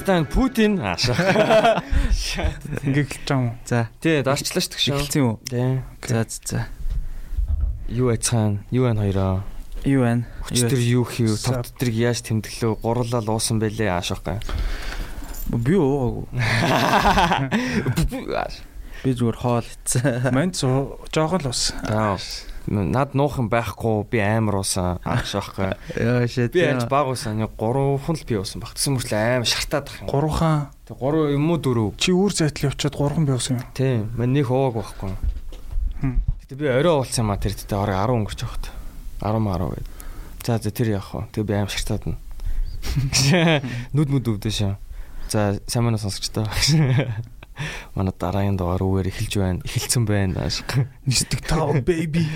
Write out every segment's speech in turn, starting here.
Пистан Путин аашаа. Ингээ эхэлж байгаа юм. За. Тий, дарчлаа шүү дээ. Эхэлсэн үү? Тий. За за за. Юу айцхан? Юу байна хоёроо? Юу байна? Өчтөр юу хийв? Тав дотрыг яаж тэмдэглөө? Гурлал уусан байлээ аашаахгүй. Би уугаагүй. Би зүгээр хоол ицсэн. Манд жоохон л ус. Аа. Над нуухан байхгүй би амар уусан аашаахгүй. Яа шээ. Би яаж баг уусан. 3 хүн л би уусан баг. Тэсэн мөртлөө амар шартаад байх юм. Гурван. Тэг 3 юм уу 4? Чи үр зайтал явчаад гурван би уусан юм. Тийм. Мань нэг ууг байхгүй. Гэтэ би орой уулсан юм а тэр тэтэ орой 10 өнгөрч байхад. 10 10 гээд. За за тэр явах уу. Тэг би амар шартаад нь. Нүд мүд өвдөө шээ. За сайн манай сонсогчдоо. Манай дараагийн дугаар үгээр эхэлж байна. Эхэлсэн байна. Нисдэг тав baby.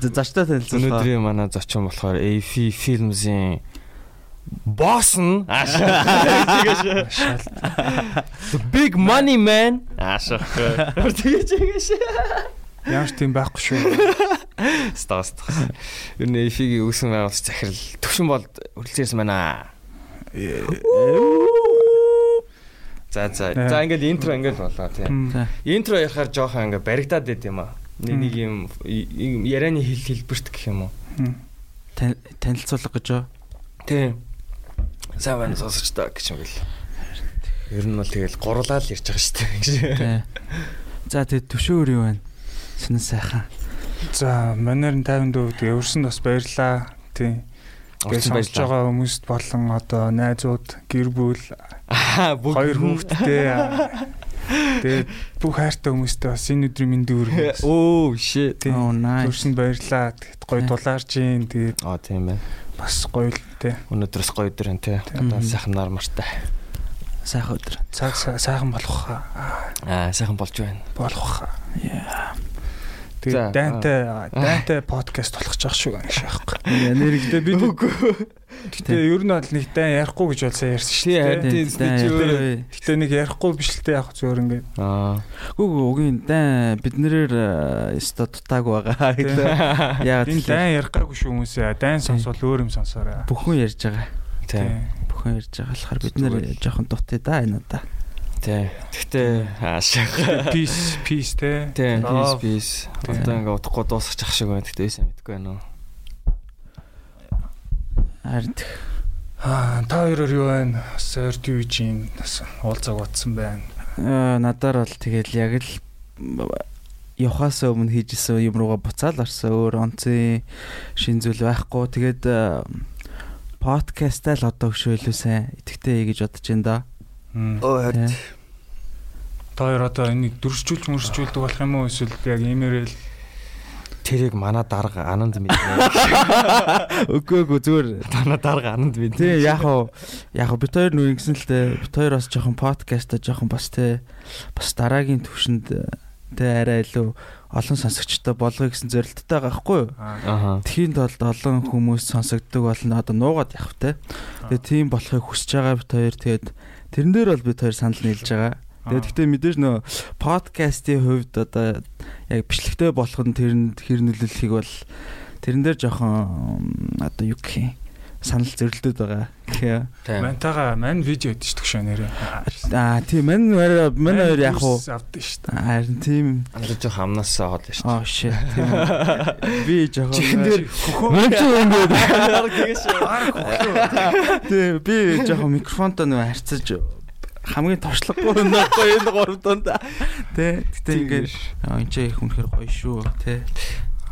За зочтой танилцуулах. Өнөөдрийн манай зочин болохоор AF Films-ийн босс нь The big money man аашаа. Тэгэж ягаш. Яаж тийм байхгүй шүү. Стас. Ер нь AF-ийн үүсгэн байгуулалт захирал төвшин бол үргэлжлүүлсэн байна. За за. За ингээд интро ингээд болоо тийм. Интро ярихаар жоохон ингээд баригдаад байд юм аа. Нэг нэг юм ярианы хэл хэлбэрт гэх юм уу. Танилцуулга гэж юу? Тийм. Сайн байна сонсогчдоо гэж юм бэл. Ер нь бол тэгэл гурлаа л ярьж байгаа шүү дээ. Тийм. За тэгээд төшөөр юу байна? Шинэ сайхан. За манайр 50 дүү тэгээ өрсөнд бас баярлаа. Тийм. Тэгээд сонсож байгаа хүмүүст болон одоо найзууд, гэр бүл хоёр хүүхэдтэй Тэгээд бүх хайртай хүмүүстээ бас энэ өдрийн мэндийг хүргье. Оо shit. Oh nice. Төрсөн баярлаа. Тэгэхэд гоё дулаарж гин. Тэгээд Аа тийм байна. бас гоё л те. Өнөөдрөөс гоё өдөр энэ те. Одоо сайхан нармартай. Сайхан өдөр. Цаг сайхан болох хаа. Аа сайхан болж байна. Болох хаа. Яа. Тэгээд дайнтай дайнтай подкаст болох ч ах шүү гэж аахгүй. Нэрэгдээ би Гэтэ ер нь бол нэг дай ярихгүй гэж бол сайн ярьсан шүү дээ. Тийм. Гэтэ нэг ярихгүй биш л дээ яг зөөр ингээд. Аа. Гүг үгийн дай биднэрээр өсто дутааг байгаа гэдэг. Яг энэ дай ярихгаагүй шүү хүмүүсээ. Дайн сонсвол өөр юм сонсоорой. Бүхэн ярьж байгаа. Тийм. Бүхэн ярьж байгаа болохоор бид нэр жоохон дутъя да энэ удаа. Тий. Гэхдээ аашаах. Peace, peace те. Тий, peace, peace. Одоо ингээ утахгүй дуусчих шиг байна. Гэхдээ сайн мэдгүй байна уу. Харин Аа, та хоёроор юу байна? Бас ойрт юу? Бас уулзаг утсан байна. Аа, надаар бол тэгэл яг л явахаас өмнө хийжсэн юм руугаа буцаал орсон. Өөр онцын шин зүйл байхгүй. Тэгээд подкастаа л одоо хөшөөлөө сайн итгэвтэй гэж бодож байна да. Оо харин. Та хоёр одоо энийг дөрсжүүлж мөрсжүүлдэг болох юм уу эсвэл яг иймэрэл тэрийг манай дарга ананд мэднэ. Үгүй үгүй зүгээр манай дарга ананд мэднэ. Тий яг уу яг уу бит хоёр нүр ингэсэн л дээ. Бит хоёр бас жоохон подкаста жоохон бас те бас дараагийн төвшөнд те арай илүү олон сонсогчтой болгоё гэсэн зорилттой байгаа байхгүй юу? Аа. Тхийн тулд олон хүмүүс сонсогддог болно. Одоо нуугаад явах те. Тэгээ тийм болохыг хүсэж байгаа бит хоёр тэгээд тэрэн дээр бол бит хоёр санал нийлж байгаа. Тэгээд гэхдээ мэдээж нөө подкастын хувьд одоо яг бичлэгтэй болох нь тэр хэр нөлөөлөхийг бол тэрэн дээр жоохон одоо юу гэх юм санал зөрлөдөд байгаа. Гэхээ. Мантайгаа мань видео өгдөө шүү нэрээ. Аа тийм мань мань хоёр яг уу авдсан шүү дээ. Харин тийм андаж жоох амнаасаа хол шүү дээ. Аа shit. Би жоохон чихэн дээр мань ч аа. Тийм би жоохон микрофонтой нөө харьцаж хамгийн туршлагагүй нөхгүй энэ гурав донд тий гэтээ ингээд энэ ч их үнэхээр гоё шүү тий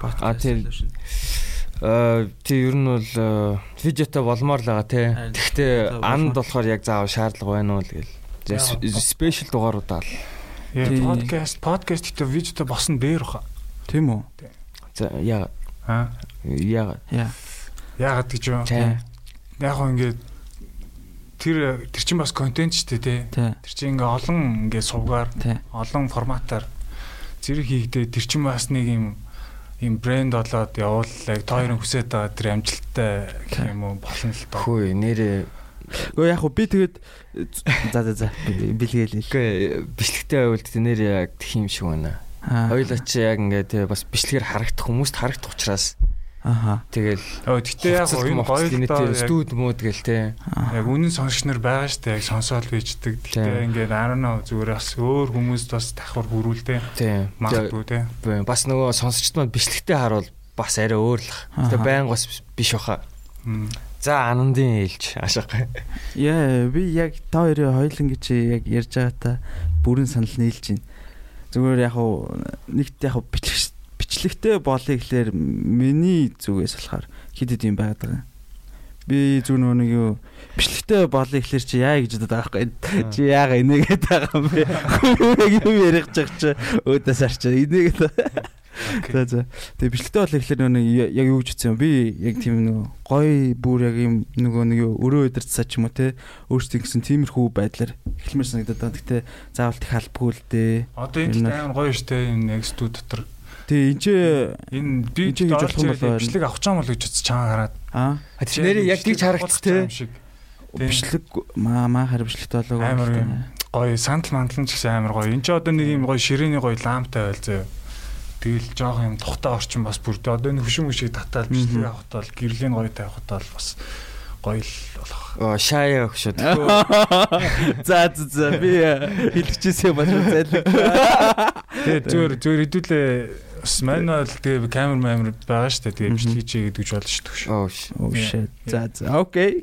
а тий э тий ер нь бол видеотой болмоор л байгаа тий. Гэхдээ анд болохоор яг заав шаардлага байна уу л гэл спешиал дугааруудаа л. Подкаст подкаст гэдэг видеотой босно дээр баха. Тийм үү? За яа. Аа яа. Яагаад гэж юу? Яг хоо ингээд тэр тэр чинь бас контент ч тий. Тэр чинь ингээ олон ингээ сувгаар олон форматаар зэрэг хийгдээ тэр чинь бас нэг юм юм брэнд болоод явууллаа. Та хоёрын хүсэж байгаа тэр амжилттай гэх юм уу болно л доо. Хөөе нэрээ Гэхдээ яг би тэгээд за за за бэлгээл. Гэхдээ бичлэгтэй байвал тэ нэр яг тэх юм шиг байна. Хоёлаа чи яг ингээ бас бичлэгээр харагдах хүмүүст харагдах учраас Аха. Тэгэл өө гэтээ яг энэ гоё студ мод гэл те. Яг үнэн сонсогч нар байгаа штэ яг сонсоол бичдэг. Гэтээ ингээд 10 зүгээр бас өөр хүмүүст бас давхар хүрүүлдэ. Магадгүй те. Бас нөгөө сонсогчд манд бичлэгтэй харуул бас арай өөр л. Гэтээ байн бас биш баха. За анандын ээлж ашиг. Яа би яг та хоёрын хоёлын гэж яг ярьж байгаа та бүрэн санал нийлж байна. Зүгээр яг нэгт яг бичлэг бичлэгтэй болъё гэхлээр миний зүгээс болохоор хэд хэд юм байгаад байгаа. Би зүг нөгөө нэг юу бичлэгтэй болъё гэхлээр чи яа гэж бодоод байгаа байхгүй. Чи яага инээгээд байгаа юм бэ? Яг юу ярих гэж чи өөдөөс арч инээгээд. За за. Тэгээ бичлэгтэй болъё гэхлээр нөгөө яг юу гэж хэлсэн юм. Би яг тийм нөгөө гой бүр яг юм нөгөө нэг өрөө өдөрцсаа ч юм уу те өөрсдийн гэсэн тиймэрхүү байдлаар эхлэмээр санагдаад байна. Гэтэ заавал их албагүй л дээ. Одоо энэ амар гоё штэ энэ нэг студ дотор Тэгээ энэ ч энэ би гэж болох юм бол бичлэг авах чам бол гэж утас чагаа хараад. Аа. Тэр нэрээ яг тийч харагц те. Бичлэг маа маа хар бичлэгтэй болоо. Амар гоё сандал мандал ч гэсэн амар гоё. Энд ч одоо нэг юм гоё ширээний гоё ламптай байл зөө. Тэгэл жоох юм тухтай орчин бас бүрдээ. Одоо энэ хөшин хөшиг татаал бичлэг авахтаа л гэрлийн гоё тавихтаа л бас гоё л болох. Шаяа өгшөө. За за за би хэлчихсэн юм байна зайлиг. Тэгээ зөөр зөөр хэдүүлээ бас манайд тэгээ камер маамер байгаа шүү дээ. Тэгээ бичлэг чий гэдэг ч болно шүү дээ. Oh shit. За за окей.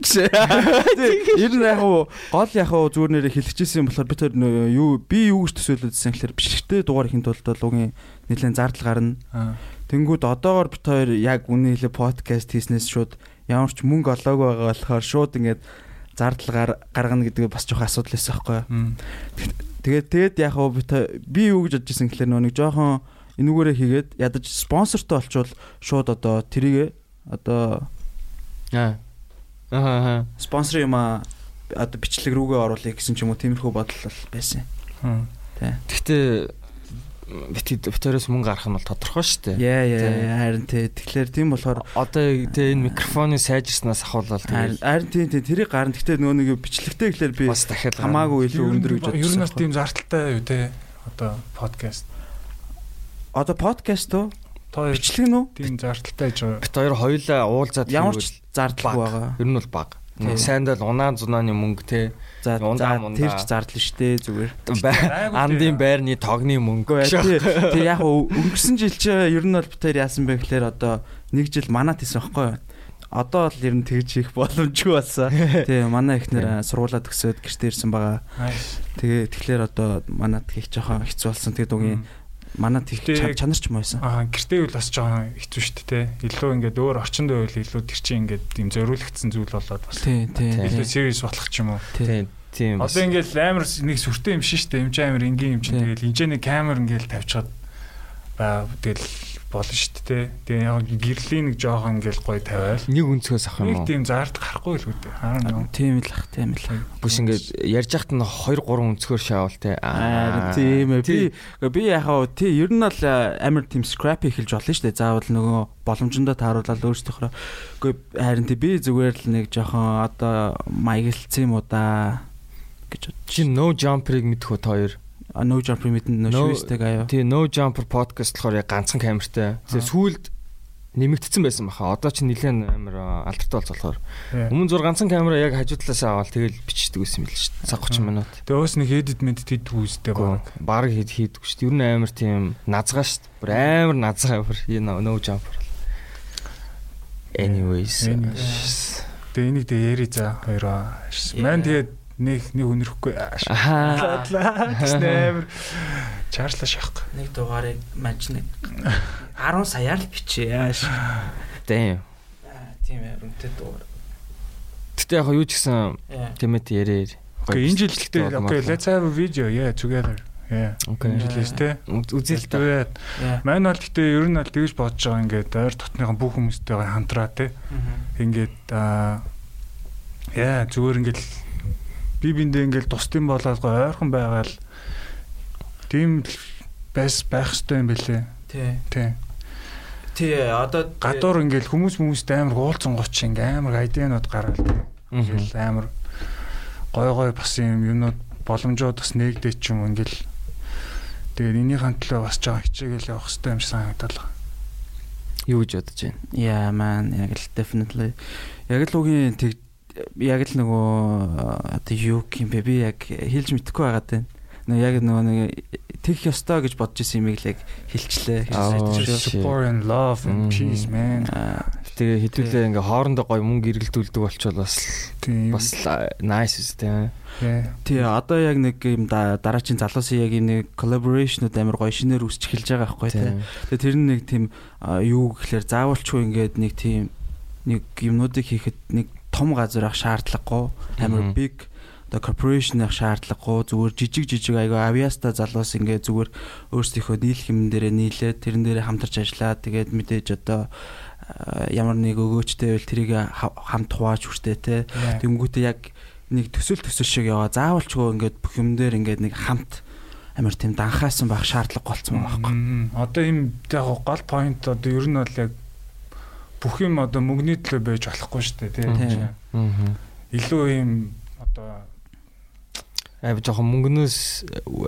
Ер нь яг гол яг зүгээр нэрээ хэлчихсэн юм болохоор би тэр юу би юу гэж төсөөлөдсөн гэхээр бичлэгтэй дугаар ихэнд тулд лугийн нэлээд зардал гарна. Тэнгүүд одоогор бит хоёр яг үнэ хэлээ подкаст хийснээс шууд ямар ч мөнгө олоогүй байгаа болохоор шууд ингээд зардал гаргана гэдэг бас жоох асуудал байсан байхгүй. Тэгээд тэгээд яг би юу гэж бодож ирсэн гэхээр нэг жоохон энүүгээрээ хийгээд ядаж спонсортой олчвол шууд одоо тэрийг одоо аа аа спонсор юм а одоо бичлэг рүүгээ оруулах гэсэн ч юм уу тиймэрхүү бодол байсан. Тэ. Битээрээс мөнгө гарах нь бол тодорхой шүү дээ. Яа яа харин тий. Тэгэхээр тийм болохоор одоо тий энэ микрофоны сайжирснаас ахуулаад тэгээд харин тий тий тэрийг гарна. Гэхдээ нөгөө нэг бичлэгтэй гэхэлэр би бас дахиад хамаагүй илүү өндөр гэж бодсон. Ер нь бас тийм зарталтай юу тий. Одоо подкаст Одоо подкаст уу? Бичлэг нүү? Тийм зардалтай гэж байгаа. Бит хоёр хоёулаа уулзаад ямар ч зардал байгаа. Ер нь бол баг. Сайндал унаа зунааны мөнгө те. За тэр ч зардал шүү дээ зүгээр. Андын байрны тогны мөнгө. Тэг яг өнгөрсөн жил чи ер нь бол бит хоёр яасан бэ гэхээр одоо нэг жил манат хийсэн байхгүй юу? одоо л ер нь тэгж хийх боломжгүй болсон. Тэгээ манай ихнэр сургуулаа төгсөөд гэртээ ирсэн байгаа. Тэгээ тэгэхээр одоо манад хийх жоохон хэцүү болсон. Тэгээд угийн манай тийх чанар ч юм байсан. Аа гэртээ үл бас жоохон хэцүү шүү дээ. Илүү ингээд өөр орчинд байвал илүү тэр чинь ингээд тийм зориулагдсан зүйл болоод бас. Тий, тий. Илүү serious болох ч юм уу. Тий. Тийм. Одоо ингээд амар нэг сүртэй юм шин дээ. Эмч амар энгийн юм чинь тэгэл нэг камер ингээд тавьчихад баа тэгэл болно шүү дээ. Тэгээ яг гэрлийн нэг жоохон ингээл гоё тавиал. Нэг өнцгөөс ах юм уу? Нэг тийм заард гарахгүй л үү дээ. Харин тийм л ах тийм л. Бүс ингээд ярьж хахт нь 2 3 өнцгөр шаавал те. Аа тийм ээ. Би би яхаа тий ер нь бол амар тийм scrap эхэлж болно шүү дээ. Заавал нөгөө боломжндоо тааруулаад өөрсдийнхөө үгүй харин тий би зүгээр л нэг жоохон одоо маяглцсан юм уу да гэж бодчих. Чи no jumper-ыг мэдэх үү та хоёр? No Jumper мэдэн шивэстэй аяа. Тий, No Jumper podcast болохоор яг ганцхан камертай. Тэгээ сүүлд нэмэгдсэн байсан баха. Одоо ч нэлээд амар алдартай болж болохоор. Өмнө зур ганцхан камера яг хажуу талаас аваад тэгэл бичдэг байсан юм л шүү дээ. Цаг 30 минут. Тэгээ өөс нэг edit мэд хийдэг үстэй баг. Баг хэд хийдэг шүү дээ. Ер нь амар тийм назгаа шүү дээ. Бүр амар назгаа бүр No Jumper. Anyways. Тэгээ энийг тэгээ яри за хоёроо. Мэн тэгээд нэг нэг өнөрөхгүй аа гэснээр чарлаа шахах. Нэг дугаарыг маж нэг 10 саяар л бичээ яаш. Дэм. Тийм ээ үнэтэй дугаар. Гэтэ яг юу ч гэсэн тэмэт яриа. Окей энэ жил гэхдээ окей let's have a video yeah together. Yeah. Окей. Энэ жилээс те. Үзэл та. Мань бол гэхдээ ер нь бол тэгж бодож байгаа ингээд ойр дотныхан бүх хүмүүстэйгээ хамтраа те. Ингээд аа яа зүгээр ингээд би биндээ ингээл тусдсан болоод гоо ойрхон байгаал тийм байс байх хэрэгтэй юм бэлээ. Тий. Тий. Тий одоо гадуур ингээл хүмүүс хүмүүст амар уулзсан гоч ингээл амар айдианууд гараад тий. Ингээл амар гой гой бас юм юмнууд боломжууд бас нээгдэж ч юм ингээл тэгээд энийхэн төлөө бас жоо хичээгээл явах хэрэгтэй юм шиг санагдал. Юу гэж бодож байна? Yeah man, яг л definitely. Яг л үгийн тэг яг л нөгөө одоо юу юм бэ? Би яг хэлж мэдэхгүй байгаад байна. Нөгөө яг нөгөө нэг тэгэх ёстой гэж бодож исэн л яг хэлчлээ. Support and love and peace man. Тэгээ хэдүүлээ ингээ хоорондоо гоё мөнгө эргэлдүүлдэг болчвол бас бас nice үстэй. Тий одоо яг нэг юм дараачийн залуусын яг юм нэг collaboration-ууд амар гоё шинээр үсч эхэлж байгаа байхгүй тий. Тэгээ тэр нэг тийм юу гэхэлэр заавалчгүй ингээд нэг тийм нэг юмнуудыг хийхэд нэг том газар ах шаардлагагүй амар big одоо corporation ах шаардлагагүй зүгээр жижиг жижиг айгаа авиаста залуус ингээ зүгээр өөрсдийнхөө нийлэх юм дээрээ нийлээд тэрэн дээрээ хамтарч ажиллаад тэгээд мэдээж одоо ямар нэг өгөөчтэй байл тэрийг хамт хувааж хүртээ те. Тэнгүүтээ яг нэг төсөл төсөл шиг яваа. Заавалчгүй ингээд бүх юм дээр ингээд нэг хамт амар тийм данхаасан байх шаардлага болцсон байхгүй. Одоо ийм яг гол point одоо ер нь бол яг бүх юм одоо мөнгөний төлөө байж болохгүй шүү дээ тийм. Илүү ийм одоо аа жоохон мөнгнөөс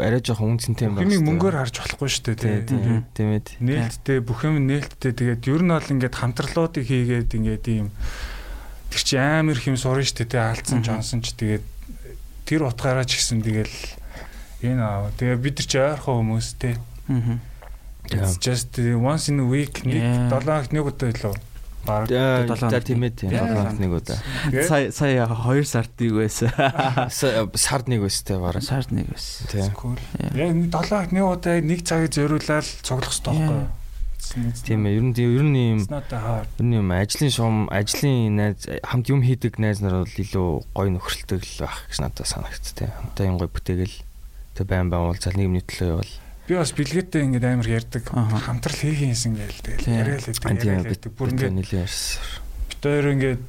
арай жоохон үнцэнтэй юм байна. Хэмиг мөнгөөр харж болохгүй шүү дээ тийм. Тийм ээ. Нээлттэй бүх юм нээлттэй тэгээд ер нь бол ингээд хамтралуудыг хийгээд ингээд ийм тэр чи амар их юм сурна шүү дээ тийм алдсан жонсон ч тэгээд тэр утгаараа ч гэсэн тэгэл энэ аа тэгээ бид нар чи ойрхон хүмүүс тийм. It's just once in a week нэг 7 хоногт нэг удаа илүү баг 7 хоног тийм ээ тийм 7 хоног нэг удаа. Сая сая 2 сард нэг байсан. Сард нэг байсан те бараг. Сард нэг байсан. Тийм. Яг 7 хоног нэг удаа нэг цагийг зориулаад цуглах хэрэгтэй байхгүй юу? Тийм ээ. Ер нь ер нь юм ер нь юм ажлын шугам, ажлын найз хамт юм хийдэг найз нар бол илүү гоё нөхрөлтэй л байх гэж надад санагц тийм. Хамтаа юм гоё бүтээгээл тэг байн байн уулзал нэг минут төлөө явал би бас бэлгээтэй ингээд амар ярьдаг. Хамтрал хийх юмсан гээл тэгэл яриад байдаг бүр ингээд нэлээд ярьсан бид хоёр ингээд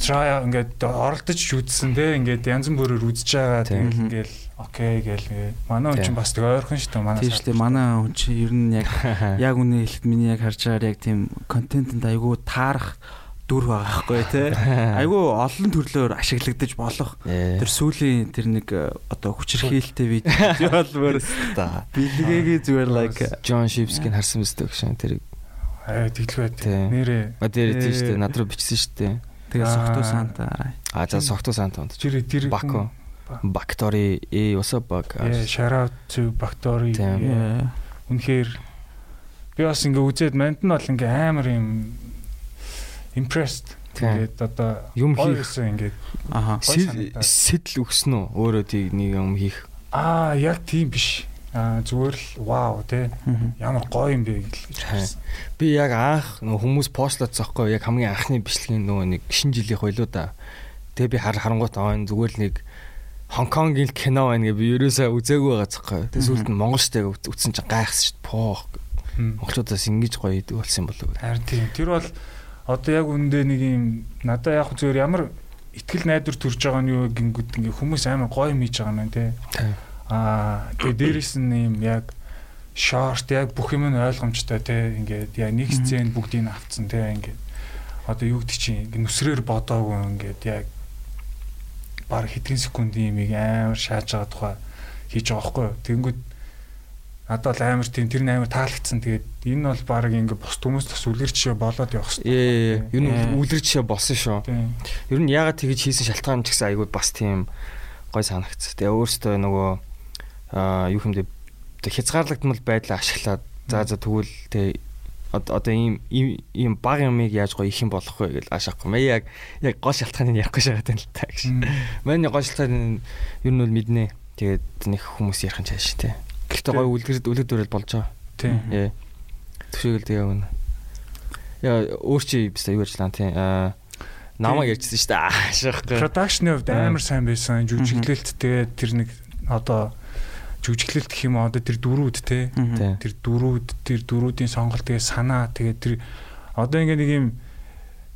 try ингээд оролдож үзсэн те. Ингээд янз бүрээр үзэж байгаа. Тэгэл ингээд окей гээл манай хүн чинь бас тэг ойрхон шүү дээ. Манай тийм шүү дээ. манай хүн чинь ер нь яг яг үнэ хэлэхэд миний яг харж байгаагаар яг тийм контентэнд айгүй таарах дүр байгаа байхгүй тий. Айгүй олон төрлөөр ашиглагдаж болох. Тэр сүүлийн тэр нэг э, одоо хүчирхийлэлтэй видео болмоор бэлгээгээ зүгээр like Джон Шипскийг харсан мэт гэж тэрийг аа тэглэвэ нэрээ. А дээр тийм шүү дээ. Над руу бичсэн шүү дээ. Тэгээ Согту Санта. А за Согту Санта онд. Тэр тэр Бако. Бактори э what's up bug. Shout out to Bactori. Үнэхээр би бас ингээ үзээд манд нь бол ингээ амар юм impressed. Тэгээд одоо юм хийх. ингээд аха. сэтэл өгсөн үү? Өөрөө тийг нэг юм хийх. Аа яг тийм биш. Аа зүгээр л вау те ямар гоё юм бэ гэж би яг анх хүмүүс постлоод захгүй яг хамгийн анхны бичлэгийн нөгөө нэг шинэ жилийн хойлоо да. Тэгээ би хар харангуут аа зүгээр л нэг Хонконгийн кино байна гэ би ерөөсөө үзээгүй байгаа захгүй. Тэгээ сүүлд нь Монголчтай үтсэн чинь гайхсан дээ. Поо. Монголчуудаас ингэж гоё идэг болсон юм болов уу? Харин тийм. Тэр бол одоо яг үндэ нэг юм надаа яг зүгээр ямар ихтгэл найдвар төрж байгаа нь юу гингүүд ингээ хүмүүс амар гоё юм хийж байгаа юм тий. Аа тэгээ дээрэс нь юм яг шорт яг бүх юм нь ойлгомжтой тий ингээд яг нэг сцен бүгдийг авцсан тий ингээд одоо юу гэдэг чинь ингээ нүсрээр бодоогүй ингээд яг баг хэдхэн секундын юмыг амар шааж байгаа тухай хийж байгаа байхгүй юу. Тэнгүүд надад бол амар тийм тэр нь амар таалагдсан. Тэгээд энэ бол баг ингээ бус хүмүүс бас үлгэр жишээ болоод явах хэрэгтэй. Ээ, ер нь үлгэр жишээ болсон шүү. Ер нь ягаад тэгэж хийсэн шалтгаан ч гэсэн айгүй бас тийм гой санагц. Тэгээ өөрөөсөө нөгөө аа юу хэмдэ хязгаарлагдмал байдлаа ашиглаад за за тэгвэл тэгээ одоо ийм ийм баг юмыг яаж гоё их юм болох вэ гэж ашаахгүй. Мэ яг яг гол шалтгааныг ярихгүй шагаад байна л та гэж. Манай гол шалтгаан ер нь бол мэднэ. Тэгээд нэг хүмүүс ярих нь чааш тээ. Гэхдээ гоё үлгэр үлгэр дөрөл болж байгаа. Тийм. Ээ. Төшөөгөл тэгээ өгнө. Яа өөр чи бис юу ярьжлаа тийм. Аа намаа ярьжсэн шүү дээ. Аашаахгүй. Production-ы хувьд амар сайн байсан. Жүжиглэлт тэгээ тэр нэг одоо жүжиглэлт гэх юм одоо тэр дөрүүд те. Тэр дөрүүд тэр дөрүүдийн сонголт тэгээ санаа тэгээ тэр одоо ингээ нэг юм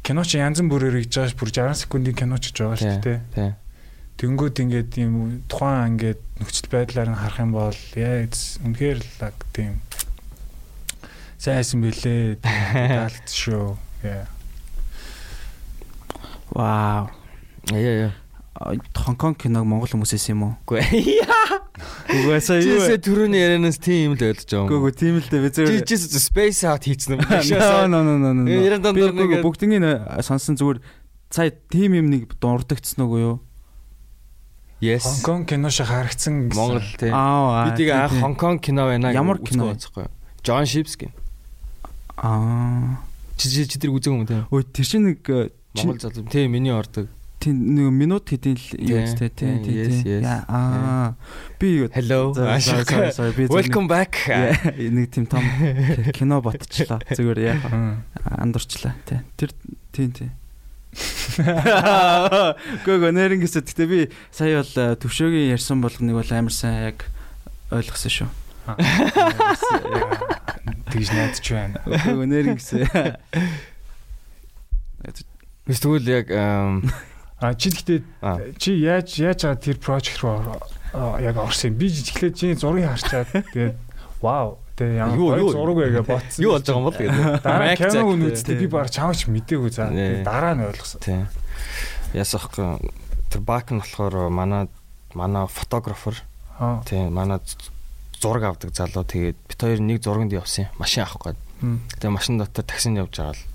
кино чи янз бүрээр хийж байгаа бүр 60 секундын кино ч гэж байгаа шүү дээ. Тийм. Тэнгүүд ингээд юм тухайн ингээд нөхцөл байдлаар нь харах юм бол яа үнэхээр л тийм сайнсан бэлээ. Таалт шүү. Яа. Вау. Яа яа. Хонконг киног монгол хүмүүсээс юм уу? Үгүй. Үгүй сая юу? Жишээ түрүүний ярианаас тийм л ойлгож байгаа юм. Үгүй тийм л дээ би зөв. Жишээ space out хийцэн юм. No no no no. Яран дондор нэг бүгднийг сонсон зүгээр сая тим юм нэг дурддагцсан уу юу? Yes. Хонконг кино шиг харагдсан Монгол тийм. Аа. Бидийг анх Хонконг кино байна гэж ямар кино байцгаахгүй. Джон Шипский. Аа. Чи чи тэр үзег юм тийм. Өө тэр чинь нэг Монгол залуу. Тийм миний ордог. Тийм нэг минут хэдийн л юу гэдэг тийм тийм. Аа. Би Hello. Welcome back. Нэг тийм том кино ботчлаа. Зүгээр яа. Андуурчлаа. Тийм. Тэр тийм тийм. Гого нэрнгэсэ гэтээ би сая бол төвшөөгийн ярьсан болгоныг бол амар сайн яг ойлгосон шүү. Тэгж найдаж байна. Гого нэрнгэсэ. Биш тэгвэл яг А чи гэхдээ чи яаж яаж байгаа тэр project руу яг орсон юм. Би жижиглээд чиний зургийг харчаад тэгээд вау Тэ ямар зураг байга ботсон. Юу болж байгаа юм бол тэгээд. Дараа киног нь үзтээ би баг чамч мэдээгүй за. Дараа нь ойлгосон. Тийм. Ясахгүй тэр бак нь болохоор манай манай фотографер. Тийм манай зураг авдаг залуу тэгээд бит хоёр нэг зурганд явсан юм. Машин авах гээд. Тэгээ машин дотор таксинд явж байгаа л.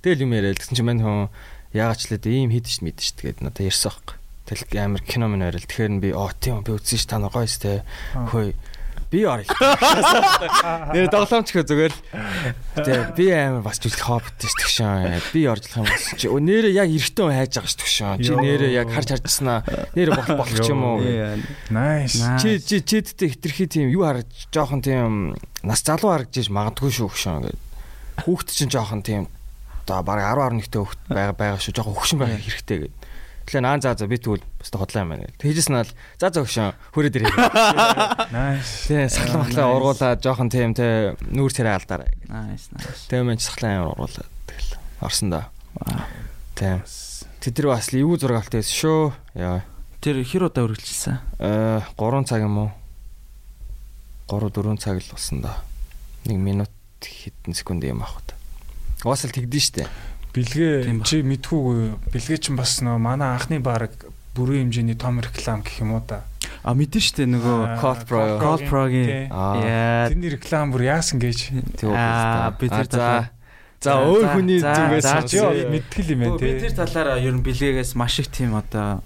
Тэгэл юм яриад тэгсэн чинь мань хүн лээ ийм хийдэж мэдэж тэгээд надад ярьсан байхгүй. Тэгэл амар кино мэн орил. Тэгэхээр би оо тийм би үзсэн ш та нар гоёс те. Хөөе би орё. Нэр тоглоомч хөө зүгээр л. Тэгээ би амар бас жүжиг хоббит ш тэгшэн. Би оржлох юм болсон чи нэрээ яг эртөө хайж байгаа ш тэгшэн. Чи нэрээ яг харж харжснаа нэрээ болох болох ч юм уу. Nice. Чи чи чидтэй хитрхи тийм юу харж жоохон тийм нас залуу харагдаж магадгүй шүү гшэн гэдэг. Хүүхд чинь жоохон тийм одоо баг 10 11 дэх хүүхд байгаа байгаа шүү. Жоохон хөвшин байх хэрэгтэй гэдэг. Тэгэхээр наан заа за би тэгвэл бас хотлаа юм байна. Тэгжсэн нь л за за өгшөн хүрээд ирээ. Nice. Тэ сахлан махлаа ургуулаад жоохон тийм тэ нүүр царай алдаарай. Nice nice. Тэ мэн сахлан амар ургуулаад тэгэл орсон да. Тийм. Тэд нар бас юу зураг авалт байсан шүү. Яа. Тэр хэр удаа үргэлжилсэн? Э 3 цаг юм уу? 3 4 цаг л болсон да. 1 минут хэдэн секунд юм аах та. Уус л тэгдэж штэ. Бэлгээ чи мэдхүүгүй. Бэлгээ чинь бас нөө манай анхны баг бүрэн хэмжээний том реклам гэх юм уу да. А мэдэн штэ нөгөө Cold Pro. Cold Pro-гийн. Тэрний реклам бүр яасан гэж. Аа би тэр талаар За өөр хүний зүгээс мэдтгэл юм байна те. Би тэр талаар ер нь бэлгээгээс маш их тийм одоо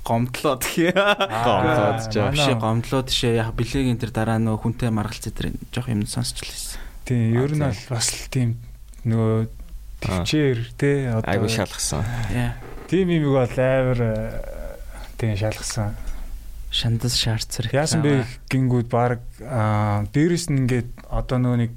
гомдлоод гэх юм. Гомдлоод ч биш гомдлоод тишээ яг бэлгийн тэр дараа нөгөө хүнтэй маргалц тэр жоох юм сонсчлаа. Тийм ер нь бас л тийм нөгөө төвчээр те одоо айгу шалгасан. Тийм юм бол амар тийм шалгасан. Шандас шаарцэр. Яасан бэ гингүүд баг дээрэс нь ингээд одоо нөгөө нэг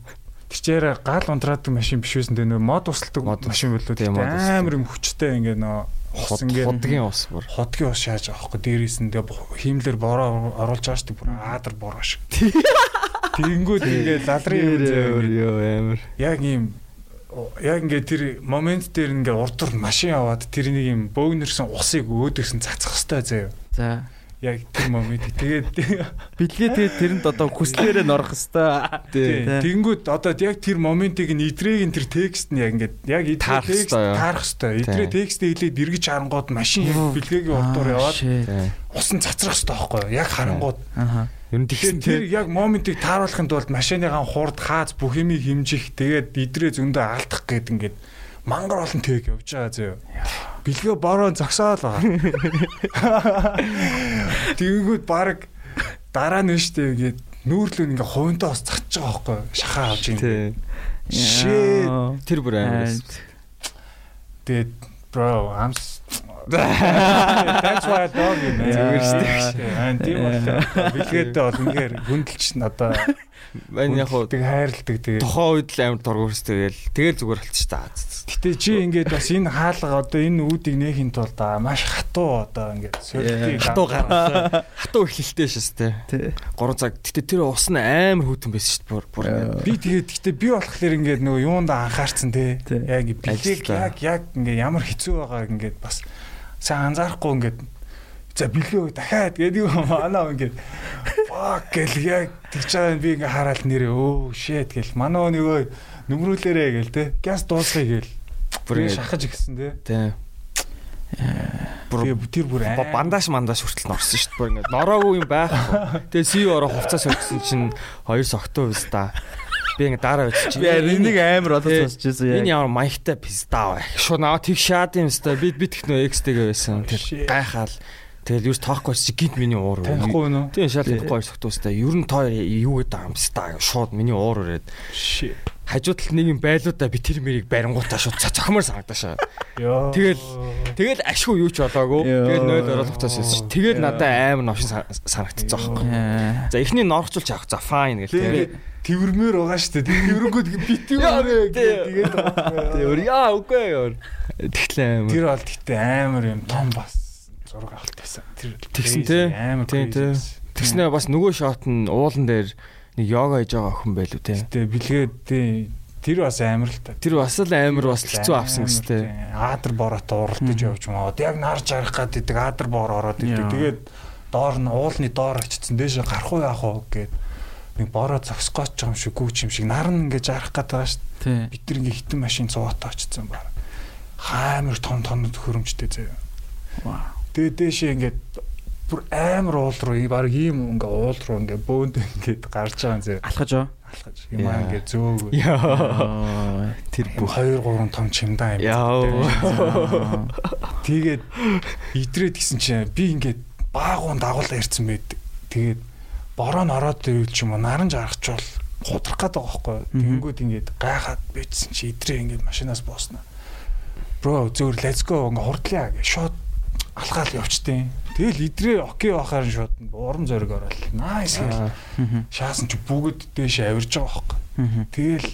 тичээр гал унтраадаг машин биш байсан те нөгөө мод усалдаг машин болоо тийм амар юм хүчтэй ингээд нөгөө хотгийн ус бүр хотгийн ус шааж хөөхгүй дээрээс нь хиймлэр бороо оруулж байгаа шүү дээ бүр аадар бороо шиг. Тэнгүүд ингээд лалрын юм амар. Яг ийм яг ингээд тэр момент дээр ингээд урдуур машин аваад тэрнийг юм бөөгнөрсөн усыг өөдөрсөн цацах хэвээр заяа. За. Яг тэр момент. Тэгээд бэлгээ тэгээд тэрэнд одоо хүслээрээ норох хэвээр. Тэнгүүд одоо яг тэр моментыг нь идрийг нь тэр текст нь яг ингээд яг идрээ текст таарах хэвээр. Идрээ текстээ хэлээд эргэж харангууд машин яг бэлгээгийн урдуур яваад усан цацрах хэвээр байхгүй юу? Яг харангууд. Аа Ер нь тэгсэн тэр яг моментыг тааруулахын тулд машиныгаа хурд хаац бүх юмыг хэмжих тэгээд идрээ зөндөө алдах гээд ингээд мангар олон тэг явж байгаа зөө. Бэлгээ бороо зогсоол байгаа. Тэгэнгүүт баг дараа нь штэ ингээд нүүрлөө ингээ хувинтаа бас цачж байгаа байхгүй шахаа авч юм. Shit тэр бүр амар. Тэгээд bro I'm That's why I love you man. Зүгээр штэ. Аа тийм бол бэлгээдээ бол үнэхээр хүндэлч надаа Мань яг хуу тэг хайрладаг тэгээ. Тухайн үед л амар торгуурс тэгэл тэгэл зүгээр болчих та. Гэтэ чи ингээд бас энэ хаалга одоо энэ үүдийг нээхийн тулд маш хатуу одоо ингээд сольтыг хатуу гаргасан. Хатуу эхлэлтэй шээс тэ. 3 цаг. Гэтэ тэр ус нь амар хөтөн байсан шүү дээ. Би тэгээд гэтэ би болохоор ингээд нөгөө юунда анхаарсан тэ. Яг бэлэг яг яг ингээд ямар хэцүү байгааг ингээд бас сайн анзаарахгүй ингээд За бэлгээ дахиад гэдэг юм манаа ингээд fuck гэл яг тэгж байгаа би ингээ хараад нэрээ өө shit гэл манаа нөгөө нүмрүүлээрээ гэл те газ дуусгая гэл бүр шахаж гисэн те тий тэр бүр бандаж мандаж хүртэл норсон шүү дээ. Бүр ингээд нороогүй юм байхгүй. Тэгээ сив ороо хувцас өгсөн чинь хоёр согтуу биз та. Би ингээ дараа үтчих. Би энийг амар одоо сонсчихсан яа. Энэ ямар маягтай пиздаа бай. Шууд наа тэг шаад юм өстой. Би би технөө X-тэйгээ байсан. Тэр гайхаал. Тэгэл юус тоохгүй чи гинт миний уур. Танихгүй нөө. Тийм шал танихгүй согтуустай. Ер нь тоо юу гэдэг юм ста. Шууд миний уур ирээд. Shit хажууд талд нэг юм байлуудаа би тэр мэрийг барингуудаа шууд цохимоор санагдаашаа. Тэгэл тэгэл ашгүй юу ч болоогүй. Тэгэл нойл хуцаас хэлсэн чи. Тэгэл надад амар новшин санагдчихсан байхгүй. За эхний норхчулж авах. За fine гэл тэрвэрмээр байгаа шүү дээ. Тэрвэрнгүүд битүүрээ тэгээд тэр яа үгүй яа. Тэгтлээ амар. Тэр бол тэгтээ амар юм том бас зураг авалтайсан. Тэр тэгсэн тий. Амар тий. Тэгснээ бас нөгөө шот нь уулан дээр нэг йога хийж байгаа охин байлуу те. Гэтэ бэлгээд тий Тэр бас амар л та. Тэр бас л амар бас хэцүү авсан гэстэй. Аадар бороод уралдаж явж маад яг нарж арах гад идэг аадар бор ороод идэг. Тэгээд доор нь уулны доор очицсан дээшээ гарах уу яах вэ гэд нэг бороо зогсгооч юм шиг гүүч юм шиг наран ингэж арах гад байгаа шүү дээ. Бид тэр ингээ хитэн машин цугаатаа очицсан баг. Хаамир том том хөрөмжтэй заяа. Вау. Тэгээд дээшээ ингээд бүр амар уул руу баг ийм ингээ уул руу ингээ бөөнд ингээд гарч байгаа юм зэ. Алхаж аа. Алхаж. Юм аа ингээ зөөгөө. Яа. Тэр бүх 2 3 том чимдаа юм. Тэгээд идрээд гисэн чинь би ингээд баагуун дагуулаа ирсэн байд. Тэгээд бороо н ороод ивэл ч юм уу наран жаргачвал худрах гээд байгаа байхгүй. Тэнгүүд ингээд гайхаад бичсэн чи идрээ ингээд машинаас бууснаа. Бро зөөр let's go ингээ хурдлаа гэж шууд алхаал явчтیں۔ Тэгэл идрээ окей бахаар шууд урам зориг ороод nice гэл. Шаасан чи бүгд дээш авирж байгаа байхгүй. Тэгэл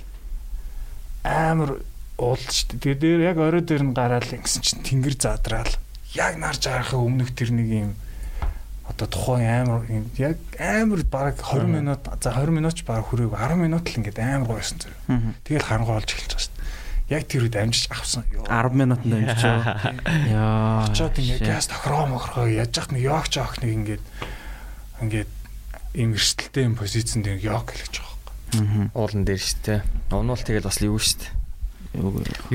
амар уулч тэгээ дээр яг орой дээр нь гараал ингэсэн чинь тэнгэр задраал яг нарж арахын өмнөх тэр нэг юм одоо тухайн амар яг амар баг 20 минут за 20 минут ч баг хүрээг 10 минут л ингээд амар гойсон зэрэг. Тэгэл харангуй олж эхэлж байгаа шүү яг тэр үед амжиж авсан. 10 минутанд амжиж байгаа. Яа. Очоод ингээ газ тохроо мохроо яаж яах нэг ёгч авах нэг ингээд ингээд ийм эрсдэлтэй юм позицэнд нэг ёг хэлж байгаа. Уулан дээр шүү дээ. Унуул тэгэл бас юу шүү дээ.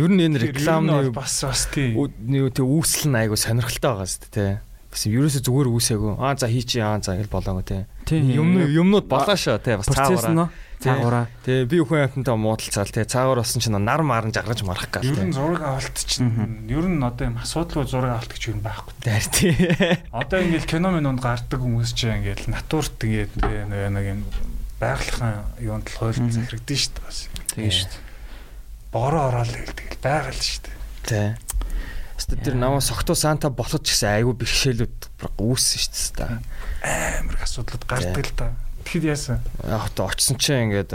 Ер нь энэ рекламны бас бас тий. Нэг тэг үүсэл нь айгу сонирхолтой байгаа шүү дээ. Бас ерөөсө зүгээр үүсээгүй. Аа за хий чи аа за гэл болоогүй тий. Юм юмнууд болоо шоо тий. Бас цаагаараа цаагаараа. Тэгээ би өхөн амтантай муудалцаал тэгээ цаагаар болсон чинь нар маран жагарч марах гал. Ер нь зураг авалт чинь ер нь одоо юм асуудалгүй зураг авалт гэж юу байхгүй. Тэр тий. Одоо ингээл кино минонд гардаг хүмүүс чинь ингээл натурт тэгээд нэг юм байгалахын юунд л хойрол захирагдсан шүү дээ бас. Тэгээ шүү дээ. Бороо ороод л тэгэл байгаль шүү дээ. Тий. Өстө тэр намаа согтуу санта болоход ч гэсэн айгүй бэрхшээлүүд үүссэн шүү дээ. Амар асуудлууд гардаг л та. Тэгэхэд яасан? Та очсон чинь ингээд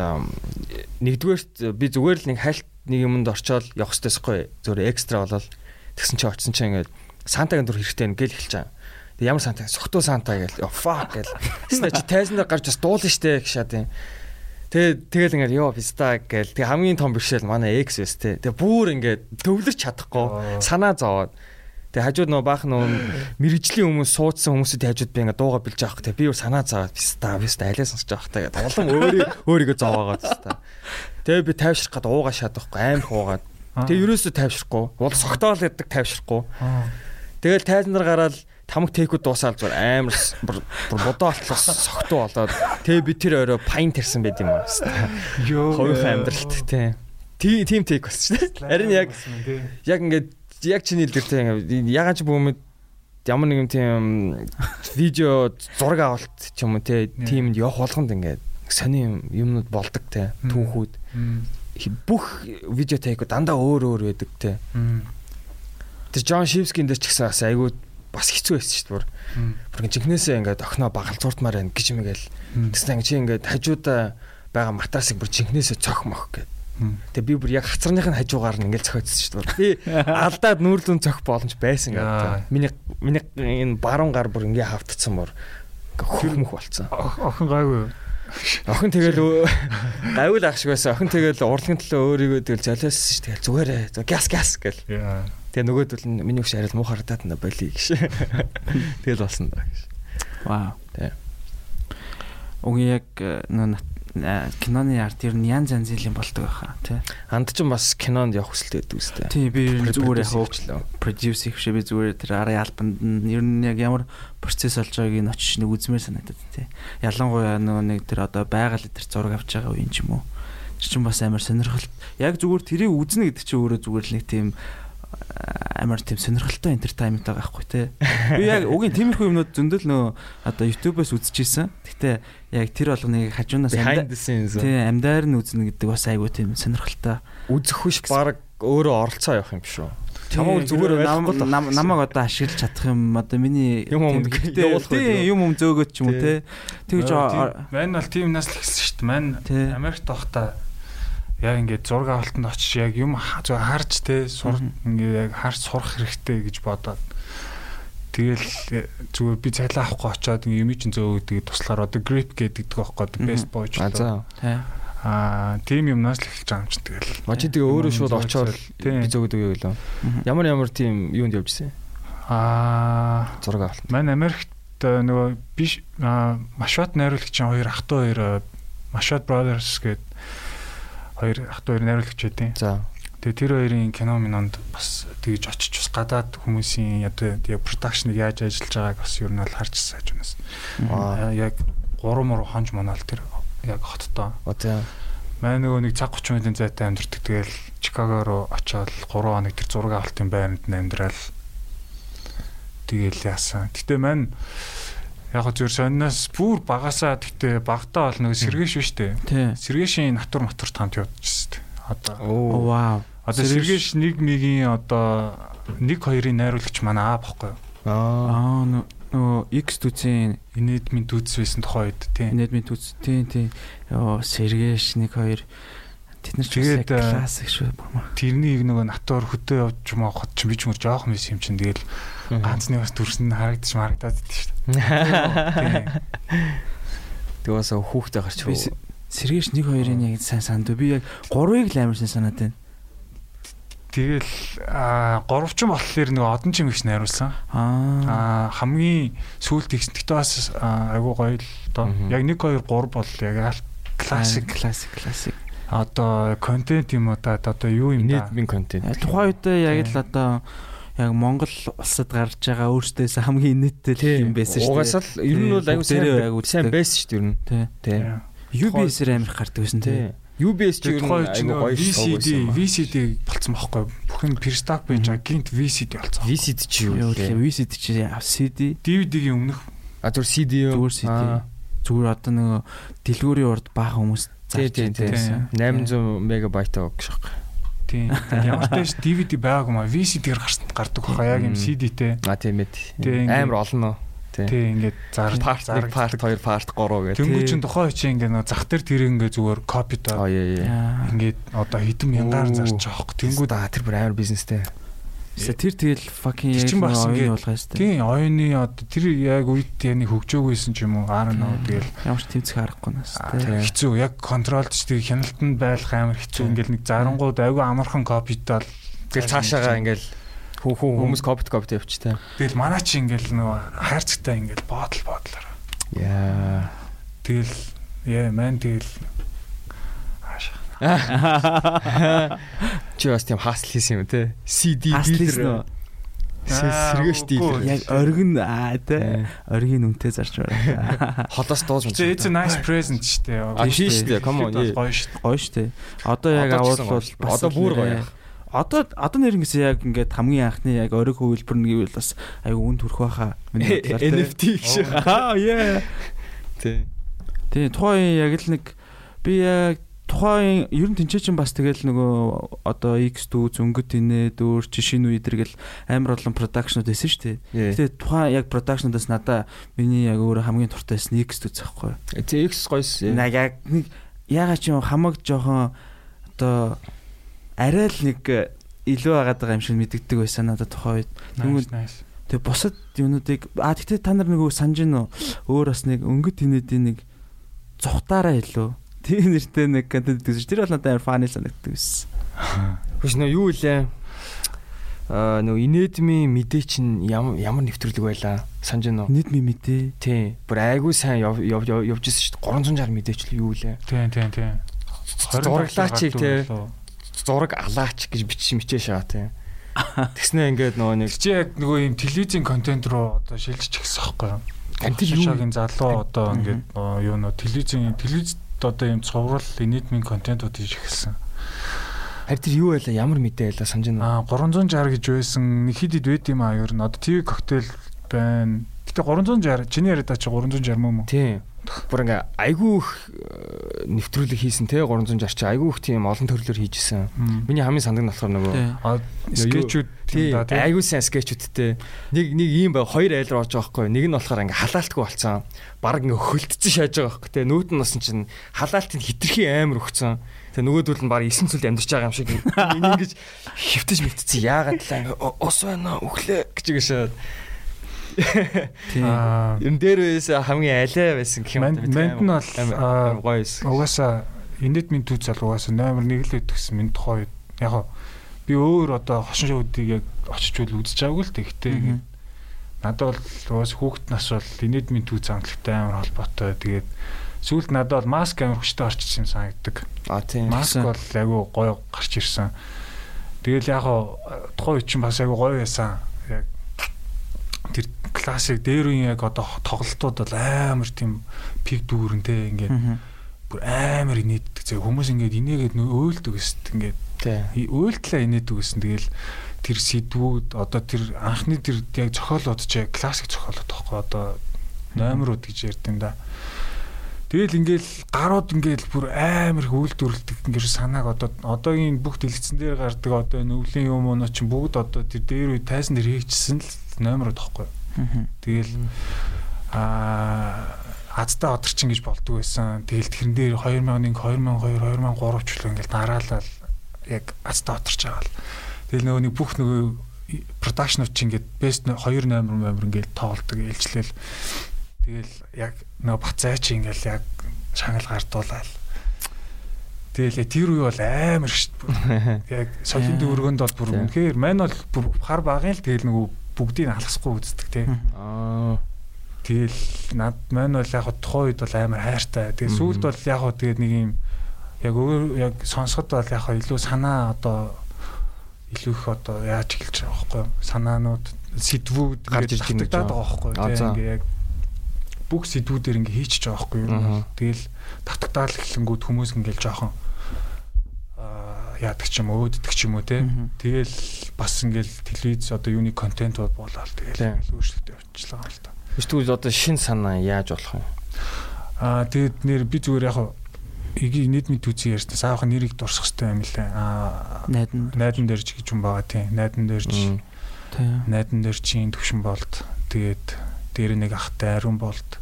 нэгдүгээрт би зүгээр л нэг хальт нэг юмд орчоод явах хэрэгтэйсгүй. Зүгээр экстра болол тэгсэн чинь очсон чинь ингээд сантагийн дүр хэрэгтэй нэг гэл эхэлж байгаа. Тэг ямар санта сухтуу санта гээл fuck гээл. Тэснэ чи тайзан дээр гарч бас дуулна штэ гэж шаад юм. Тэгээ тэгэл ингээд ёо писта гээл. Тэг хамгийн том бэрхшээл манай X байс те. Тэг бүр ингээд төвлөрч чадахгүй санаа зовоод Тэгээ хажууд нөө баах нөө мэрэгжлийн хүмүүс суудсан хүмүүсүүд хажууд би ингээ дууга билж авах те би юу санаа заагаад писта писта алиа сонсож авах та гэдэг улам өөрийг өөрийгөө зовоогоод писта. Тэгээ би тайвшрах гээд уугаа шатахгүй амар хуугаад. Тэгээ ерөөсөө тайвшрахгүй. Уул согтоол гэдэг тайвшрахгүй. Тэгэл тайлнар гараад тамаг тэйкүүд дуусаал зур амар бодоо болтлоос согтуу болоод тэгээ би тэр орой пайн тарсан байд юм аа. Йоо. Хоёрхан амьдралт тий. Тийм тэйк болсон шүү дээ. Харин яг яг ингээд яг чиний хэлдэгтэй ягаад ч бөөмөд ямар нэгэн тийм видео зураг авалт ч юм уу те тиймд явах болгонд ингээд сони юмнууд болдог те түүхүүд. Бүх видео тейк дандаа өөр өөр байдаг те. Тэр Джон Шивскин дээр ч гэсэн бас айгүй бас хэцүү байсан шүү дээ бүр. Жинхнээсээ ингээд охиноо багалзууртмаар байна гэж мэгэл тэгсэн чи ингээд хажуудаа байгаа матрасыг бүр жинхнээсээ цох мох гэдэг Тэгээ би бүр яг хацарныхын хажуугаар нь ингээл зохиодсон шүү дээ. Би алдаад нүүрлэн цох боломж байсан гэдэг. Миний миний энэ баруун гар бүр ингээ хавтцсан мөр хөрмөх болцсон. Охин гайгүй. Охин тэгэл гайвал ах шиг байсан. Охин тэгэл урлагийн төлөө өөрийгөө тэгэл золиосон шүү дээ. Зүгээрээ газ газ гэл. Тэгээ нөгөөдөл нь миний хөш арил муу харагдаад на болий гэж. Тэгэл болсон даа гэж. Вау. Тэг. Уг яг киноны арт ер нь янз янзын болдог байхаа тий. Анд ч бас кинонд явах хүсэлтэй байдаг үстэй. Тий би зүгээр яг продюс их шээ би зүгээр тэр арын альбанд нь ер нь яг ямар процесс болж байгааг нь очиж нэг үзмээр санагдаад тий. Ялангуяа нөгөө нэг тэр одоо байгаль тэр зураг авч байгаа үеин ч юм уу. Тэр чинь бас амар сонирхолт. Яг зүгээр тэрийг үзнэ гэдэг чинь өөрөө зүгээр л нэг тийм амар тийм сонирхолтой entertainment байгаа байхгүй те. Би яг угийн тиймэрхүү юмнууд зөндөл нөө одоо YouTube-оос үзчихсэн. Гэтэ яг тэр болгоныг хажуунаас тийм амдаар нь үзнэ гэдэг бас айгүй тийм сонирхолтой. Үзэх биш баг өөрөө оролцоо явах юм биш үү? Чамаг зүгээр намайг одоо ашиглаж чадах юм одоо миний юм юм тийм юм юм зөөгөөд ч юм уу те. Тэгж мань бол тийм нас л хэлсэн шүү дээ. Мань Америкт байхдаа яг ингээд зураг авалтанд очиж яг юм зөв харж те сур ингээд яг харж сурах хэрэгтэй гэж бодоод. Тэгэл э, зүгээр би цалин авахгүй очиод юм чинь зөө гэдэг туслахаар одоо grip гэдэг байхгүй best boy ч лөө аа тийм юмнаас л эхэлж байгаа юм чинь тэгэл. Очи тэгээ өөрөө шууд очиод би зөөгдөг юу лөө ямар ямар тийм юунд явжсэн? Аа зураг авалт. маань Америкт э, нөгөө биш машват найруулагчийн хоёр ах トゥ хоёр машват brothers гэдэг хоёр ах トゥ хоёр найруулагч байдیں۔ За. Тэгээ тэр хоёрын кино минанд бас тэгж очиж бас гадаад хүмүүсийн одоо тэгээ продакшныг яаж ажиллаж байгааг бас ер нь бол харж сайж унаас. Аа э, яг 3 муу хонж манаал тэр яг хоттоо. Оо тийм. Манай нөгөө нэг цаг 30 минутын зайтай амьдэрдэг. Тэгэл Чикаго руу очиод 3 хоног тэр зураг авалтын байранд амьдрал. Тэгэл яасан. Гэтэ мань яг го зүр сонноос бүр багасаа гэтээ багтаа бол нэг сэргээш биш үү? Сэргээшийн натур матур тамт явуулчихсан. Одоо оо вау. Одоо сэргээш нэг мигийн одоо нэг хоёрын найруулагч манай аа бохгүй юу? Аа нөгөө X түцэн инэдмийн түц байсан тухай үед тийм. Инэдмийн түц тийм тийм. Йоо сэргээш нэг хоёр Тэд нар ч классик шүү. Тэрнийг нөгөө натуур хөтөө явж маахад ч би ч мөр жоох мэс юм чин тэгэл ганцны бас төрсөн харагдчих марагдаад идэв шүү. Тэг бас хүүхдээ гарч би сэргээш 1 2-ын яг сайн санд би яг 3-ыг л амар сайн санаад байна. Тэгэл а горовчин болохоор нэг одон чим ихс найруулсан. Аа хамгийн сүүлд ихс тэгтээ бас айгуу гоё л доо. Яг 1 2 3 бол яг классик классик классик одоо контент юм уу да одоо юу юм да нийтмийн контент тухайн үед яг л одоо яг Монгол улсад гарч байгаа өөртөөс хамгийн нийттэй юм байсан шүү дээ. Угаасаа л ер нь бол аюу сайн сайн байсан шүү дээ ер нь. Тий. UBS-ээр амирх гардаг байсан тий. UBS ч ер нь аюу гоё VCD VCD болцсон байхгүй бүх юм перстак байж байгаа гинт VCD болцсон. VCD чи юу вэ? VCD чи CD DVD-гийн өмнөх а зүгээр CD? Зүгээр CD. Зүгээр одоо нөгөө дэлгүүрийн урд баахан хүмүүс зарж байсан. 800 мегабайт гэж байна. Тийм. Ямар ч тааш DVD байгаагүй маа VCD-гээр гардаг хаа яг юм CD-тэй. А тийм ээ. Амар нөө. Тий ингээд зар part 1 part 2 part 3 гэх. Тэнгүү чин тухайн чи ингээд нөө зах дээр тэр ингээд зүгээр копитоо. Ингээд одоо хэдэн мянгаар зарж байгаа хөөе. Тэнгүү да тэр бүр амар бизнестэй. Тэр тэгэл fucking яг оюуны болгоо шүү дээ. Тийм оюуны одоо тэр яг үед яны хөгжөөгүйсэн ч юм уу аар нөө тэгэл ямар ч тэмцэх аргагүй нас тийм хэцүү яг контролд ч тэг хяналтанд байх амар хэцүү ингээл нэг зарангууд айгүй амархан копитал тэгэл цаашаагаа ингээл хүн хүн хүмүүс копит копит явчих та. Тэгэл манай чи ингээл нөө хайрцагтай ингээл боодол бодлоор. Яа. Тэгэл яа мэн тэгэл Чи бас тийм хаасл хийсэн юм те. CD дилер. Сэргээш дилер. Яг оргин аа те. Оргийн үнэтэй зарч байна. Холоос дууж байна. It's a nice present штэ. А тийм штэ. Come on. Гоё штэ. Гоё штэ. Одоо яг авал бол одоо бүр гоё. Одоо одоо нэрнгэс яг ингээд хамгийн анхны яг ориг хөвөлбөр нь гэвэл бас айгу үн төрөх байхаа. NFT гэж. Аа яа. Тий. Тий, тухайн яг л нэг би яг тухайн ер нь тэнцээ чинь бас тэгэл нөгөө одоо X дүү зөнгөт инээ дүүр жишин үе идэргэл амар олон продакшнууд байсан шүү дээ. Тэгээ тухайн яг продакшнуудаас надаа миний яг өөр хамгийн туртай байсан X дүү захгүй. Тэгээ X гойс. Наа яг нэг ягаа чи хамаг жоохон одоо арай л нэг илүү агаад байгаа юм шиг мэддэгдэг байсан надад тухайн үед. Тэгээ бусад юмнуудыг а тэгтээ та нар нөгөө санаж гинөө өөр бас нэг өнгөт инээдийн нэг зүхтаараа илүү Тийм нэртэй нэг контент үзэж тэр бол надад амар фаны санагддаг байсан. Хөөс нөө юу илээ? Аа нөгөө инэдмийн мэдээ чинь ямар ямар нэвтрүүлэг байлаа? Санаж байна уу? Нийтмийн мэдээ. Тий. Бүр айгүй сайн явж ирсэн шүү дээ. 360 мэдээчлээ юу лээ. Тий, тий, тий. Зураглаачийг тий. Зураг алаач гэж бичиж мичээ шаа тий. Тэгснэ ингээд нөгөө нэг чи яг нөгөө юм телевизийн контент руу одоо шилжиж гисэн байхгүй юу? Антил юугийн залуу одоо ингээд юу нөө телевизийн телевизд одоо юм цуврал инэдмийн контентууд хийж эхэлсэн. Харин тэр юу байлаа? Ямар мэдээ байлаа санаж байна? Аа 360 гэж байсан. Нэг хэд хэд байд юм аа ер нь. Одоо ТV коктейл байна. Гэтэ 360 чиний яриад чи 360 мөн үү? Тийм. Бүр ингээ айгүй их э, нэвтрүүлэг хийсэн те 360 чи айгүй их тийм олон төрлөөр хийжсэн. Миний хамгийн сандаг нь болохоор нөгөө скетчүүд тийм да айгүй сайн скетчүүдтэй. Нэг нэг ийм бай хоёр айл руу орж байгаа байхгүй. Нэг нь болохоор ингээ халаалтгүй болцсон. Бараг ингээ хөлтцэн шааж байгаа байхгүй те. Нүүд нь бас чинь халаалтын хитрхи амар өгцөн. Тэгээ нөгөөдөл нь баг 9 цүл амьдарч байгаа юм шиг ингэж хөвтөж мэтцсэн. Яагаад ингээ ус байна өглөө гэж игээшээ Тийм. Юм дээр үес хамгийн алай байсан гэх юм. Манд нь бол гоё байсан. Угаасаа инэд минь түүц бол угаасаа номер 1 л өгсөн минь тухай яг би өөр одоо хошин шоудыг яг очиж үл үзэж байгаагүй л тэгтээ надад бол угаасаа хүүхэд нас бол инэд минь түүц амтлагтай амар холбоотой. Тэгээд сүүлд надад бол маск амар хүчтэй орчихсон юм санагддаг. А тийм. Маск бол айгүй гоё гарч ирсэн. Тэгэл яг тухайн үе чинь бас айгүй гоё байсан. Яг тэр классик дээр үеийн яг одоо тоглолтууд бол амар тийм пик дүүрэнтэй ингээд бүр амар инээддэг хүмүүс ингээд инээгээд өөлдөг өст ингээд өөлтлээ инээдэг өст тэгэл тэр сэдвүүд одоо тэр анхны тэр яг зохиолууд ч яг классик зохиолууд тахгүй одоо номерууд гэж ярьд юм да. Тэгэл ингээл гарууд ингээл бүр амар их үйлдвэрлэдэг ингээд санааг одоо одоогийн бүх дэлгэцэн дээр гардаг одоо нүглийн юм уу ч бүгд одоо тэр дээр үе тайсан дээр хийчихсэн л номерууд тахгүй. Тэгэл аа азтай одорчин гэж болдог байсан. Тэгэл тэрэн дээр 2001, 2002, 2003 ч л ингээл дараалал яг азтай одорч байгаа л. Тэгэл нөгөө нэг бүх нөгөө продакшнууд чи ингээд best 2 номер номер ингээд тоолдог ээлжлэл. Тэгэл яг нөгөө бацаа чи ингээл яг шагнал гардуулаад Тэгэл тэр үе бол амар шүү дээ. Яг соёлын дөргөнд бол бүр үнэхээр мань бол хар багын л тэгэл нөгөө бүгдийг алгасахгүй үздэг тий. Аа. Тэгэл над маань бол яг тухайн үед бол амар хайртай. Тэгээ сүүлд бол яг тэгээд нэг юм яг өөр яг сонсоход бол яг илүү санаа одоо илүү их одоо яаж эхэлж байгаа байхгүй? Санаанууд сэдвүүд гарч ирж байгаа байхгүй? Тэгээ яг бүх сэдвүүдээр ингээ хийчихэж байгаа байхгүй юу? Тэгэл татгатаал эхлэнгүүд хүмүүс ингээл жоохон яадаг ч юм өөддөг ч юм уу те. Тэгэл бас ингээл телевиз одоо юуны контент болоод тэгэл ингээл өөрчлөлтөй явчихлаа л да. Тэгвэл одоо шин санаа яаж болох юм? Аа тэгэд нэр би зүгээр яг игийн нийтмийн түүцэн ярьсан саахын нэрийг дурсах хэрэгтэй юм лээ. Аа найдан найдан дэрж гэж юм байгаа тийм. Найдан дэрж. Тийм. Найдан дэржийн төвшин болд. Тэгээд дээр нэг ахтай ариун болд.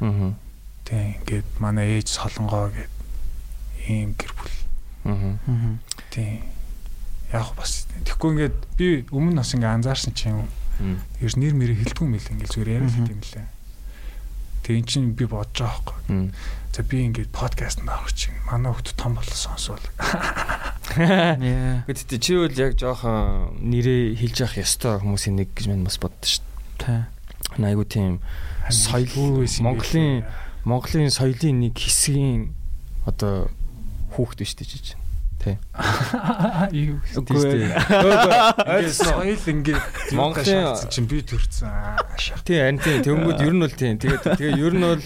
Аа. Тийм. Ингээд манай ээж солонгоо гэд ийм гэр бүл. Аа. Тийм. Яг бас тэгэхгүй ингээд би өмнө бас ингээ анзаарсан чинь ерөөс нэр мэрэ хэлдэггүй мэл ингээл зүгээр яриад хэлдэг юм лээ. Тэгээ эн чинь би бодож байгаа байхгүй. За би ингээд подкаст наарах чинь манай хөлт том болсон сонсвол. Гэтэл чи бол яг жоохон нэрээ хэлж явах ёстой хүмүүсийн нэг гэж мань бас боддоо шүү дээ. Айгу тийм соёл Монголын Монголын соёлын нэг хэсгийн одоо хүүхэд биш дээ Тий. Юу үгүй. Ингээд соёл ингээд Монголын чинь би төрсэн. Тий, харин тий. Тэнгүүд ер нь бол тий. Тэгээд тэгээ ер нь бол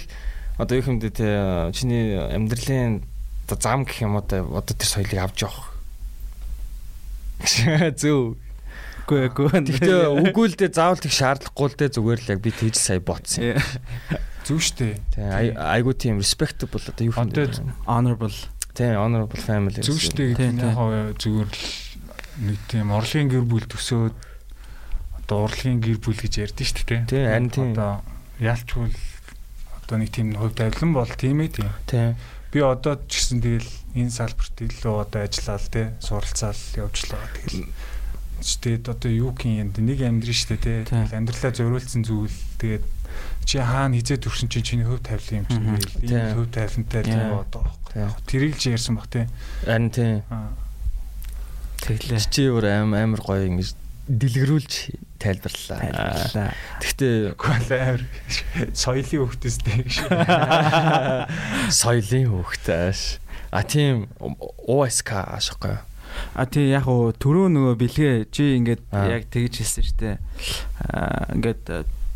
одоо юу юм бэ тий. Чиний амьдралын одоо зам гэх юм одоо одоо тэр соёлыг авч явах. Зөв. Үгүй үгүй. Тэгээ үгүй л дээ заавал тэг шаардлагагүй л дээ зүгээр л яг би тэгж сая ботсон. Зөв штэ. Тий. Айгуу тийм respectable одоо юу юм бэ? Honorable Тийм, honorable family. Зөв шүү дээ. Яг зүгээр л нэг тийм орлогын гэр бүл төсөөд одоо урлагийн гэр бүл гэж ярьдэн шүү дээ. Тийм, харин тийм. Одоо яалчгүй одоо нэг тийм хувь тавилан бол тийм ээ тийм. Тийм. Би одоо ч гэсэн тэгэл энэ салбарт илүү одоо ажиллаад тий суралцаал явжлаа. Тэгэл тэгээд одоо юу гин юм нэг амьдрын дээ тий. Амьдралаа зориулсан зүйл тэгээд чи хаана хизээ төрсөн чинь чиний хувь тавилан юм чинь ийм хувь тавилантай тийм одоо Тэрийг л ярьсан баг тий. Харин тий. Тэглээ. Чи өөр аим амар гоё ингэж дэлгэрүүлж тайлбарлалаа. Гэхдээ амар соёлын хөвгтэстэй гэж. Соёлын хөвгтэйш. А тийм ОСК аашгүй. А тий яг уу түрүү нөгөө бэлгээ чи ингээд яг тэгж хэлсэн шүү дээ. Аа ингээд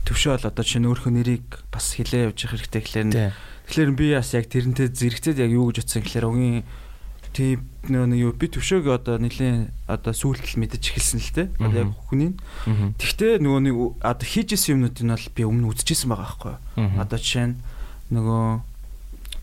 төвшөөл одоо чинь өөрхөн нэрийг бас хилээ явж явах хэрэгтэй гэхлээр тэгэхээр би бас яг тэрнтэй зэрэгцээд яг юу гэж утсан гэхлээр угийн тийм нэг юу би төвшөөг одоо нэлийн одоо сүүлтэл мэдэж эхэлсэн л те. Одоо яг хүний. Тэгтээ нөгөө нэг одоо хийжсэн юмнуудыг бол би өмнө үзчихсэн байгаа байхгүй. Одоо жишээ нь нөгөө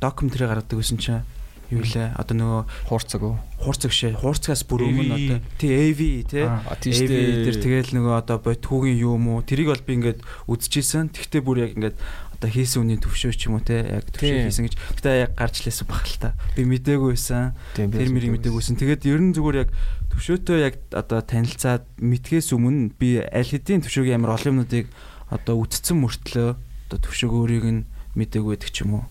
докюментари гаргадаг гэсэн чинь юу лээ? Одоо нөгөө хуурцаг уу? хуурцаг шээ. Хуурцгаас бүр өмнө одоо тий AV тий AV дээр тэгэл нөгөө одоо бодхуугийн юу юм уу? Тэрийг бол би ингээд үзчихсэн. Тэгтээ бүр яг ингээд одоо хийсэн үний төвшөө ч юм уу те яг төвшөө хийсэн гэж гэтээ яг гарч лээсэн баг л та. Би мдээгүй байсан. Тэр мэрийг мдээгүйсэн. Тэгээд ер нь зүгээр яг төвшөөтэй яг одоо танилцаад мэдгээс өмнө би аль хэдийн төвшөөгийн амар олон юмнуудыг одоо үтцсэн мөртлөө одоо төвшөөг өөрийг нь мдээгүй байдаг ч юм уу.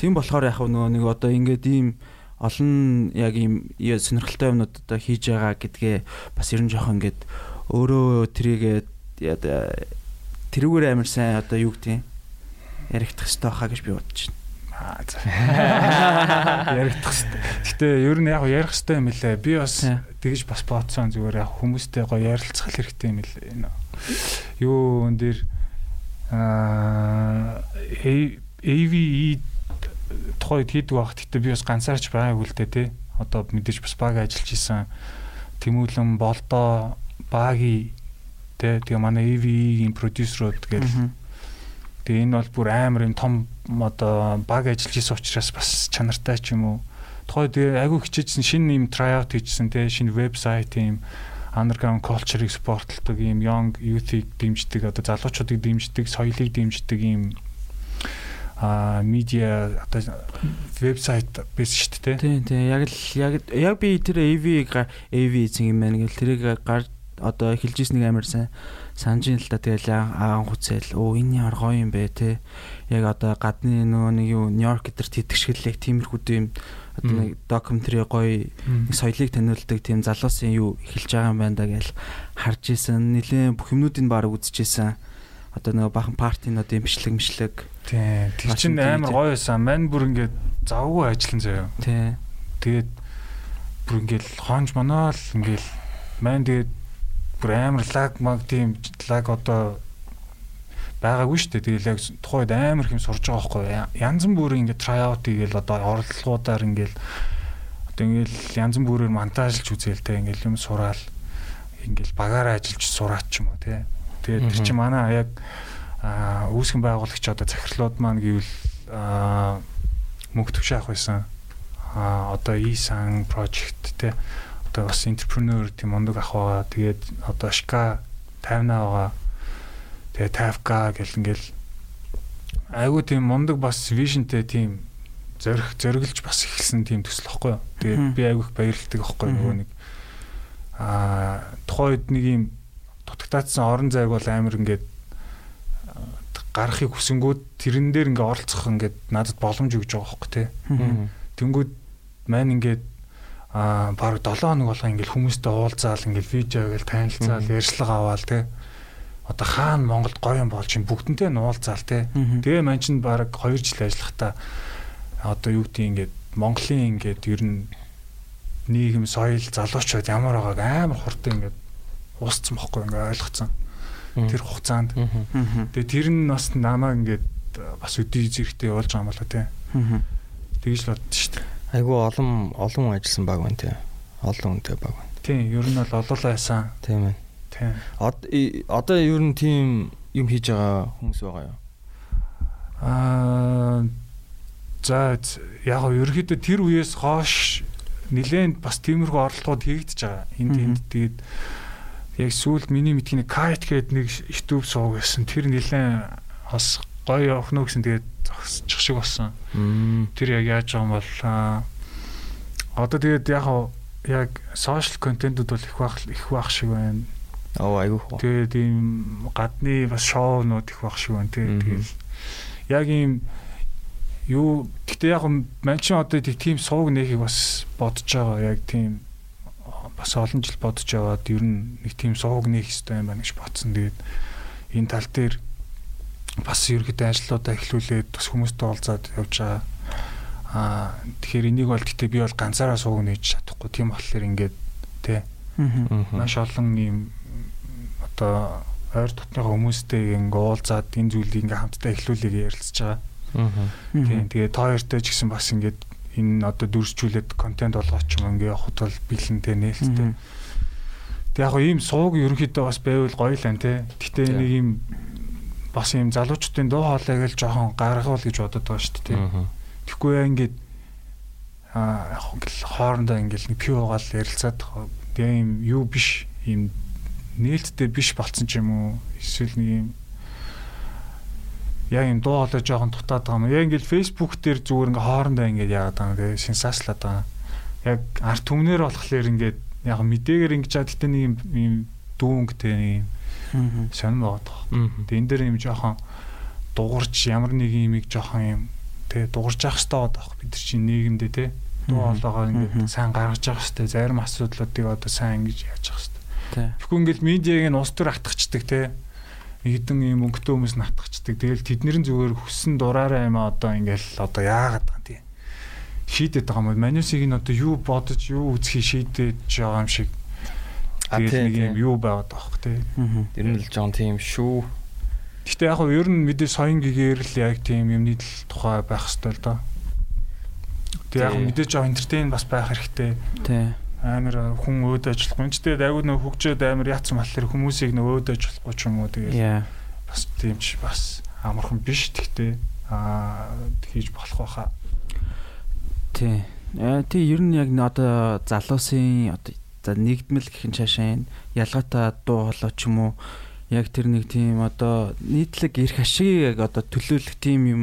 Тийм болохоор яг нөгөө нэг одоо ингээд ийм олон яг ийм сонирхолтой юмнууд одоо хийж байгаа гэдгээ бас ер нь жоохон ингээд өөрөө трийгээ тэрүүгээр амар сайн одоо юу гэдэг яригдах хэрэгтэй хаа гэж би бодож байна. Яригдах хэрэгтэй. Гэтэ ер нь яг ярих хэрэгтэй юм лээ. Би бас тэгж бас бодсон зүгээр яг хүмүүстэй гоё ярилцах хэрэгтэй юм лээ. Юу өн дээр аа AVE тухайд хийдэг багт гэтээ би бас ганцаарч байгаагүй л дээ тий. Одоо мэдээж бас баг ажиллаж исэн. Тэмүүлэн болдоо баги тий тэгээ манай AVE-ийн продюсерууд гэж Тэгээ энэ бол бүр амар юм том одоо баг ажиллаж исэн учраас бас чанартай ч юм уу. Тухай тэгээ айгүй хичээжсэн шинэ юм tryout хийжсэн те шинэ вебсайт юм underground culture-ыг спортлдог юм young youth-ийг дэмждэг одоо залуучуудыг дэмждэг соёлыг дэмждэг юм а медиа одоо вебсайт байсан шүү дээ тийм тийм яг л яг яг би тэр AV AV эзэн юм байна гэл тэрийг гар одоо эхэлж ирснийг амар сайн санаж ин л да тэгэл аан хуцэл оо энэ яар гоё юм бэ те? Яг одоо гадны нөгөө нэг юу Нью-Йорк гэдэрт хитгшгэл яг тиймэрхүү юм одоо нэг докюментари гоё соёлыг таниулдаг тийм залуусын юу эхэлж байгаа юм байна да гэж харж исэн. Нилээн бүх юмнуудыг баг үзчихсэн одоо нөгөө бахан партинууд юм бичлэг мишлэг тийм тэр чинь амар гоё байсан. Мань бүр ингээд завгүй ажиллан заяа. Тий. Тэгээд бүр ингээд хонж манаал ингээд мань тэгээд бүр амар лаг маг тийм лаг одоо байгаагүй шүү дээ. Тэгэл яг тухайд амар хэм сурж байгаа байхгүй. Янз бүр ингээд tryout хийгээл одоо орлогуудаар ингээд одоо ингээд янз бүрээр монтажлж үзээл те ингээд юм сураал ингээд багаараа ажиллаж сураач юм уу те. Тэгээд тэр чинь манай яг үүсгэн байгуулагч одоо захирлууд маань гэвэл мөнгө төвш авах байсан. А одоо e-san project те одоо бас entrepreneur тийм мундаг ах байгаа. Тэгээд одоо Ашка 50 байгаа. Тэгээд 50к гэл ингээл айгүй тийм мундаг бас вижнтэй тийм зорих зориглж бас эхэлсэн тийм төсөл واخгүй. Тэгээд би айгүйх баярлдаг واخгүй нөгөө нэг аа тухайн үед нэг юм дутагтаацсан орон зайг бол амар ингээд гарахыг хүсэнгүүд тэрэн дээр ингээ оролцох ингээд надад боломж өгж байгаа واخгүй тий. Тэнгүүд маань ингээд аа баг 7 хоног болго ингээл хүмүүстэй уулзаал ингээл видео гээл танилцаал ярьслага аваал те. Одоо хаана Монголд гоё юм болж юм бүгдэнтэй нуулзаал те. Тэгээ мань чинь баг 2 жил ажиллахтаа одоо юу гэдгийг ингээд Монголын ингээд ер нь нийгэм соёл залуучууд ямар байгааг амар хурдан ингээд уусцсан бохгүй ингээд ойлгоцсон. Тэр хугацаанд. Тэгээ тэр нь бас намаа ингээд бас өдий зэрэгтэй болж байгаа юм болоо те. Тэгж л бодсон шүү дээ Айгу олон олон ажилласан баг байна тий. Олон үнэтэй баг байна. Тийм, ер нь бол олоолаа байсан. Тийм ээ. Тийм. Одоо ер нь тийм юм хийж байгаа хүмүүс байгаа юу? Аа за яг ерөөхдөө тэр үеэс хойш нилээн бас тиймэрхүү оролдлогод хийгдэж байгаа. Энд энд тэгээд яг сүүлд миний мэдхийн кайт гэдэг нэг YouTube сууг байсан. Тэр нилээн бас гоё охно гэсэн тэгээд зогсчих шиг болсон. Тэр яг яаж байгаа юм бол одоо тэгээд яг яг сошиал контентууд бол их бах их бах шиг байна. Оо айгуу. Тэгээд ийм гадны бас шоунууд их бах шиг байна тэгээд яг ийм юу гэтээ яг манчин одоо тийм сууг нэхийг бас бодож байгаа яг тийм бас бас олон жил бодож яваад ер нь нэг тийм сууг нээх хэрэгтэй юм байна гэж бодсон. Тэгээд энэ тал дээр бас ерөөдөө ажлуудаа эхлүүлээд бас хүмүүстэй уулзаад явж байгаа. Аа тэгэхээр энийг бол гэтээ би бол ганцаараа сууг нээж чадахгүй. Тийм болохоор ингээд тий. Маш олон ийм одоо ойр дотныхоо хүмүүстэй ингээ уулзаад энэ зүйлийг ингээ хамтдаа эхлүүлээг ярилцж байгаа. Тийм тэгээ та хоёртой ч гэсэн бас ингээд энэ одоо дүрсжүүлээд контент болгооч юм ингээ явахд бол бэлэнтэй нээлттэй. Тэг яг ийм сууг ерөнхийдөө бас байвал гоё л ан те. Гэтэ нэг ийм бас ийм залуучуудын дуу хоолойг л жоохон гаргавал гэж бодод байгаа шүү дээ. Тэгэхгүй яа ингээд аа яг хоорондоо ингээл нэг пиу угаал ярилцаад тэгээ ийм юу биш ийм нээлттэй биш болцсон ч юм уу эсвэл нэг ийм яг юм дуу хоолой жоохон дутаад байгаа юм. Яг ингээл Facebook дээр зүгээр ингээ хоорондоо ингээ яагаад байгаа тэгээ сенсацлаад байгаа. Яг арт түмнэр болохоор ингээд яг мэдээгээр ингэж чад гэтээ нэг юм дүүнгтэй нэг юм сонирм байгаа тох. Тэгээ энэ дээр юм жоохон дуурч ямар нэг юмыг жоохон юм тэгээ дуурж явах хэрэгтэй байгаа тох. Бид нар чинь нийгэмдээ те дуу хоолойгоо ингээд сайн гаргаж явах хэрэгтэй. Зарим асуудлуудыг одоо сайн ингэж яаж явах хэрэгтэй. Тэгэхгүй ингээд медиаг нь ус төр атгачдаг те хідэн юм өнгөтэй хүмүүс натгачдаг. Тэгэл тэднэрэн зүгээр хүссэн дураараа юм одоо ингээл одоо яагаад байгаа тийм шийдэт байгаа юм. Манусыг нь одоо юу бодож юу үзхий шийдэж байгаа юм шиг. Тэгээд нэг юм юу байгаад байгаа хөх тийм. Тэр нь л жоон тийм шүү. Гэтэ яг нь ер нь мэдээ соён гэгээр л яг тийм юмны тухай байх хэвээр л доо. Тэг яг мэдээж жоо энтертейн бас байх хэрэгтэй. Тий амар хүн өөд ажиллахгүй. Ч тэгээд айгүй нөө хөгжөөд амар яатсан болохоор хүмүүсийг нөө өөд ажиллахгүй ч юм уу тэгээд бас тийм ч бас амархан биш гэхдээ аа хийж болох байхаа. Тий. Э тий ер нь яг одоо залуусын одоо за нэгдмэл гэх юм цаашаа ялгаатай дуу хоолой ч юм уу? Яг тэр нэг тийм одоо нийтлэг эрх ашиг яг одоо төлөөлөх тийм юм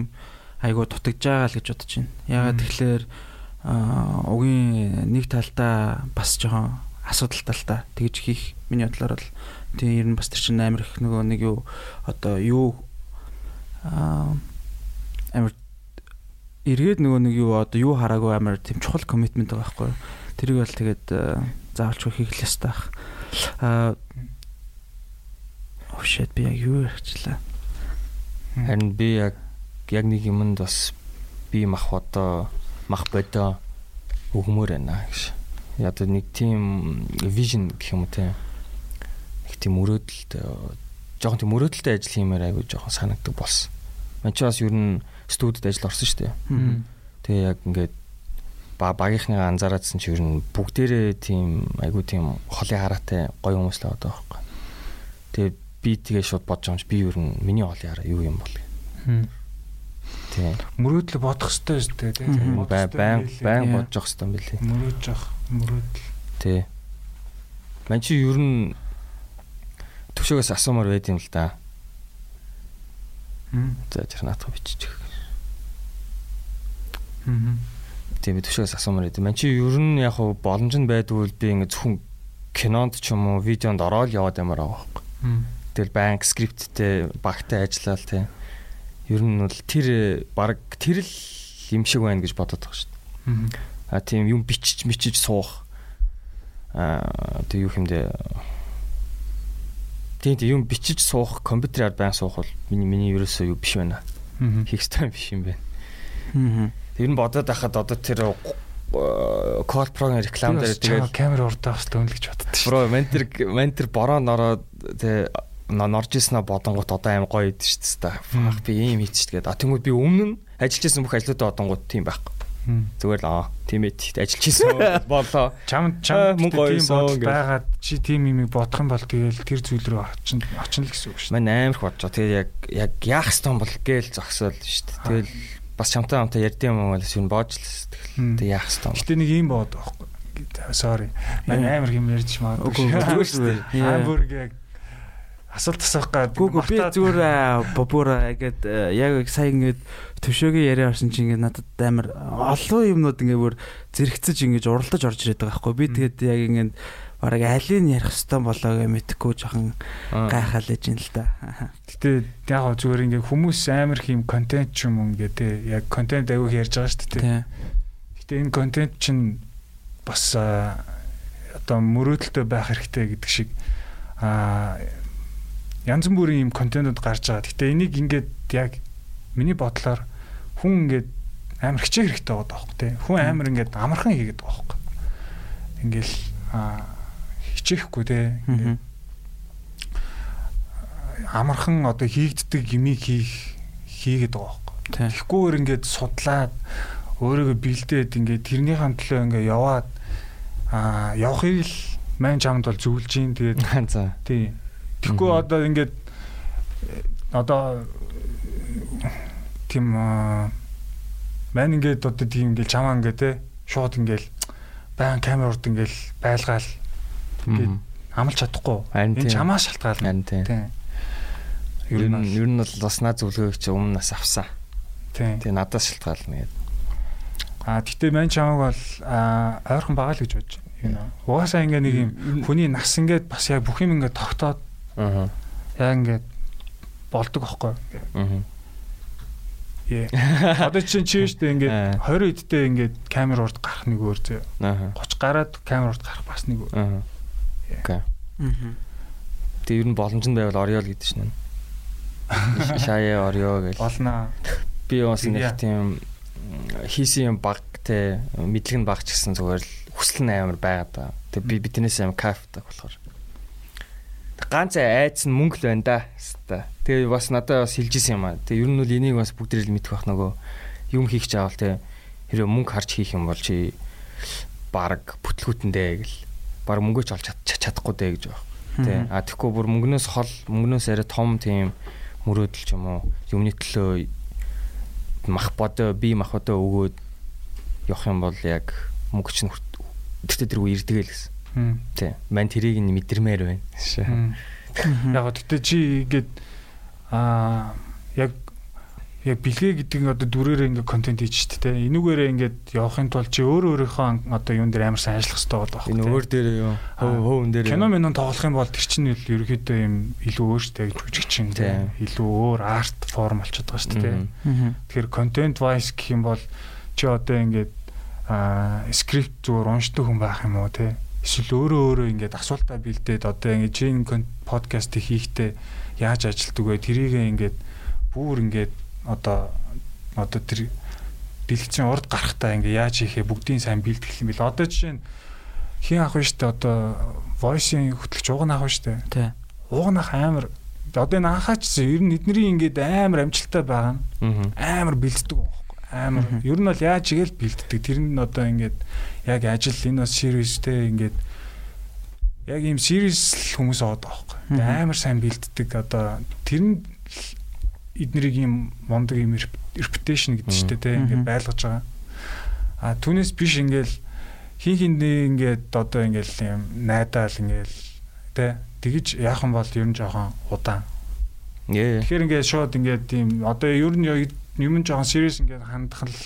айгуу дутагдж байгаа л гэж бодож байна. Ягаад тэгэхээр угийн нэг талдаа бас жоохон асуудалтай л та тэгж хийх миний бодлоор бол тийм ер нь бас тэр чинь амар их нөгөө нэг юу одоо юу амар эргээд нөгөө нэг юу одоо юу хараагүй амар тийм чухал коммитмент байгаа байхгүй тэрийг бол тэгээд заавалч хийх л ёстой байх аа oh shit би яг юу ярьчлаа харин би яг яг нэг юмд бас би мах одоо мах бодоо өгмөр байна гэж. Яг нэг тийм vision гэх юм уу те. Их тийм өрөөдөлт жоохон тийм өрөөдөлтэй ажил хиймээр айгүй жоохон санагдаг болсон. Ман ч бас ер нь студид ажил орсон шүү дээ. Тэгээ яг ингээд ба багийнхныгаа анзаараадсэн чи ер нь бүгдээрээ тийм айгүй тийм холын хараатай гоё хүмүүс л байгаа байхгүй. Тэгээ би тэгээ шууд бодож байгаа юм чи би ер нь миний холын хараа юу юм бол. Тийм. Мөрөөдөл бодох хэрэгтэй шүү дээ тийм. Байн байн байн бодож явах хэрэгтэй юм билий. Мөрөөж явах мөрөөдөл. Тий. Ман чи ер нь төвшөөс асуумаар байд юм л да. Хм. За тэр наатах бичиж. Хм. Тийм төвшөөс асуумаар байд. Ман чи ер нь яг боломж нь байдгүй би ингэ зөвхөн кинонд ч юм уу видеонд ороод яваад ямар байгаа байхгүй. Тэгэл банк скрипттэй багтай ажиллаад тийм ер нь бол тэр баг тэр л юм шиг байна гэж бодоод байгаа шүү дээ. Аа тийм юм бичиж мичиж суух. Аа тэг юу хэмдэ тийм тийм юм бичиж суух компьютераар байн суух бол миний миний ерөөсөө юу биш байна. Хийх стайм биш юм байна. Тэр нь бодоод байхад одоо тэр Call Pro-гийн реклам дээр тэгээд камер урдаа бас төнлөж боддоо шүү. Бро ментер ментер бороо нороо тэг норж ирсэн бодонгууд одоо аим гоё идэв шүү дээ. Фах би ийм хийчих тэгээд а тэнгууд би өмнө ажиллаж исэн бүх ажлуудаа бодонгууд тийм байхгүй. Зүгээр л аа тийм ээ ажиллаж исэн болоо. Чам чам тийм бодол байгаад чи тийм юм бодох юм бол тэгэл тэр зүйл рүү очино очино л гэсэн үг шүү. Мань амар их бодож байгаа. Тэгээд яг яг яах ёстой бол гээл зогсоол шүү дээ. Тэгэл бас чамтай хамтаа ярьд юм ер нь боож л тэгэл яах ёстой. Гэтэ нэг юм бод байхгүй. Sorry. Мань амар юм ярьж магадгүй. Үгүй шүү дээ. Хамбург яг асуулт асуух гад гүг би зүгээр бобур ингээд яг сая ингээд төвшөөгийн яриа орсон чинь ингээд надад амар олон юмнууд ингээд бүр зэрэгцэж ингээд уралдаж орж ирээд байгаа байхгүй би тэгээд яг ингээд бараг алийг ярих хэвээр болоо гэж мэдхгүй жоохон гайхал ээж юм л да. Гэтэ яг зүгээр ингээд хүмүүс амар хийм контент ч юм ингээд те яг контент аягүй ярьж байгаа шүү дээ. Гэтэ энэ контент чинь бас одоо мөрөөдөлтөй байх хэрэгтэй гэдэг шиг а янз бүрийн юм контентууд гарч байгаа. Гэтэ энийг ингээд яг миний бодлоор хүн ингээд амар хичээх хэрэгтэй байгаа байхгүй тий. Хүн амар ингээд амархан хийгээд байгаа байхгүй. Ингээл хичээхгүй тий. Ингээд амархан одоо хийгддэг юмыг хийх хийгээд байгаа байхгүй. Тэгэхгүйгээр ингээд судлаад өөрийгөө бэлдээд ингээд тэрнийхэн төлөө ингээд яваад аа явахыг л мань чамд бол зөвлөж юм тэгээд за тий. Тэгэхгүй одоо ингээд одоо тийм мань ингээд одоо тийм ингээд чамаа ингээд те шууд ингээд баян камер урд ингээд байлгаал ингээд амлж чадахгүй. Энэ чамаа шалтгаална. Тий. Ер нь ер нь бол бас наад зөвлөгөөг чи өмнөөс авсан. Тий. Тэгээ надаас шалтгаална гэдэг. А гэтээ мань чамаг бол ойрхон байгаа л гэж бодож байна. Угаасаа ингээ нэг юм хүний нас ингээд бас яг бүх юм ингээд тогтоод аа яг ингээд болдог аахгүй. Аа. Яа. Одоо чинь чи штэ ингээд 20 эдтэй ингээд камер урд гарах нэг өөр зөө. Аа. 30 гараад камер урд гарах бас нэг өөр. Окей. Аа. Тэгээ ер нь боломж нь байвал орё л гэдэг шнэ. Шаяа орё гэж. Болно. Би бас нэг тийм хийсэн юм баг те мэдлэг нь баг ч гэсэн зүгээр л хүсэл нь амар байгаа да. Тэг би биднээс амар кайфтай болохоор. Ганц айц нь мөнгө л байна да. Тэгээ бас надад бас хэлжсэн юм аа. Тэг ер нь бол энийг бас бүгдэрэл мэдэх бах нөгөө юм хийх чаавал те хэрэв мөнгө харж хийх юм бол чи баг бүтлгүүтэндээ гэл баг мөнгөө ч олж чадахгүй дээ гэж байна. Тэ. А тэгэхгүй бүр мөнгнөөс хол мөнгнөөс арай том тийм мөрөөдөл ч юм уу юмны төлөө мах бодоо би мах бодоо өгөөд явах юм бол яг мөнгө чинь тэгтээ тэргүй ирдэг л гэсэн. Тий. Ман тэрийг нь мэдэрмээр байна. Яг тэгтээ чи ингээд аа яг яг бэлгээ гэдэг нь одоо дүрээрээ ингээ контент хийж штэ те. Энүүгээрээ ингээд явахын тулд чи өөр өөрийнхөө одоо юун дээр амар сайн ажиллах хэрэгтэй болдог. Энэ өөр дээр юу? Хөв хөвн дээр кино минь тоглох юм бол тэр чинь ерөөхдөө юм илүү өөртөө гэж жүжигчин илүү өөр арт форм болчиход байгаа штэ те. Тэгэхээр контент wise гэх юм бол чи одоо ингээд а скрипт зүгээр уншдаг хүн байх юм уу те. Эсвэл өөрөө өөрөө ингээд асуултаа бэлдээд одоо ингээд чи подкаст хийхдээ яаж ажилтдаг вэ? Тэрийг ингээд бүр ингээд одоо одоо тэр бэлгцэн урд гарахтаа ингээ яаж хийхээ бүгдийн сайн бэлтгэх юм бэл. Одоо жишээ нь хин авах нь штэ? Одоо voice-ийн хөтлөгч уг нь авах нь штэ? Тий уг нь амар. Одоо энэ анхаачсан ер нь эдний ингээд амар амжилттай байгаа нь амар бэлддэг байхгүй амар. Ер нь бол яаж игээл бэлддэг? Тэр нь одоо ингээд яг ажил энэ бас сервистэй ингээд яг ийм сервис хүмүүс байгаа байхгүй амар сайн бэлддэг. Одоо тэр нь эднэрийг юм мондөг юм reputation гэдэг чинь тэ ингээд байлгаж байгаа. А түүнээс биш ингээл хин хиндээ ингээд одоо ингээл юм найдаал ингээл тэ тэгэж яах юм бол ер нь жоохон удаан. Тэгэхээр ингээд шууд ингээд тийм одоо ер нь юм жоохон serious ингээд хандах л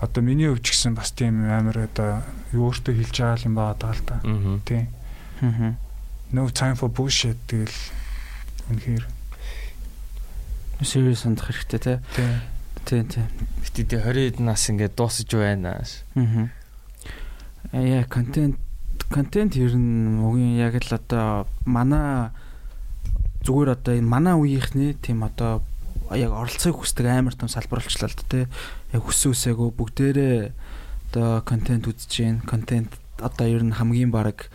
одоо миний өвч гэсэн бас тийм амар одоо юу өөртөө хэлж байгаа юм байна даа л та. Тийм. No time for bullshit тэгэл үнэхээр serious хандах хэрэгтэй тий. Тий, тий. Гэтэ тий 20 нас ингээд дуусаж байна. Аа. Яа, контент контент ер нь угийн яг л одоо манай зүгээр одоо энэ манай үеийнхний тийм одоо яг оролцоог хүсдэг амар том салбар болчлаа л да тий. Яг хүссэн үсээгөө бүгдээрээ одоо контент үзэж гин контент одоо ер нь хамгийн баг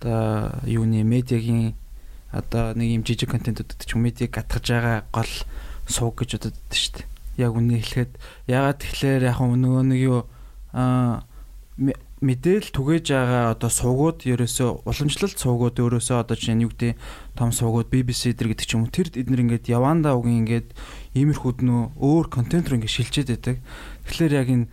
одоо юуны медиагийн одоо нэг юм жижиг контентуудад ч медиаг гатгаж байгаа гол сууг гэж бодод байдаг шүү дээ. Яг үнэ хэлэхэд ягаад тэгэхээр яг нөгөө нэг юу аа мэдээл түгээж байгаа одоо суугууд ерөөсөө уламжлалт суугууд ерөөсөө одоо жишээ нь юу гэдэг том суугууд BBC дэр гэдэг ч юм уу тэр эднэр ингээд явандаа угийн ингээд иймэрхүүд нөө өөр контент руу ингээд шилжээд байдаг. Тэгэхээр яг энэ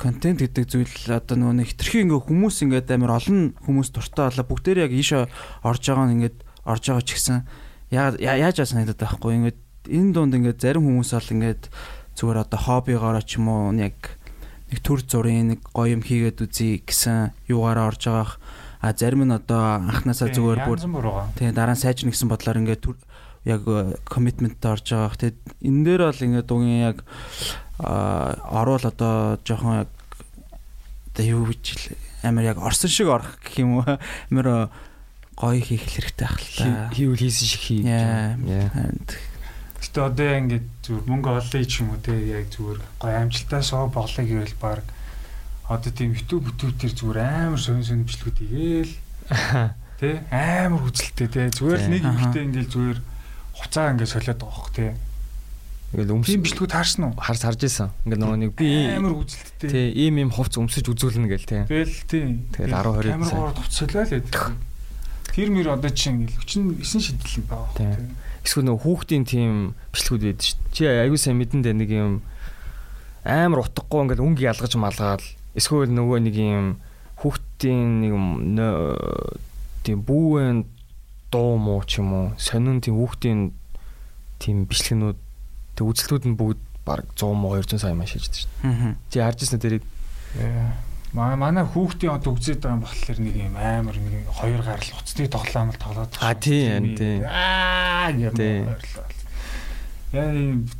контент гэдэг зүйл одоо нөгөө нэг хитрхи ингээ хүмүүс ингээд амар олон хүмүүс дуртай болоо бүгдээр яг ийшээ орж байгаа нь ингээд орж байгаа ч гэсэн яаж яаж санагдаад байхгүй ингээд энэ дунд ингээд зарим хүмүүс бол ингээд зүгээр одоо хоббигоороо ч юм уу яг нэг төр зургийн нэг гоё юм хийгээд үзье гэсэн юугаараа орж байгаах. А зарим нь одоо анханасаа зүгээр бүр тийм дараа нь сайжрна гэсэн бодлоор ингээд яг коммитменттэй орж байгаах. Тийм энэ дээр бол ингээд угийн яг орвол одоо жоохон яг одоо юу гэж амар яг орсон шиг орох гэх юм уу? Амар гоё хийх хэрэгтэй ах л та. Хийвэл хийсэн шиг хий. Гэтэ одоо ингээд зүгээр мөнгө олъё ч юм уу те яг зүгээр гоё амжилтаа шоу боглоё гэвэл баг одоо тийм YouTube бүтүүт төр зүгээр амар сонь бичлэгүүд игээл те амар үзэлтэй те зүгээр л нэг ихтэй ингээд зүгээр хуцаа ингээд солиод байгаа хөх те Ингээл өмс тийм бичлэгүүд харсан уу? Харс харж исэн. Ингээл нөгөө нэг би амар үзэлттэй. Тий, ийм ийм хувц өмсөж үзүүлнэ гээл тий. Тэгэл тий. Тэгэл 10 20 камер гоор хувцсалаа л гэдэг. Тэр мөр одоо чинь ингээл 49 шидэл юм байна. Тий. Эсвэл нөгөө хүүхдийн тийм бичлэгүүд байдаг шүү дээ. Чи аягүй сайн мэдэн дээ нэг юм амар утгагүй ингээл өнгө ялгаж малгаал эсвэл нөгөө нэг юм хүүхдийн нэг юм тийм бүүэн дуу муу ч юм уу сонин тийм хүүхдийн тийм бичлэгнүүд Тэг үзэлтүүд нь бүгд баг 100 муу 200 сая маш шийдэж шүү дээ. Чи харж ирсэн тэрийг? Манай манай хүүхдийн одоо үзээд байгаа юм болохоор нэг юм амар нэг хоёр гарал уцны тоглоом л тоглоод байгаа. А тийм тийм. Аа юм. Яа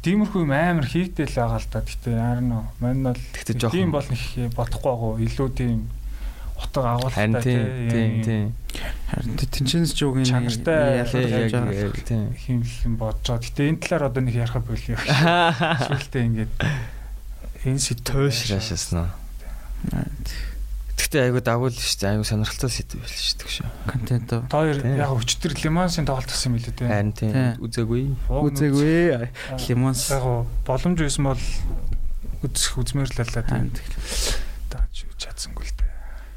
тиймэрхүү юм амар хийгдэл байгаа л да. Гэтэ харин мань бол тийм бол нэг бодохгүй байгаа. Илүү тийм утга агуулгатай тийм тийм. Харин тэнчэнс жуугийн чанартай ялгаж байгаа тийм химлэн бодож байгаа. Гэтэ энэ талаар одоо нэг ярих болио. Сүлтээ ингээд энэ сэт тойшраашсан уу. Гэхдээ айгуу дагуул шүү дээ. Айгуу сонирхолтой сэт байл шүү дээ шүү. Контент. Та хоёр яг өчтөр лимонсын тоглолт гэсэн юм лээ тийм. Харин тийм. Үзээгүй. Үзээгүй. Лимонс. Яг боломж байсан бол үзэх үзмэр л лалаа тийм. Тааж чадсангүй л дээ.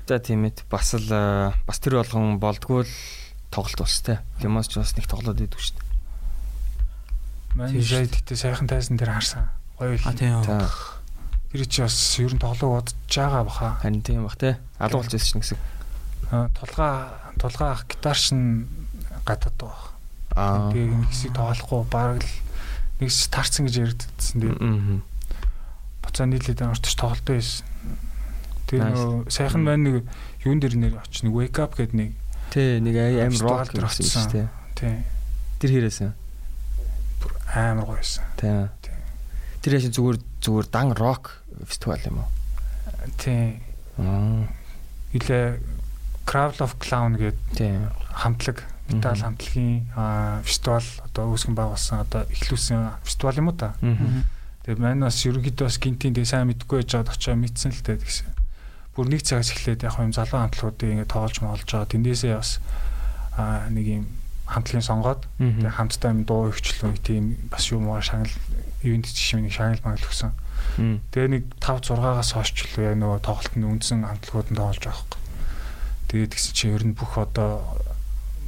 За тийм ээ. Бас л бас тэр болгон болдгоо л тоглолт тээ. Лимонс ч бас нэг тоглоод идэв шүү дээ. Манай жай тэгтээ сайхан тайсан дээр харсан. Гоё л. А тийм. Тэр чи бас ер нь тоглоо бодож байгаа баха. Харин тийм бах те. Алга болж ирсэн гэсэн. Аа тулгаа тулгаа ах гитарш нь гадаад баг. Аа. Тэгээ нэг хэсэг тоглохгүй бараг л нэг хэсэг тарцсан гэж яригдсан тийм. Аа. Буцаа нийлээд орчиж тоглолтоо байсан. Тэгээ нөө сайхан маань нэг юун дээр нэр очиж нэг wake up гэдэг нэг Тий, нэг аим рок гэсэн шүү дээ. Тий. Тэр хэрээсэн. Амар гоёсэн. Тий. Тэр яшин зүгээр зүгээр дан рок фестивал юм уу? Тий. Аа. Илээ Crawl of Clown гэдэг хамтлаг метал хамтлагийн фестивал одоо үүсгэн байгуулсан одоо эхлүүлсэн фестивал юм уу та. Тэгээ маань бас ерөнхийдөө бас гинтийн тэгээ сайн мэдгүй байж байгаад очоо мэдсэн л дээ гэсэн бүр нэг цагаас эхлээд яг юм залуу хамтлагуудыг ингээд тоолж моолж байгаа. Тэндээсээ бас аа нэг юм хамтлагийн сонгоод тэгээ хамтдаа юм дуу хөвчлөө тийм бас юм уу шагнал ивент нэг шагнал мангал өгсөн. Тэгээ нэг 5 6-аас хойш л яг нөгөө тоглолтын үндсэн хамтлагууд нь тоолж байгаа хэрэг. Тэгээд тэгсэн чинь ер нь бүх одоо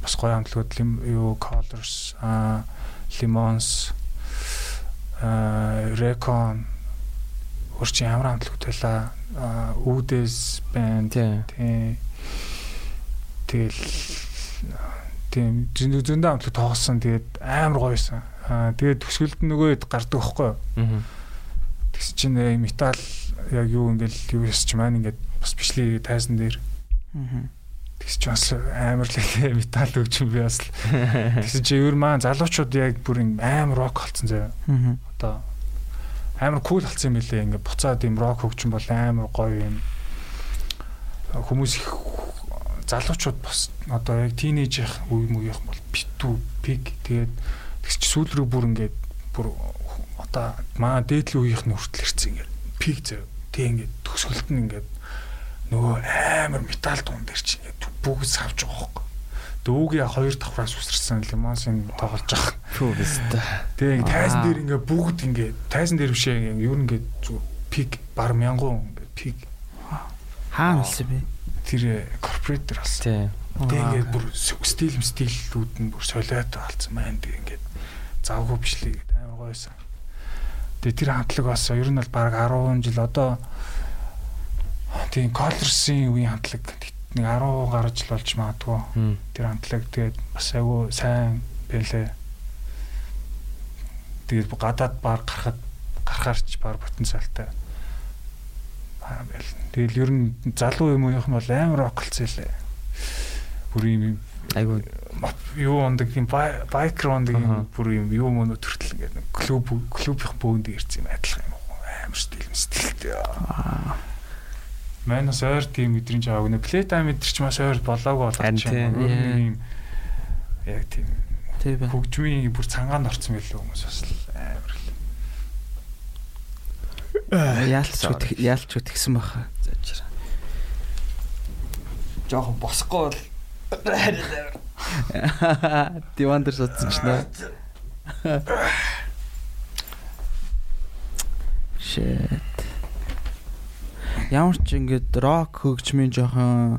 бас гоё хамтлагууд юу Colors аа Limons аа Recon өөр чи ямар хамтлагууд байлаа үүдээс банд тий. тэгэл тийм зөндөө хамтлаг тоглосон. Тэгээд амар гоёсэн аа тэгээд төсгөлд нөгөөд гардаг байхгүй тэгс чинь метал яг юу ингээл юу ясч маань ингээд бас бичлэг тайзан дээр. Тэгс чи бас амар л метал өгч би бас тэгс чи ер маань залуучууд яг бүр амар рок болсон заяа. Одоо амар кул болсон юм билээ. Ингээ буцаад юм рок хөгжим бол амар гоё юм. Хүмүүс их залуучууд бас одоо яг тийнейж их үе мууих бол битүү пик. Тэгээд тэгч сүүл рүү бүр ингээд бүр одоо маа дээдлийн үеийнх нь хүртэл ирсэн ингээд пик зав. Тэг ингээд төгсгөлт нь ингээд нөгөө амар металл дуун дээр чинь ингээд бүгд савж байгаа хөөхгүй дүүгээ хоёр давхраас үсэрсэн лимонсын тоглож байгаа. Фүү биста. Тэгээ тайзан дээр ингээ бүгд ингээ тайзан дээр бишээ ингээ юу ингээ пик бар мянган ингээ пик хаана болсон бэ? Тэр корпоратор болсон. Тэгээ ингээ бүр стил стилүүд нь бүр солиод болсон маань тэгээ ингээ завгүй бичлээ гэдэг амар гойсон. Тэгээ тэр хамтлаг бас ер нь бол баг 10 жил одоо тийм колорсын үеийн хамтлаг нэг 10 гаруй жил болж магадгүй. Тэр хамтлаг тэгээд бас айгүй сайн байлээ. Тэгээд гадаад баар гарахад гарахаарч баар потенциалтай. Аа байл. Тэгэл ер нь залуу юм уу юм бол амар околцсон лээ. Бүр юм айгүй юу ондаг юм байкграунд юм бүр юм юу мөн төртөл ингээд клуб клубийнх бөөнд ирсэн юм адилхан юм амар стил стилтэй. Аа Манас ойр тийм мэдрэмж аваагүй нэ плейтайм мэдэр ч маш ойр болоогүй болооч юм. Яг тийм. Тийм. Хөгжмийн бүр цангаанд орсон байлгүй хүмүүс бас амар л. Яалч яалч тэгсэн баха. Зочроо. Жохон босхгүй бол Диван дээр нэ. Shit. Ямар ч ингэж рок хөгжмийн жоохон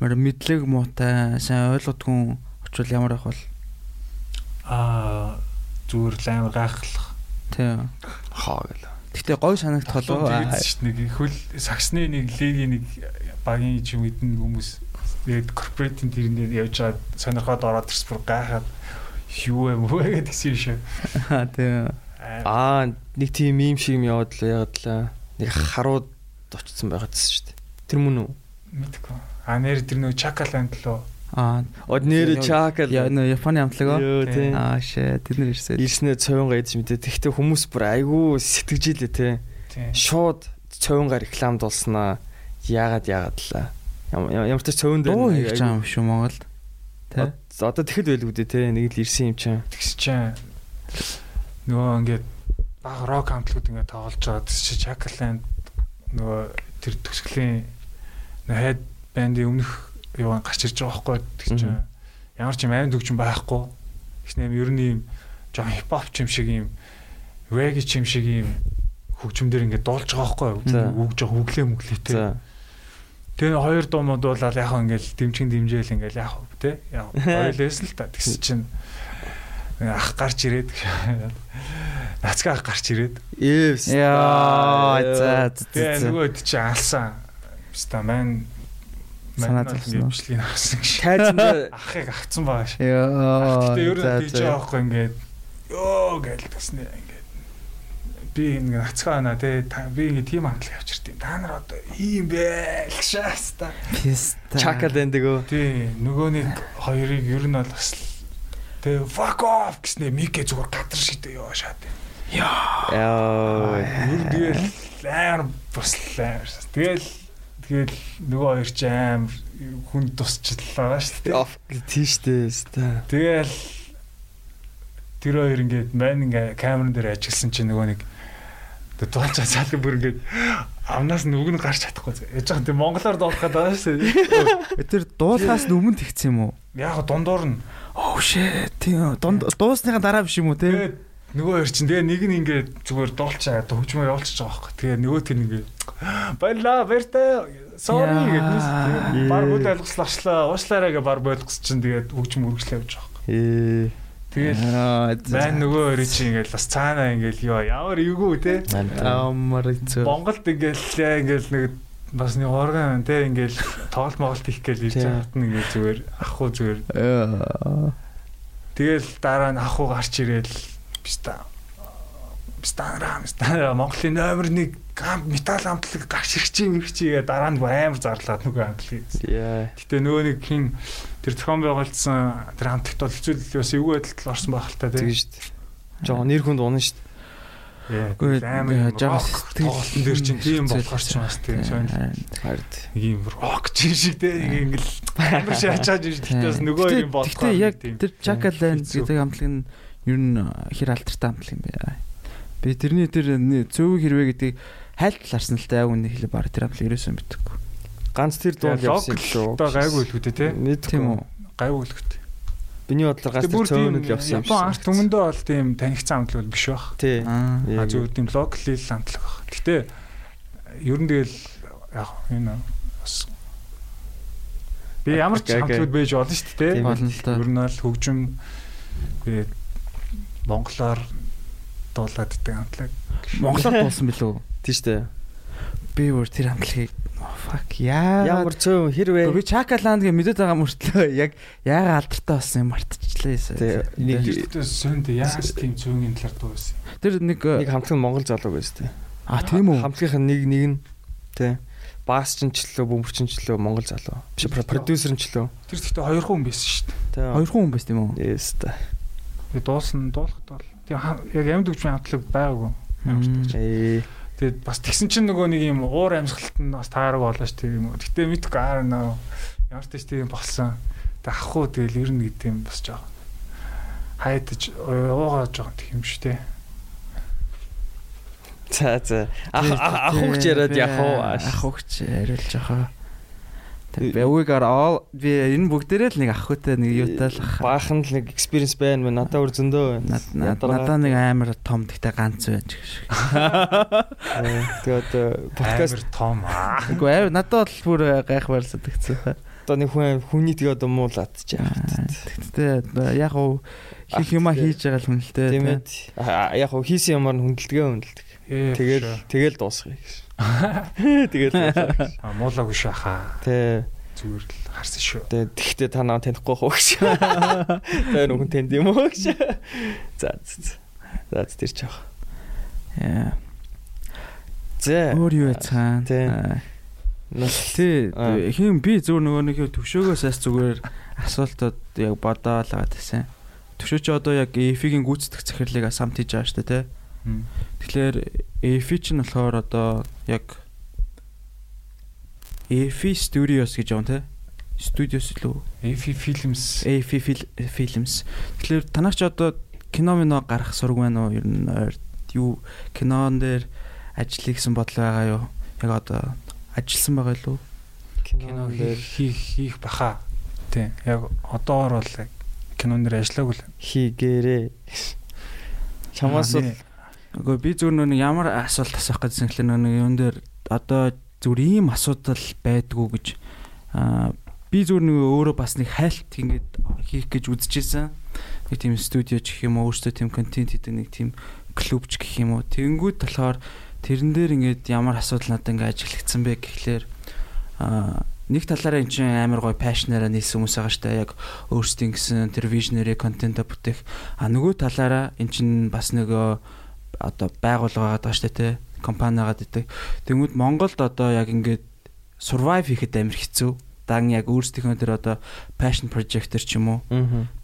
мэдлэг муутай сайн ойлгодгүй очвол ямар ах бол аа зүгээр л амар гайхлах. Тийм. Хаа гэл. Гэтэ гой санагдах болов. Нэг хөл саксны нэг легийн нэг багийн ч юм эдэн хүмүүс яг корпоративын тэрнээр явж байгаа сонирхоод ороод ирс бүр гайхаад юу юм бэ гэдгийгсэн шүү. Аа тийм. Аа нэг тийм юм шиг юм яваад л ягаад л нэг харууд очсон байгаадсэн шүү дээ. Тэр мөн үү? Мэдгүй. Аа нэр тэр нөө Чакаланд лөө. Аа од нэр Чакал. Яа нөө Японы амтлаг оо. Аа шээ тэд нар ирсэн. Ирснээ цовингаа идэж мэдээ. Тэгтээ хүмүүс бүр айгүй сэтгэжилээ те. Шууд цовингаа рекламд болсноо. Яагаад яагаад лаа. Ямар ч цовин дээр дуу хийж байгаа юм шүү Монголд. Тэ. Одоо тэгэхэд байлгүй дээ те. Нэг л ирсэн юм чинь. Тэгс чинь нөгөө ингээд баг рок хамтлагууд ингээд тоглож байгаа. Тэс чи Chakaland нөгөө тэр төсгөлийн хайд бандын өмнөх юу гарч ирж байгаа байхгүй тэг чинь ямар ч юм аймд хөгжим байхгүй. Тэгснэм ер нь юм жоохон хипхоп ч юм шиг юм reggae ч юм шиг юм хөгжмдөр ингээд дуулж байгаа байхгүй. Үг жоохон өглөө мөглөөтэй. Тэгээ хоёр дуу мод бол яг ингээл дэмчин дэмжээл ингээл яг тий. Яг ойлээс л та тэгс чинь ах гарч ирээд нацгаа ах гарч ирээд Эвс. Яа за за. Тэгээ нөгөө хэд чи алсан. Биста мань санаа зовсон. бичлэгийг авсан гэж. Тайзанд ахыг авцсан байгаа ш. Яа. Гэтэ ер нь тийж байхгүй ингээд ёо гээл ингээд би ингээ нацгаа байна те би ингээ тим хамтлаг авчирт юм. Та нар одоо ийм байл шааста. Чакал эндэгөө. Тий нөгөө нэг хоёрыг ер нь бол бас те fuck off гэснээр мигэ зүгээр гадар шидэ ёо шаад. Яа. Ер тэгэл амар буслаа. Тэгэл тэгэл нөгөө хоёр ч амар хүн тусчлаа шүү дээ. Тийш дээ. Тэгэл тэр хоёр ингээд мань ингээ камерын дээр ажилласан чинь нөгөө нэг Тэгээ дуулж цаалга бүр ингээд амнаас нүг нь гарч чадахгүй. Яж байгаа тийм монголоор дуулах гэдэг байна шүү дээ. Тэр дуулахаас өмнө тэгсэн юм уу? Яг дундуур нь. Oh shit. Тийм дуусныхаа дараа биш юм уу те? Нөгөө хоёр чинь тэгээ нэг нь ингээд зүгээр дуулчаа хөгжмөө явуулчихж байгаа байхгүй. Тэгээ нөгөө тэр ингээд баярлаа баяртай sorry гэдэг. Баг үл ойлгослаачлаа. Уушлаараа гэ баг ойлгос чинь тэгээд хөгжим үргэлжлээ явж байгаа. Ээ Тэгэл байн нөгөө өрөө чи ингээл бас цаана ингээл ёо ямар эвгүй те. Амар хэцүү. Монголд ингээл ингээл нэг бас нэг орган те ингээл тоглолт моголт их гээл ирж байгаад нэг зүгээр ахгүй зүгээр. Тэгэл дараа нь ахгүй гарч ирээл биста станра станра Монголын номер 1 металл амтлаг чи ирэх чи дараа нь амар зарлаад нөгөө амтлагийг. Гэтэ нөгөө нэг хин тэр зохион байгуулсан тэр хамтлагт бол хэцүү бас эвгүй байдалд орсон байх л та тийм шүү дээ. Жоо нэр хүнд унаа шүү дээ. Үгүй амар жоо тоглолтын дээр чинь тийм болохоор ч бас тийм сонир. Хард. Нэг юм рок чи шиг тийм ингээл амар шаачаад юм шүү дээ. Нөгөө юм болохоор. Гэтэ яг тэр Jackaland гэдэг хамтлаг нь ер нь хэр алтартай хамтлаг юм бэ? Би тэрний тэр зөв хэрвээ гэдгийг хайлтлаарсан л та яг үнэ хэлээ баг тэр хамтлаг ерөөсөө мэдхгүй. Ганц тэр дуул явсан шүү. Одоо гайгүй л үгүй те. Тийм үү? Гайгүй л үгүй. Биний бодлоор ганц тэр цөөнөл явсан юм шиг. Япон арт өмнөдөө бол тийм танигдсан амтлаг бол биш байх. Тий. Аа зөв тийм локал хэл амтлаг байх. Гэтэ ер нь тэгэл яг энэ бас Би ямар ч хамтлагууд байж болно шүү дээ. Болно л да. Ер нь бол хөгжим монголоор дуулаад идэг хамтлаг. Монголоор дуулсан билүү? Тийм шүү дээ. Би өөр тэр хамтлагийг fuck яа ямар цөв хэрвээ би Чакаландгийн мэдээд байгаа мөртлөө яг яага алдартай болсон юм мартчихлаа нэг сон тэ яаж тийм цөөнгийн талаар дуусан тэр нэг нэг хамтлаг Монгол залуу байсан тэ а тийм үү? Хамтлагийнх нэг нэг нь тэ бас чинчлөө бөмбөрчинчлөө Монгол залуу. Биш продюсерчлөө тэр гэхдээ хоёр хүн байсан шүү дээ. Хоёр хүн байсан тийм үү yes та би дуусан дуулахад бол тийм яг амьд хөгжмийн хамтлаг байгаагүй Ээ Тэгээд бас тэгсэн чинь нөгөө нэг юм уур амьсгалт нь бас таараг болоо ш тийм юм. Гэтэ мэдгүй аа нөө ямар ч тийм болсон. Тэг ах уу тэгэл ирнэ гэдэг юм бас жоо. Хайтаж уугаа жоо тийм шүү дээ. За за. Ах ухч яриад яах вэ? Ах ухч яриад жохоо. Бэвгээр аа би энэ бүгдээрээ л нэг аххүйтэй нэг юутай л ах. Баахан л нэг experience байна мэн надад өөр зөндөө байна. Надад нэг амар том гэхдээ ганц байна ч гэж. Тэгээд подкаст том аа. Үгүй аа надад бол бүр гайхмаар санагдсан. Одоо нэг хүн хүний тэгээ одоо муулаад ч яа. Тэгтээ яг уу хийх юма хийж байгаа л хүн л дээ. Тийм ээ. Яг уу хийсэн юмар хүндэлтгээ хүндэлдэг. Тэгэл тэгэл дуусгая гэж. Тэгэл а муулаагүй шахаа. Тэ зүгээр л харсан шүү. Тэ тэгтээ та наа танихгүй хөө гэж. Тэ нүхэн тэнд юм уу гэж. За за тэр ч яах. Яа. Зэ. Өөр юу цаан. Тэ. Тий хин би зөв нөгөө нэг төвшөөгөөс зүгээр асуултууд яг бодоол байгаа гэсэн. Төвшөөч одоо яг EF-ийн гүйцэтгэх захирлыг самт хийж байгаа шүү дээ, тий. Тэгэхээр EFI ч нь болохоор одоо яг EFI Studios гэж юм те. Studios лөө. EFI Films. EFI Films. Тэгэхээр танаач одоо кино мино гарах сураг байна уу? Ер нь юу кинон дээр ажил хийсэн бодол байгаа юу? Яг одоо ажилласан байгаа юу? Кино дээр хийх хийх баха. Тий. Яг одоогор бол кинон дээр ажиллаагүй л хийгээрээ. Чамаас бол Үгүй би зүгээр нэг ямар асуулт асуух гэжсэн гэхэл нэг юун дээр одоо зүгээр ийм асуудал байдгүй гэж аа би зүгээр нэг өөрөө бас нэг хайлт ингэж хийх гэж үзчихсэн. Нэг тийм студио ч гэх юм уу өөртөө тийм контент хийдэг нэг тийм клуб ч гэх юм уу. Тэнгүүд болохоор тэрэн дээр ингээд ямар асуудал надад ингээд ажиглагдсан бэ гэхлээр аа нэг талаараа эн чинь амар гоё пашнараа нийлсэн хүмүүс байгаа штэ яг өөрсдийн гэсэн тэр вижнери контент бүтээх а нөгөө талаараа эн чинь бас нөгөө одоо байгуулга байгаа шүү дээ те компани байгаа гэдэг. Тэнгүүд Монголд одоо яг ингээд survive хийхэд амар хэцүү. Дан яг өөрсдийнхөө тэр одоо passion project-эр ч юм уу.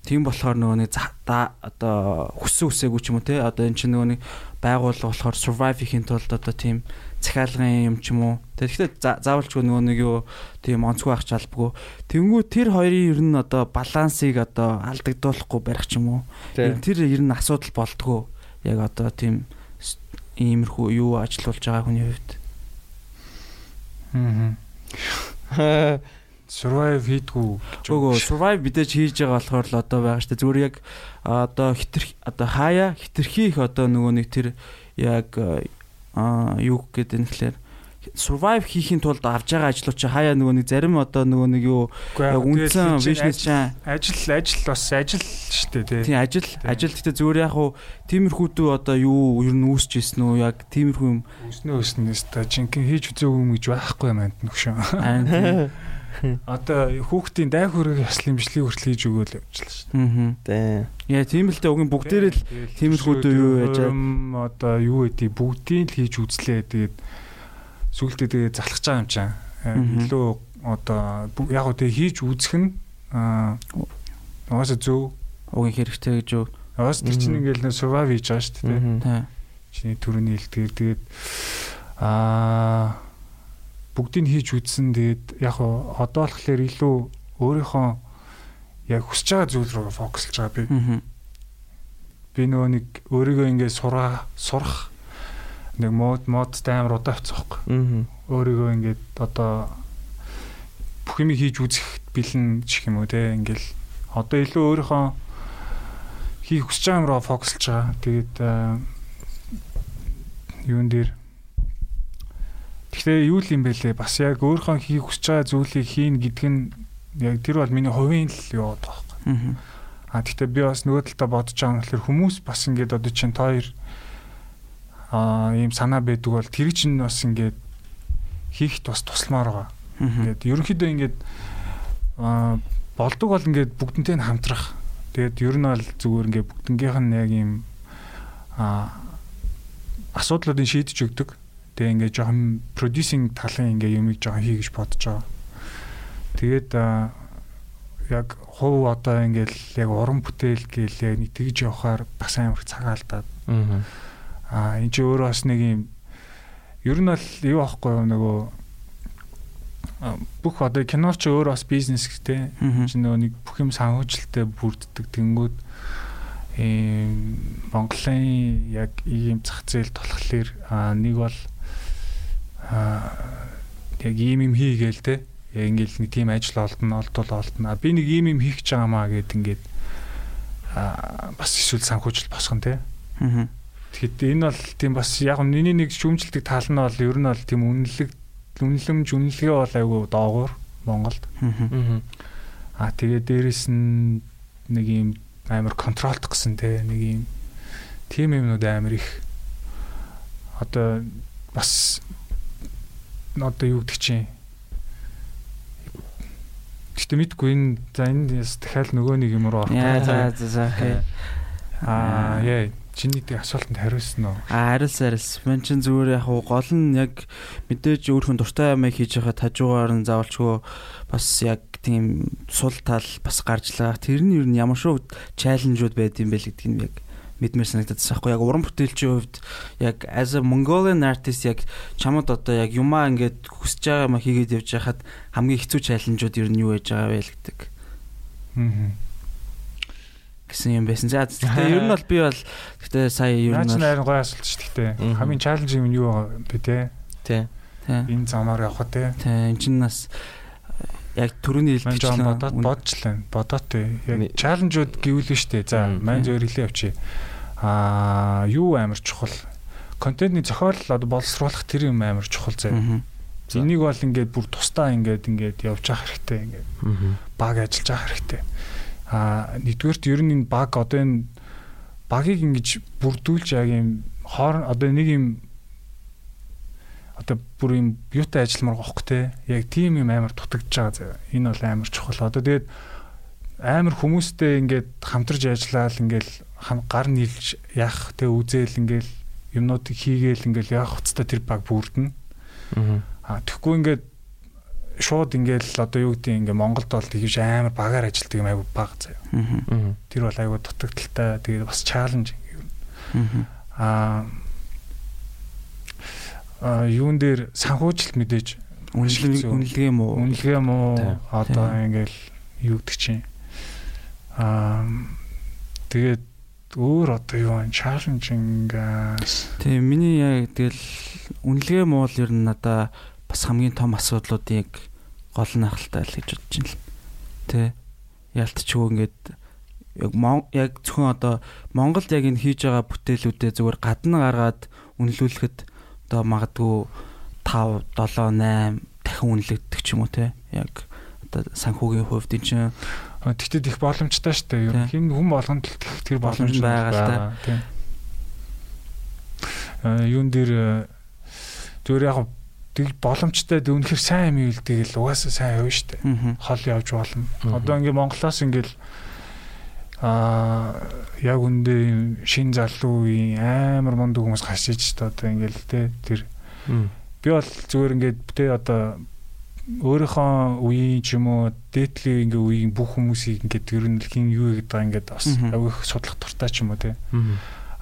Тийм болохоор нөгөө нэг одоо хүссэн үсээгүй ч юм уу те одоо эн чинь нөгөө нэг байгуулга болохоор survive хийхин тулд одоо тийм захиалгын юм ч юм уу. Тэгэхээр заавалчгүй нөгөө нэг юу тийм онцгой ах чалбгүй. Тэнгүү тэр хоёрын ер нь одоо балансыг одоо алдагдуулахгүй барих ч юм уу. Тэр ер нь асуудал болдгоо яг одоо тийм иймэрхүү юу ажиллаулж байгаа хүний хувьд. Аа. Survive хийдгүү. Үгүй survive мэдээж хийж байгаа болохоор л одоо байгаа штэ зүгээр яг одоо хитэр одоо хаяа хитрхи их одоо нөгөө нэг тэр яг аа юу гэдэг нь тэгэхээр survive хийхин тулд авж байгаа ажлууд чи хаяа нөгөө нэг зарим одоо нөгөө нэг юу яг үндсэн бизнес чинь ажил ажил бас ажил шүү дээ тий ажил ажил гэхдээ зүгээр яг хуу тиймэрхүүдүү одоо юу ер нь үүсэж ирсэн үү? Яг тиймэрхүү юм үүснэ үүснээс та жинхэнэ хийж үзээгүй юм гэж байхгүй юм амт нөхшөө Одоо хүүхдийн дай хөрөг яслын бичлэг хүртэл хийж өгөөл явуулчихлаа шүү дээ. Аа. Яа тийм л дээ. Уг нь бүгдээрээ л тиймэрхүүд юу яаж одоо юу гэдэг бүгдийг л хийж үзлээ. Тэгээд сүултээ тэгээ залхаж байгаа юм чам. Илүү одоо яг уу тэгээ хийж үзэх нь аа угаасаа зөв угийн хэрэгтэй гэж юу. Угаас тэр чинь ингээл нэ survive хийж байгаа шүү дээ. Чиний төрөний хэлтгэр тэгээд аа бүгдийг хийж үзсэн тэгээд яг уу одоо болохоор илүү өөрийнхөө яг хүсэж байгаа зүйл рүү фокуслж байгаа би. Би нөгөө нэг өөрийгөө ингээд сураа сурах нэг мод модтай амар удаа авцгаахгүй. Аа. Өөрийгөө ингээд одоо бүх юм хийж үзэх бэлэн гэх юм уу те ингээл одоо илүү өөрийнхөө хийх хүсэж байгаа юмроо фокуслж байгаа. Тэгээд юун дээр Гэхдээ юу л юм бэ лээ бас яг өөрийнхөө хийх хүсэж байгаа зүйлийг хийн гэдг нь яг тэр бол миний хувийн л юу байхгүй. Аа гэхдээ би бас нөгөө талдаа бодож байгаа юм гэхэлэр хүмүүс бас ингээд одоо чинь тоор аа ийм санаа байдаг бол тэр чинь бас ингээд хийхт бас тусламаар байгаа. Ингээд ерөнхийдөө ингээд аа болдог бол ингээд бүгднтэй нь хамтрах. Тэгээд ер нь бол зүгээр ингээд бүгднгийнх нь яг ийм аа асуудлуудыг шийдэж өгдөг. Тэгээ ингээд жоохон продюсинг талын ингээд юмыг жоохон хийгэж бодож байгаа. Тэгээд яг хов одоо ингээд яг уран бүтээл гээл яг тэгж явахаар бас амар цагаалдаад. Аа Аа энэ чи өөрөө бас нэг юм ер нь бол юу аахгүй нөгөө бүх одоо кино ч өөр бас бизнес гэдэг чи нөгөө нэг бүх юм санхүүжилттэй бүрддэг. Тэнгүүд ийм Монголын яг ийм зах зээл толхлоор нэг бол яг ийм юм хийгээл те. Яг ингээл нэг тийм ажил олдно олдвол олдно би нэг ийм юм хийх гэж байгаамаа гэд ингээд бас эсвэл санхүүжил босгон те тэгэхэд энэ бол тийм бас яг миний нэг шүүмжилдэг тал нь бол ер нь бол тийм үнэлэг үнэлэмж үнэлгээ бол айгүй доогуур Монголд. Аа тэгээ дээрэс нь нэг юм амар контролдох гэсэн те нэг юм тим юмнууд амар их одоо бас одоо юу гэдэг чинь Гэтэ мэдгүй энэ за энэ дахиад нөгөө нэг юм руу орох. Яа за за за. Аа яа Чиний тэг асуултанд хариулсан уу? Аа хариулсан хариулсан. Мэн чин зүгээр яг гол нь яг мэдээж өөрхөн дуртай юм хийж байхад хажуугаар нь заавалчгүй бас яг тийм сул тал бас гарч лаа. Тэр нь юу н ямар шүү чаленжууд байд юм бэ гэдгийг нь яг мэдмээр санагдаад байхгүй яг уран бүтээлчийн хувьд яг as a Mongolian artist яг чамд одоо яг юмаа ингээд хүсэж байгаа юм хийгээд явж байхад хамгийн хэцүү чаленжууд юу нь юу байж байгаа вэ гэдэг. Аа гэсэн юм байсан. За гэхдээ ер нь бол би бол гэхдээ сая ер нь харин гоё асуулт шүү дээ. Хамгийн чаленж юм юу бэ те? Тий. Энэ замаар явах те. Тий. Энд чинь нас яг төрөний хэлбэрчлэн бодоод бодчихлаа. Бодоод тий. Яг чаленжууд гэвэл шүү дээ. За маань зөвөр хэлээ явчих. Аа юу амар чухал. Контентны зохиол одоо боловсруулах тэр юм амар чухал заяа. Энийг бол ингээд бүр тусдаа ингээд ингээд явж явах хэрэгтэй ингээд баг ажиллаж явах хэрэгтэй. А нэгдүгээрт ер нь энэ баг одоо энэ багийг ингэж бүрдүүлж яг юм хоор одоо нэг юм одоо бүр юм юутай ажилламаар гоох те яг тийм юм амар дутагдж байгаа заа. Энэ бол амар чухал. Одоо тэгээд амар хүмүүстэй ингээд хамтарч ажиллаад ингээл гар нийлж яах те үзэл ингээл юмнуудыг хийгээл ингээл явах хуцтай тэр баг бүрдэнэ. Аа тэгэхгүй ингээд шууд ингээл одоо юу гэдэг ингээ Монголд бол тэгж амар багаар ажилтдаг юм айгу баг заяа. Тэр бол айгу дутагдaltaй тэгээд бас чаленж юм. Аа а юун дээр санхүүжилт мэдээж үнэлгээ үнэлгээ юм уу? Үнэлгээ юм уу? Одоо ингээл юу гэдэг чинь аа тэгээд өөр одоо юу вэ? Чаленж ингээс. Тийм миний яг тэгэл үнэлгээ муу л ер нь надаа бас хамгийн том асуудлуудыг гол нь ахaltaа л гэж бодож байна л. Тэ. Ялтчгүй ингээд яг яг зөвхөн одоо Монголд яг энэ хийж байгаа бүтээлүүдээ зүгээр гадна гаргаад үнэлүүлэхэд одоо магадгүй 5 7 8 дахин үнэлэгдэх ч юм уу те яг одоо санхүүгийн хувьд энэ чинь тэгтээ их боломжтой шүү дээ. Ер нь хин хүн болгонд л тэр боломж байгаа л та. Тийм. Э юун дээр зүгээр яг тэг боломжтой үнэхэр сайн юм ийл тэгэл угаасаа сайн явна штэ. Хол явж болно. Одоо ингээ Монголоос ингээл аа яг үндэ шин залуугийн амар мундаг хүмүүс гарч иж штэ одоо ингээл те тэр. Би бол зүгээр ингээд те одоо өөрийнхөө үеийн ч юм уу дээдлийн ингээ үеийн бүх хүмүүсийг ингээд ер нь хин юу гэдэг байгаа ингээд бас авих судлах туртай ч юм уу те.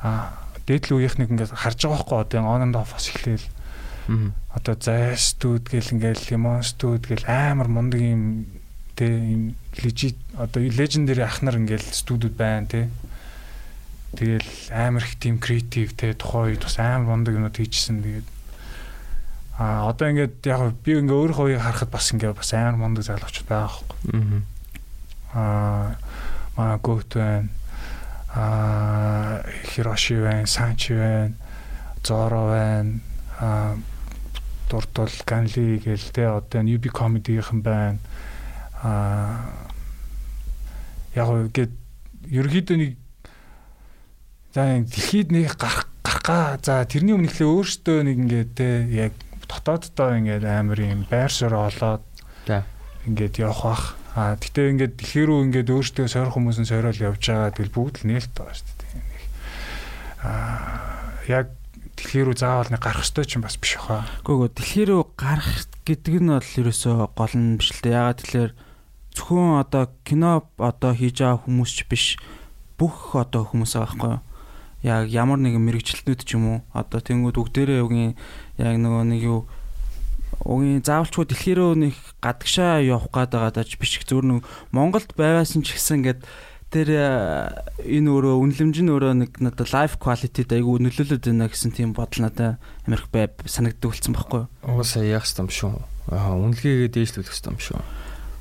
Аа дээдлийн үеийнхнийг ингээд харж байгаа байхгүй одоо on and off бас эхлээл Одоо зайстууд гэл ингээл лимонстууд гэл амар мундаг юм тэ юм лежит одоо лежендари ахнар ингээл студиуд байна тэ. Тэгэл амар их тийм креатив тэ тухайн үед бас амар мундаг юмуд хийчихсэн тэгээд а одоо ингээд яг би ингээ өөрийнхөө үеийг харахад бас ингээ бас амар мундаг залуучууд байгаа байхгүй. Аа маа гот байна. Аа Хироши байна, Санчи байна, Зоро байна. Аа дурд бол Ганли гээл те одоо UB comedy-ийнхэн байна. Аа яг ингээд ерөөхдөө нэг за дэлхийд нэг гарах гарахгаа за тэрний өмнө ихлэ өөртөө нэг ингээд те яг дотооддоо ингээд амар юм байр суурь олоод ингээд явах бах. А гэтээ ингээд дэлхий рүү ингээд өөртөө сойрох хүмүүс нь сойрол явж байгаа тэгэл бүгд л нээлт байгаа шүү дээ. А яг дэлхий рүү заавал нэг гарах ёстой ч юм бас биш хаа. Гүгөө дэлхий рүү гарах гэдэг нь бол ерөөсөө гол нь биш л дээ. Ягаад тэгэхээр зөвхөн одоо кино одоо хийж байгаа хүмүүс ч биш бүх одоо хүмүүс байхгүй юу? яг ямар нэгэн мэрэгчлэтнүүд ч юм уу одоо тэнгууд бүгдээрээ үгийн яг нөгөө нэг юу угийн заавалчгүй дэлхий рүү нэг гадагшаа явах гээд байгаа даач биш зүгээр нэг Монголд байвасан ч гэсэн ингээд тэр энэ өөрөө үнэлэмж нь өөрөө нэг надад лайф quality айгүй нөлөөлөд байна гэсэн тийм бодол надад амирх бай санагддаг болсон байхгүй юу? Угаасаа яах юм шүү. Аа үнэлгээгээ дээшлүүлэх юм шүү.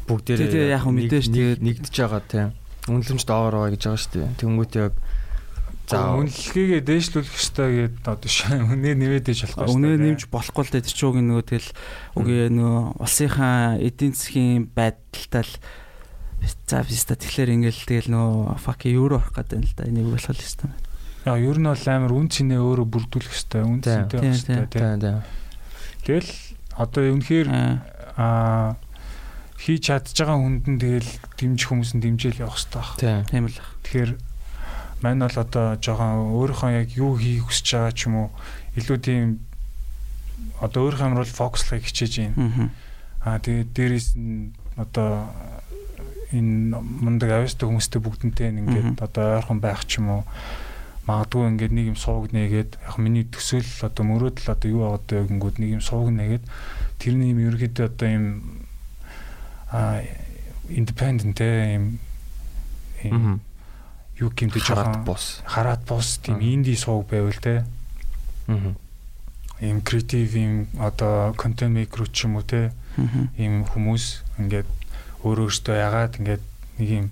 Бүгдээрээ яг мэдээж тэгээд нэгдэж байгаа тийм. Үнэлэмж доогоор байгаа гэж байгаа шүү дээ. Тэнгүүт яг За үнэлгээгээ дээшлүүлэх хэрэгтэй гэдэг одоо үнэ нэмээд ээж болохгүй. Үнэ нэмж болохгүй л дээ тэр чинь нөгөө тэгэл үгүй нөгөө улсынхаа эдийн засгийн байдалтай л за виста тэгэхээр ингээл тэгэл нөгөө fuck евро авах гэдэг юм л да энийг болох л ёстой. Яа ер нь бол амар үн цэнээ өөрөө бүрдүүлэх хэрэгтэй. Үн цэнтэй байх хэрэгтэй тийм. Тэгэл одоо үнэхээр аа хийж чадж байгаа хүнд нь тэгэл дэмжих хүмүүс нь дэмжээл явах хэрэгтэй байна. Тийм л. Тэгэхээр мань бол одоо жоохон өөрийнхөө яг юу хийх хүсэж байгаа ч юм уу илүү тийм одоо өөрийнхөө амир бол фокуслахыг хичээж байна. Аа тэгээд дээрэс нь одоо энэ мундаг авьяастай хүмүүстэй бүгднтэй ингээд одоо ойрхон байх ч юм уу. Магадгүй ингээд нэг юм суугнэ гээд яг миний төсөөл одоо мөрөөдөл одоо юу байгаа гэнгүүт нэг юм суугнэ гээд тэрний юм ерөөхдөө одоо юм а independent юм юу гэмтэж байгаа бус хараад бус тийм инди сууг байвал те. Аа ийм креатив ийм одоо контент мейкер ч юм уу те. Ийм хүмүүс ингээд өөрөө өөртөө ягаад ингээд нэг ийм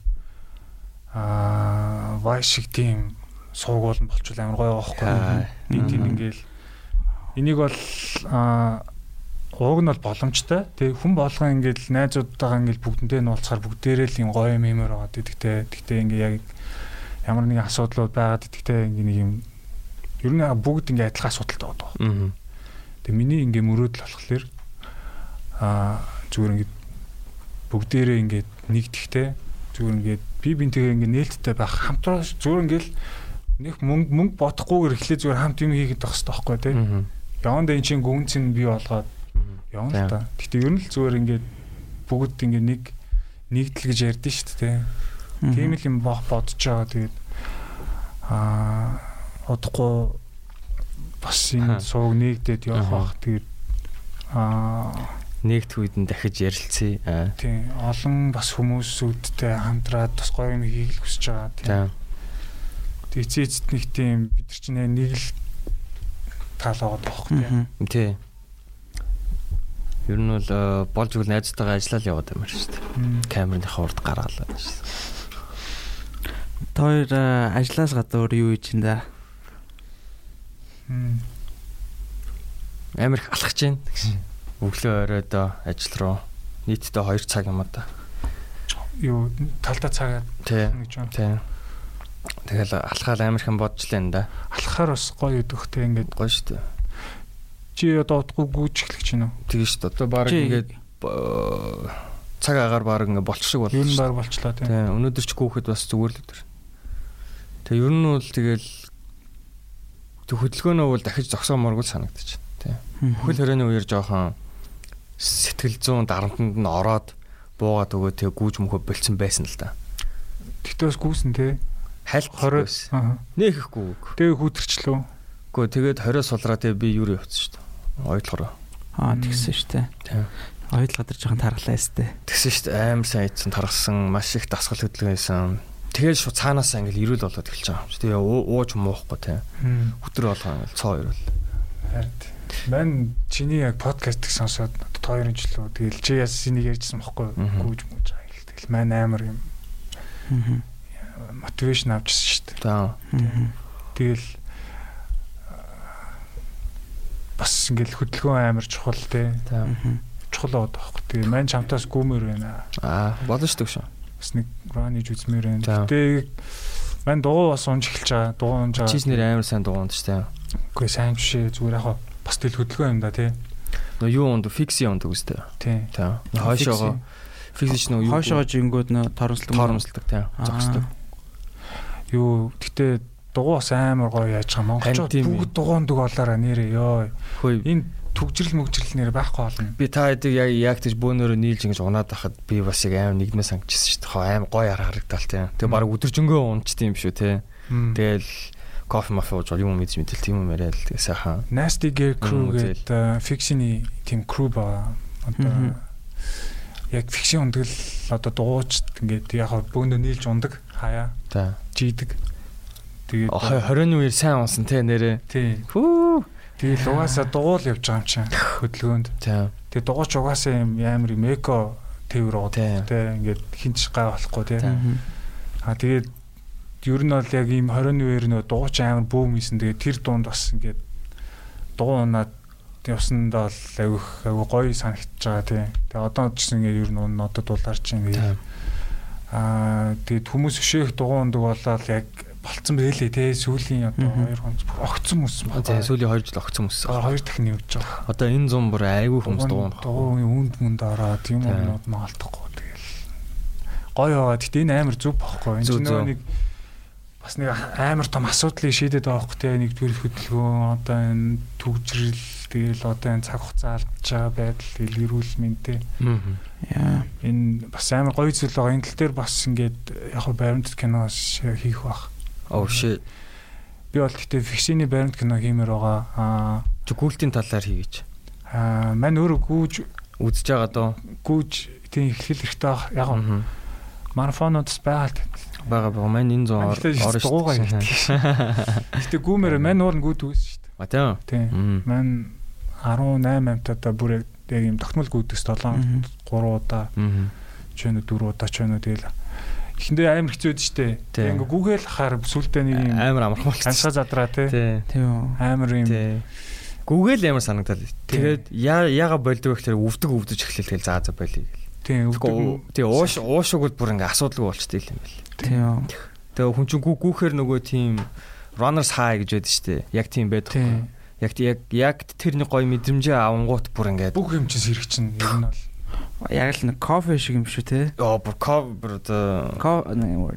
аа вай шиг тийм сууг болон болчвол амар гоё байхгүй нэг тийм ингээл энийг бол аа ууг нь бол боломжтой. Тэгээ хүн болгоо ингээд найзуудтайгаа ингээд бүгднтэй нь уулзахаар бүгдээрээ л юм гоё юм юмэр байгаа. Тэгтээ тэгтээ ингээд яг ямар нэгэн асуудлууд байгаад итгэхтэй ингээ нэг юм ер нь бүгд ингээ адилхан асуудалтай байдаг. Аа. Тэгээ миний ингээ мөрөөдөл болохоор аа зүгээр ингээ бүгдээрээ ингээ нэгдэхтэй зүгээр ингээ би бинтэйгээ ингээ нээлттэй байх хамтраа зүгээр ингээл нэг мөнгө мөнгө бодохгүйгээр эхлээ зүгээр хамт юм хийгээд байх хэрэгтэй байхгүй тий. Яванда эн чинь гүн цэн бий болгоод явна л та. Гэтэ ер нь л зүгээр ингээ бүгд ингээ нэг нэгдэл гэж ярьдэн шүү дээ. Тийм л юм бох бодож байгаа. Тэгээд аа удахгүй бас энэ сууг нэгдээд явах бах. Тэгээд аа нэгт үед нь дахиж ярилцъя. Тийм олон бас хүмүүсүүдтэй хамтраад бас гоё юм хийх хүсэж байгаа. Тийм. Тэгээд эцэст нэг тийм бид нар чинь нэг л таалаад байгаа юм тийм. Ер нь бол болж игэл найзтайгаа ажиллаад яваад юм байна шүү дээ. Камерын хаврд гаргаалаа шүү. Та хоёр ажлаас гадуур юу хийж ин да? Амар их алхаж байна гэсэн. Өглөө оройдоо ажил руу нийтдээ 2 цаг юм да. Юу талдаа цагаад гэж байна. Тийм. Тэгэл алхаал их бодж лээ да. Алхахаар бас гоё өдөхтэй ингээд гоё шүү дээ. Чи одоо эхлэх гэж байна уу? Тэгээ шүү дээ. Одоо баг ингээд цаг агаар баг ингээд болчих шиг болчихсон. Юу баг болчлаа тийм. Өнөөдөр ч гүүхэд бас зүгээр л өдөр. Тэгээ ер нь бол тэгэл тэг хөдөлгөөнөө бол дахиж зогсооморгүй санагдчих. Тэ. Хөл хорионы үеэр жоохон сэтгэл зүүн дарамтанд нь ороод буугаад өгөө тэг гүүж мөхө болцсон байсан л да. Тэгтээ бас гүүсэн те. Хайлт 20. Нэх ихгүй. Тэгээ хүүдэрчлөө. Гэхдээ тэгээд 20 сулраа тэг би юу явцсан шүү дээ. Ойлгохоор. Аа тэгсэн шүү дээ. Тийм. Дээр жоохон тархлаа өстэй. Тэгсэн шүү дээ. Амар сайн ийдсэн тархсан, маш их дасгал хөдөлгөөнсэн тэгэл шууд цаанаасаа ингээл ирүүл болоод эхэлж байгаа юм чи. Тэгээ ууж муухгүй те. Өтөр болгоо ингээл цоо ирүүл. Харин мань чиний яг подкаст их сонсоод 2 жил үү тэгэл чи яс энийг ярьжсэн бохгүй гүүж мууж байгаа юм. Тэгэл мань амар юм. мотивашн авчихсан шүү дээ. Тэгэл бас ингээл хөдөлгөөн амар чухал те. Чухал байгаа байхгүй. Тэгээ мань чамтаас гүмээр байна. Аа болно шүү дээ бас нэг ран хийж үзмээр байна. Гэтэ мань дугуй бас унж эхэлж байгаа. Дугуй унж байгаа. Чиз нэр амар сайн дугуй унж тээ. Үгүй сайн бишээ зүгээр яг бас тэл хөдөлгөөн юм да тий. Нөө юу ундаг фикси ундаг үстэй. Тий. Тий. Хойшоогоо фиксич нөө юу хойшоогоо жингүүд нөө торомслог торомслог тий. Зогсдог. Юу гэтээ дугуй бас амар гоё яаж байгаа. Монголчууд бүгд дугуундаг болоораа нэрээ ёо. Энэ түгжрэл мөгжрэл нэр байхгүй болно. Би та хэдийг яг яг тийж бөөнөрөө нийлж ингэж унаад байхад би бас яг аим нэгдмээ сангажсэн шүү дээ. Аим гоё харагдал тийм. Тэгээ баг өдөржингөө унчт юм шүү те. Тэгэл кофе мафи ууж юм мэдж мэдээл тийм юм яриад тэгээ сайхан. Nasty Gear Crew гэдэг фикшний team crew ба одоо яг фикшн ундаг л одоо дууч ингээд яг бөөндөө нийлж ундаг хаяа. За. Жийдэг. Тэгээд 20-ны үеэр сайн унсан те нэрээ. Тий. Хүү. Тэгээд угаасаа дугуул явж байгаа юм чинь хөдөлгөөнд. За. Тэгээд дугууч угаасаа юм амар юм эко тээвэр уу те ингээд хинч гай болохгүй те. Аа тэгээд ер нь бол яг ийм 20-ны үеэр нөө дууч амар бөөм хийсэн. Тэгээд тэр дунд бас ингээд дуу унаад явсандаа бол айгүйх айгүй гоё санагдаж байгаа тий. Тэгээ одоо ч гэсэн ингээд ер нь нодод дулаарч ингээд аа тэгээд хүмүүс өшөөх дугуй ундаг болоод яг болцсон байлээ тий сүүлийн одоо 2 хон огцсон хүмүүс байна. Тий сүүлийн 2 жил огцсон хүмүүс. Хоёр дахин явж байгаа. Одоо энэ зам бүр айгүй хүмүүс дуун. Дуун үнд мүнд ороод юм уу маалтахгүй тэгэл. Гоё яваа. Гэтэ энэ амар зүг бохгүй. Энэ чинь нэг бас нэг амар том асуудлыг шийдэд байгаа хөөх те нэгдүгээр хөдөлгөөн одоо энэ төгжрэл тэгэл одоо энэ цаг хугацаа алдж байгаа байдал илэрүүл мэнтэй. Аа. Энэ бас амар гоё зүйл байгаа. Энэ тал дээр бас ингээд яг хөө баримт киноос хийх бах. Oh shit. Би бол гэхдээ фикшний баримт кино хиймээр байгаа. Аа. Гүүлтийн талаар хийгээч. Аа, мань өөрөө гүүж үзэж байгаа доо. Гүүж тийм ихлэл хэрэгтэй баг. Яг нь марафонуудс байгаа байгаа. Мань энэ зон орно дугуугаа хийдэг. Гэтэ гүүмээр мань уурн гүйдгээс шүү дээ. А тийм. Мань 18 амтаа бүр яг юм тогтмол гүйдгээс 7 3 удаа. Ч өнө 4 удаа ч өнө тэгэл Эхэндээ амар хэцүү дээ штэ. Тэгээ ингээ гүүгээл хахаар сүултээ нэг юм амар амархан болчих. Ганцаа задраа тий. Тийм. Амар юм. Гүүгээл амар санагдал. Тэгээд яага болдог вэ гэхээр өвдөг өвдөж эхлэв тэгэл заа за болий. Тийм өвдөг. Тэгээ ууш уушгууд бүр ингээ асуудалгүй болчтой юм бэл. Тийм. Тэгээ хүн чинь гүү гүүхээр нөгөө тийм runners high гэж байдаг штэ. Яг тийм байдаг. Яг яг яг тэрний гоё мэдрэмжээ авангуут бүр ингээ бүх юм чинь сэрэг чинь ер нь бол яг л нэг кофе шиг юм шүү те. Оо бүр кофе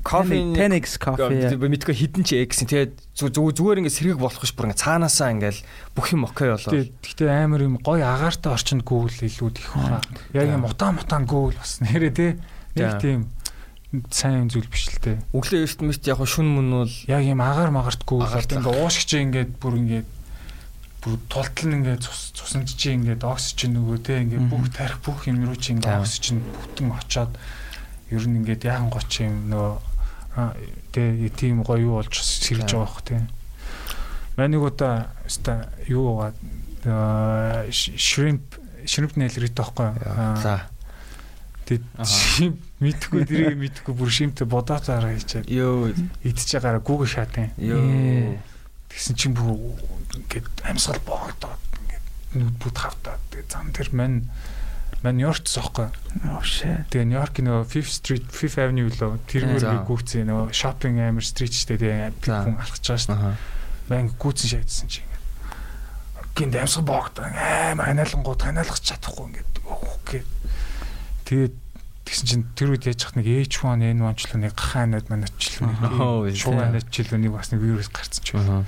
кофе 10x кофе. Мэдгүй хідэн ч x тэгээд зүгээр ингээд сэрэг болох ш бүр ингээд цаанаасаа ингээд бүх юм окей болоо. Гэхдээ амар юм гоё агаартай орчинд гүүл илүүд их баха. Яг юм утаан мутаан гүүл бас нэрээ те. Нэг тийм сайн зүйл биш л те. Өглөө эртмэст яг шүн мөн бол яг юм агаар магарт гүүл ингээд уушгич ингээд бүр ингээд бүр тултал нь ингээд цус цусамж чи ингээд оксижен нөгөө те ингээд бүх тарих бүх юм руу чи ингээд оксижен бүтэн очоод ер нь ингээд яхан гоч юм нөгөө те тийм гоё юу болж сэрж байгаа бох те. Манай нэг удаа өста юу байгаа shrimp shrimp нэлрит таахгүй. За. Тэгээд мэдхгүй дэрийг мэдхгүй бүр шимтэй бодоцаараа хийчихэд. Йоо. Идчихээ гараа гүүгээ шаатын. Йоо. Тэгсэн чинь бүр ингээд амьсгал боогдоод ингээд нүд бүт хавтаад тэгээ зам дээр мань мань Нью-Йоркт зоохгүй. Oh shit. Тэгээ Нью-Йоркийн нөгөө Fifth Street, Fifth Avenue лөө тэргээр гүгцээ нөгөө shopping амир street ч тэгээ хүн алхаж байгаа дээ. Мань гүцэн шаадсан чинь ингээд гинт амьсгал боогдоо аим ханиалангууд ханиалгах чадахгүй ингээд гээд тэгээд тэгсэн чинь тэр үед яаж хах нэг H1 N1 ч л нэг гахаанууд манайчлаа нэг шуу анаачлаа нэг бас нэг вирус гарцсан ч юм.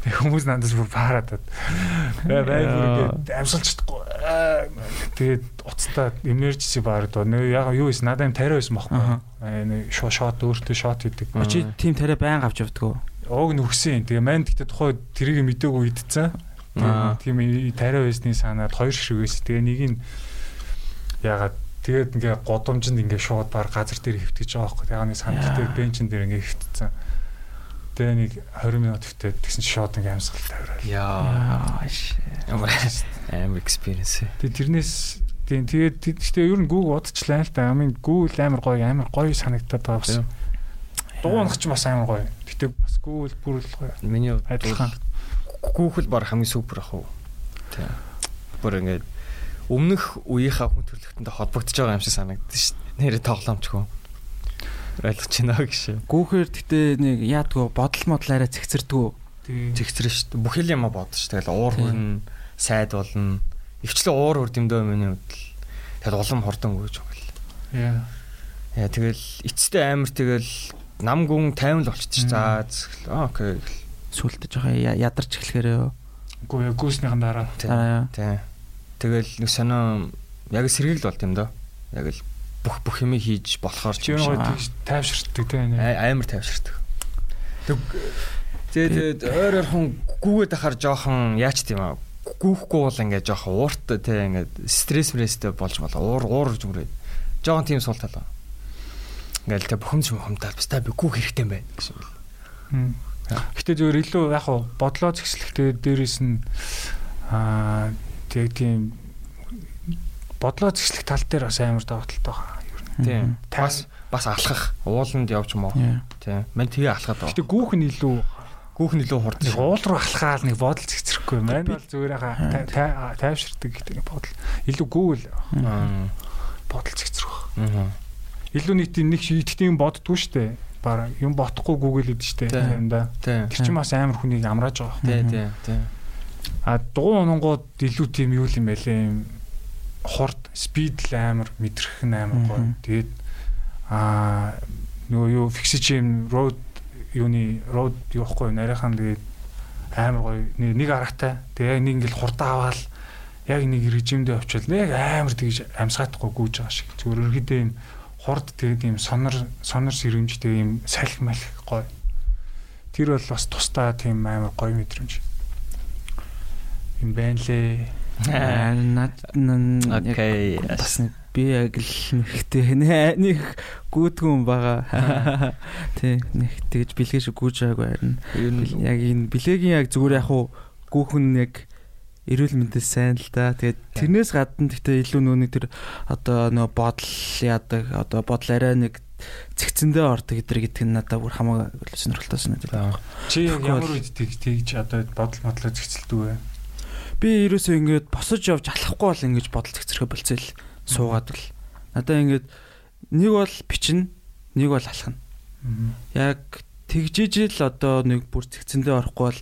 Тэг хүмүүс надаас бүр паарадад. Бай бай бүр амьсгалж чадахгүй. Тэгээд уцтаа emergency баар доо. Нэг яг юу ийс надад юм тариа байсан бохоо. Шот өөртөө шот хийдэг. Чи тийм тариа байн авч явдаг уу? Ууг нүхсэн. Тэгээ манд гэтээ тухай тэрийг мэдээгүй идсэн. Тийм тариа байсны санаад хоёр шиг байсан. Тэгээ нэг нь ягаад тэгээд ингээ годомжинд ингээ шууд бар газар дээр хөвтөж байгаа байхгүй. Тэгээ нэг сандал дээр бенчин дээр ингээ хөвтөцсөн. Тэгээ нэг 20 минут хөвтөд тэгсэн чи шууд ингээ амьсгал тавираа. Яа. Ямар амар experience. Тэгээ тэрнээс тийм тэгээд гэхдээ ер нь гүүг удчлаа л да. Амин гүүл амар гоё амар гоё санагдаад байгаа бас. Дуунах ч бас амар гоё. Гэтэ бас гүүл бүр л гоё. Миний адилхан гүүхэл баг хамгийн супер ах уу. Тийм. Бүр ингээ өмнөх үеийнхаа хүн төрлөختөндө холбогдож байгаа юм шиг санагдсан шүү дээ. Нэрээ тоглоомчгүй. Ойлгож байна гэж. Гүүхээр гэтээ нэг яадгүй бодол модал арай цэгцэрдгүү. Цэгцэрэн шүү дээ. Бүх юм бодож шүү. Тэгэл уур хүрнэ, сайд болно. Өвчлөө уур үр дэмдөө миний хөдөл. Тэгэл улам хордон гүйж байгаа л. Яа. Яа тэгэл эцэстээ амар тэгэл нам гүн 50 л болчихчих. За окей. Сүултэж байгаа ядарч эхлэхээрээ. Үгүй ээ гүйснийхэн дараа. Тий. Тэгэл нэг сонио яг сэргийл болт юм доо. Яг л бүх бүх юм хийж болохоор ч юм шиг тайвширдаг тийм амар тайвширдаг. Тэг Тэгээд ойр ойрхон гүүгээд ахаар жоохон яач тийм аа гүүхгүй бол ингээд жоохон уурт те ингээд стресс мрэстэй болж болоо уур уур зүмрээд жоохон тийм сул тал. Ингээл те бухимж бухимтал баста би гүүх хэрэгтэй юм байна гэсэн юм. Гэтэ зөвөр илүү яг бодлоо зэгслэхтэй дээрээс нь аа тэг тийм бодлоо зэгслэх тал дээр бас амар давталтай байгаа юу. Тийм. Бас бас алхах ууланд явж мó. Тийм. Мань тэгээ алхаад байгаа. Гэтэ гүүх нь илүү гүүх нь илүү хурд. Уул руу алхаал нэг бодол зэгцрэхгүй. Мань бол зүгээр хаа тайвширдаг гэдэг бодол. Илүү гүүл бодол зэгцрэх баг. Илүү нэг тийм нэг шийдтийн боддгоо штэ. Бара юм ботхгүй гүүгэл идэв штэ. Тийм да. Тэр чинь бас амар хүнийг амрааж байгаа. Тийм тийм тийм. А дугуй унгууд илүү тийм юу юм бэлээ юм хурд спид л амар мэдрэх нь амар гоё. Тэгээд а нөгөө юу фиксэж юм road юуны road юухгүй нарийнхан тэгээд амар гоё нэг аргатай. Тэгээ нэг ингээл хурдаа аваад яг нэг режимдээ очил нэг амар тэгж амьсгаахгүй гүйж байгаа шиг. Зүгээр өргөдөө юм хурд тэгээд юм сонор сонор сэрэмжтэй юм салхи малх гоё. Тэр бол бас тусдаа тийм амар гоё мэдрэмж. Юм байна лээ. Наад окей. Бас би яг л нэгтэй нэг гүйдгүн байгаа. Тий, нэг тэгж бэлгээ шиг гүйж байгаагүй харин. Яг энэ бэлгийн яг зүгээр яг уу гүүхэн яг эрүүл мэндээс сайн л да. Тэгээд тэрнээс гадна гэхдээ илүү нөөний тэр одоо нөө бодол яадаг одоо бодол арай нэг цэгцэндээ ордог гэдэр гэдэг нь надад бүр хамаагүй сонирхолтой санагдав. Чи ямар үед тэгж одоо бодол модлоо цэгцэлдэг вэ? Би ерөөсөө ингэж босож явж алахгүй бол ингэж бодол цэгцэрхэ болцсон л суугаад л. Надаа ингээд нэг бол бичнэ, нэг бол алхна. Яг тэгжиж л одоо нэг бүр цэгцэндээ орохгүй бол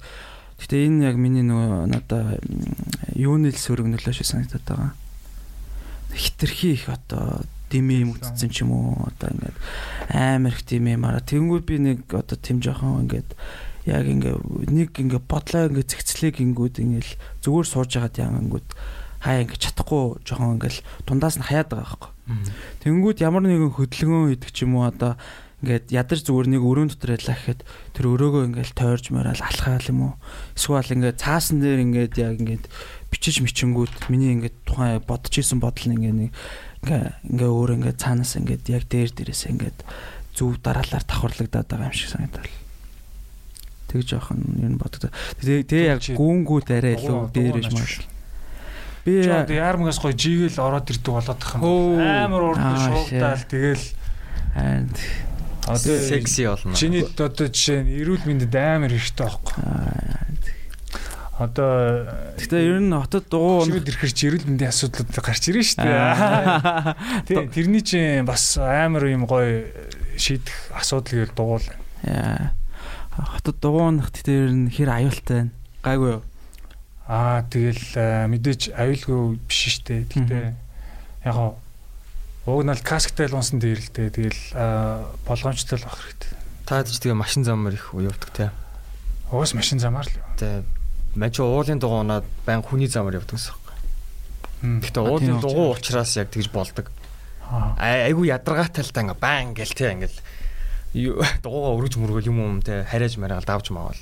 гэтээ энэ яг миний нөгөө надаа юуны л сөрөг нөлөө шиг санагдаад байгаа. Хитрхи их одоо дими юм үтцсэн ч юм уу одоо ингээд амар их дими мара тэнгүүд би нэг одоо тэм жоохон ингээд яг ингээ нэг ингээ бодлоо ингээ зэгцлээ гингүүд ингээл зүгээр сууж байгаад яа гингүүд хаа ингэ чадахгүй жоохон ингээл дундаас нь хаяад байгаа байхгүй. Тэнгүүд ямар нэгэн хөдөлгөөн идэх ч юм уу одоо ингээд ядарч зүгээр нэг өрөөнд дотор ялаа гэхэд тэр өрөөгөө ингээл тойрж морал алхаал юм уу эсвэл ингээд цаасан дээр ингээд яг ингээд бичиж мичингүүд миний ингээд тухайн бодож исэн бодол нь ингээ нэг ингээ ингээ өөр ингээ цаанаас ингээд яг дээр дээрээс ингээд зүв дараалаар давхарлагдаад байгаа юм шиг санагдал. Тэг жоохон юм боддог. Тэгээ яг гүүнгүүд арай илүү дээрэж маш Би яармгаас гоё жигээл ороод ирдэг болоод тах юм. Амар урд шуулдаал тэгэл одоо секси болно. Чиний одоо жишээ нь эрүүл мэндэд амар хэрэгтэй байхгүй. Одоо гэтээ ер нь хотод дугуй шивэд ирэхэр чи эрүүл мэндийн асуудлууд гарч ирнэ шүү дээ. Тий, тэрний чинь бас амар юм гоё шийдэх асуудал гэж дугуул. Яа. Хотод дугуунах гэтээ ер нь хэр аюултай байна. Гайгүй юу? Аа тэгэл мэдээж аюулгүй биш штэ. Гэтэ яг гоо уг нь л касктай л унсан дээр л дээ. Тэгэл болгоомжтой л байх хэрэгтэй. Та ч тэгээ машин замаар их явдаг те. Уус машин замаар л. Тэ. Мачи уулын дугуй унаад баян хүний замаар явдаг гэсэн юм. Гэтэ уулын дугуй уучраас яг тэгж болдог. Айгу ядаргаатай л та ингээ баан гэл те ингээл дугуйгаа өргөж мөргөл юм юм те харяаж мараал давж маавал.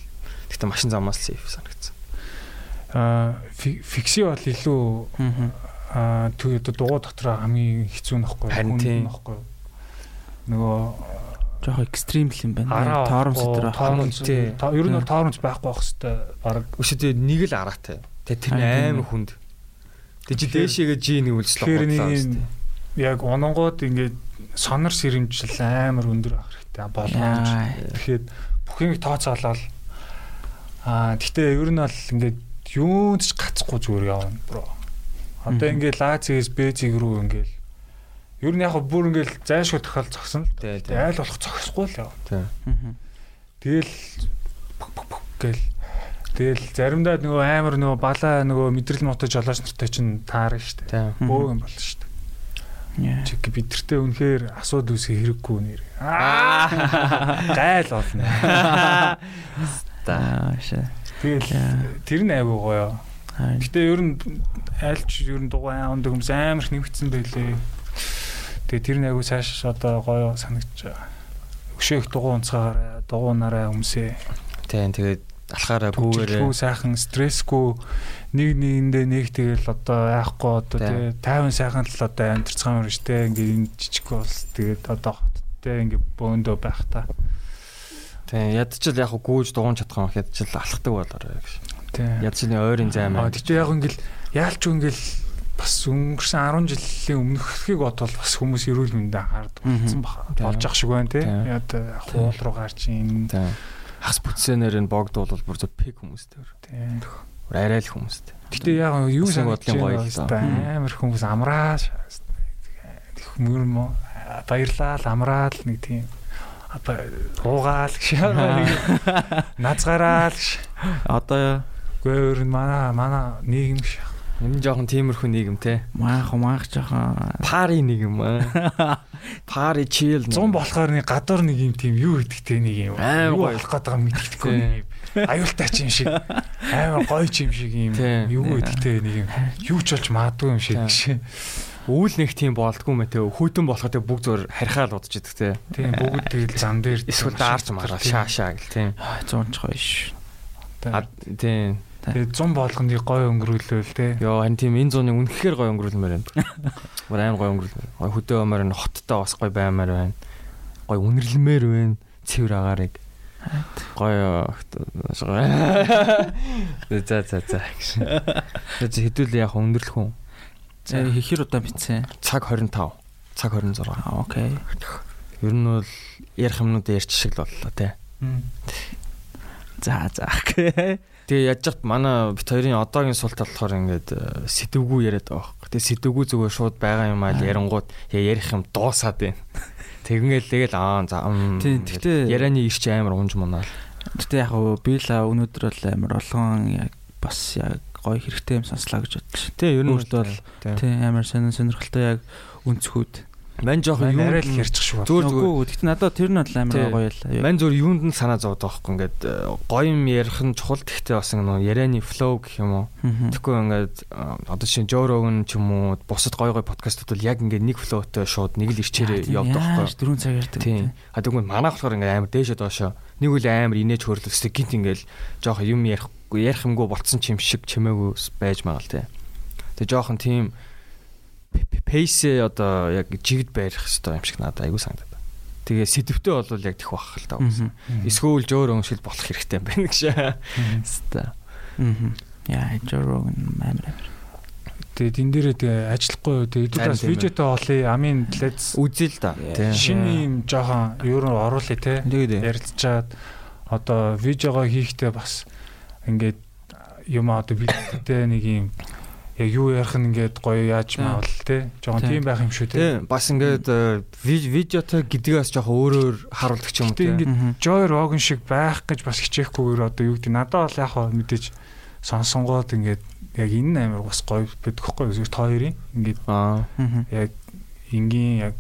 Гэтэ машин замаас л сейф санагдсан. Фикси бол илүү аа тэгээд дугуй дотор хамгийн хэцүү нөхгүй хүн нөхгүй нөгөө жоох экстрим л юм байна. Торомс дотор торомс ер нь бол торомс байхгүй байх хэвээр баг. Өшөө нэг л араатай. Тэгээд тэр амар хүнд. Тэгээд чи дээшээгээ жи нэг үлслэх бодлоо. Яг ононгууд ингээд сонор сэрэмжл амар өндөр авах хэрэгтэй боломж. Тэгэхээр бүх юм тооцоолол аа гэхдээ ер нь бол ингээд юунд ч гацхгүй зүгээр явна бро. Одоо ингээд Лазигээс Бэзиг рүү ингээд ер нь яг бүр ингээд зайлшгүй тохиол зогсон л. Айл болох зогсохгүй л явна. Тэгэл гэл Тэгэл заримдаа нөгөө амар нөгөө балаа нөгөө мэдрэл мотож жолооч нартай чинь таарна шүү дээ. Бөө юм болно шүү дээ. Чиг бидэртээ үнэхээр асуудал үүсгэх хэрэггүй нэр. Аа гайл болно. Та шээ. Тэгэл тэр нь айгүй гоё. Гэтэ ер нь альч ер нь дугуй аавдаг хүмүүс амар их нэмэгдсэн байлээ. Тэгээ тэр нь айгүй цааш одоо гоё санагдаж байгаа. Өшөөх дугуй унцгаараа дугуй нараа хүмүүсээ Тийм тэгээд алхаараа гүүгээрээ. гүү сайхан стрессгүй. Нэг нэгэндээ нэг тэгэл одоо яахгүй одоо тий тайван сайхан л одоо амтэрцгаан юм шүү дээ ингээ энэ жижиг улс тэгээд одоо хоттой ингээ бөөндөө байх та. Тий ядчил яг гүүж дуун чадах юм ядчил алхдаг болоорой гэж. Тий ядчилны ойрын займаа тий яг ингээл яалч ингээл бас өнгөрсөн 10 жилийн өмнөхийг бодвол бас хүмүүс эрүүл мэндэд анхаардаг болсон болж ах шиг байна тий яд хуул руу гарч ийн хас бүтсэнээр нь богдвол бүр зөв пик хүмүүстэй. Тийм. Арай л хүмүүстэй. Гэтэ яг юу л да. Амар хүмүүс амрааш. Мөр мо баярлал амраал нэг тийм руугаал гэж назгараал гэж одоо гөр манай манай нийгэм ш Энэ жоохон тиймэрхүү нийгэм те. Маах маах жоохон пари нийгэм аа. Пари чийл. 100 болохоор нэг гадуур нэг юм тийм юу гэдэгтэй нэг юм. Юу болох гээд байгаа мэддэхгүй нэг юм. Аюултай ч юм шиг. Амар гоё ч юм шиг юм. Юу гэдэгтэй нэг юм. Юу ч болж маадгүй юм шиг гэж. Өвөл нэг тийм болдгүй мэ те. Хүйтэн болоход бүгд зур харихаал удаж идэг те. Тийм бүгд тэгэл зам дээр эсвэл даарч мараа шаа шаа гэл тийм. 100 ч гоё ш. Тийм Тэгээ 100 болгоныг гой өнгөрүүлвэл те. Йоо харин тийм энэ зууны үнэхээр гой өнгөрүүлмээр байна. Гөр амар гой өнгөрүүл. Гой хөдөө өмөр нь хоттой бас гой баймаар байна. Гой үнэрлэмээр байна. Цэвэр агаарыг. Гой за за за. За хэдүүл яг өндөрлөх үү? За хихэр удаа битсэн. Цаг 25. Цаг 26. Окей. Ер нь бол ярих юмнууд ярьч шиг л боллоо те. За за. Тэгээ яаж яхад манай бит хоёрын одоогийн сул тал болохоор ингээд э, сэтвгүй яриад байгаа байхгүй. Тэгээ сэтвгүй зүгээр шууд байгаа юм аа ярингууд ярих юм дуусаад байна. Тэгнгээл тэгэл аа за тийм тэгтээ ярианы ирч амар унж мунаал. Тэгтээ яг би л өнөөдөр бол амар олгон яг бас яг гоё хэрэгтэй юм сонслаа гэж бодчих. Тийм ер нь бол тийм амар сонир сонирхолтой яг өнцгүүд Ман жоохон юу арай л ярьчих шүү. Зүгээр зүгээр. Гэтэ надад тэр нь бол амар гоё л. Ман зүгээр юунд нь санаа зовд байгаа байхгүй ингээд э, гоё юм ярих нь чухал гэхдээ бас нэг ярианы флоу гэх юм уу. Тэгэхгүй ингээд э, одоо шинэ Rogan ч юм уу бусад гоё гоё подкастууд бол яг ингээд нэг флоутай шууд нэг л ирчээрээ явдаг байхгүй. 4 цаг ярьдаг. Тийм. А тэгвэл манайх болохоор ингээд амар дээшээ доошоо нэг үл амар инээж хөрлөстэй гинт ингээд жоохон юм ярихгүй ярих юмгүй болцсон ч юм шиг чимээгүй байж магаал тий. Тэгээ жоохон тийм пейсээ одоо яг жигд байрах хэрэгтэй юм шиг надад айгүй санагдаад. Тэгээ сэдвтэ бол яг тех бах л та. Эсвэл жөөр өмшил болох хэрэгтэй юм байна гэж. Хэвээ. Аа. Яа, жөөр амар. Тэгээ тэн дээрээ тэгээ ажиллахгүй тэгээ эдгээс видеотой олъё. Амин let's үзэл да. Шинэ юм жоохон юу руу оруулъя те. Ярилцчаад одоо видеогоо хийхдээ бас ингээд юм одоо видеотэй нэг юм яг юу ярих нь ингээд гоё яаж маавал те. Жоохон тийм байх юм шүү те. Бас ингээд э, видеотой гэдгээс жоохон өөрөөр харуулдаг ч юм уу те. ингээд Joy Rogan шиг байх гэж бас хичээхгүйгээр одоо юу гэдэг надад бол яг хаа мэдээж сонсонгоод ингээд яг энэ амир бас гоё бидгэхгүй зөв та хоёрын ингээд аа. Яг энгийн яг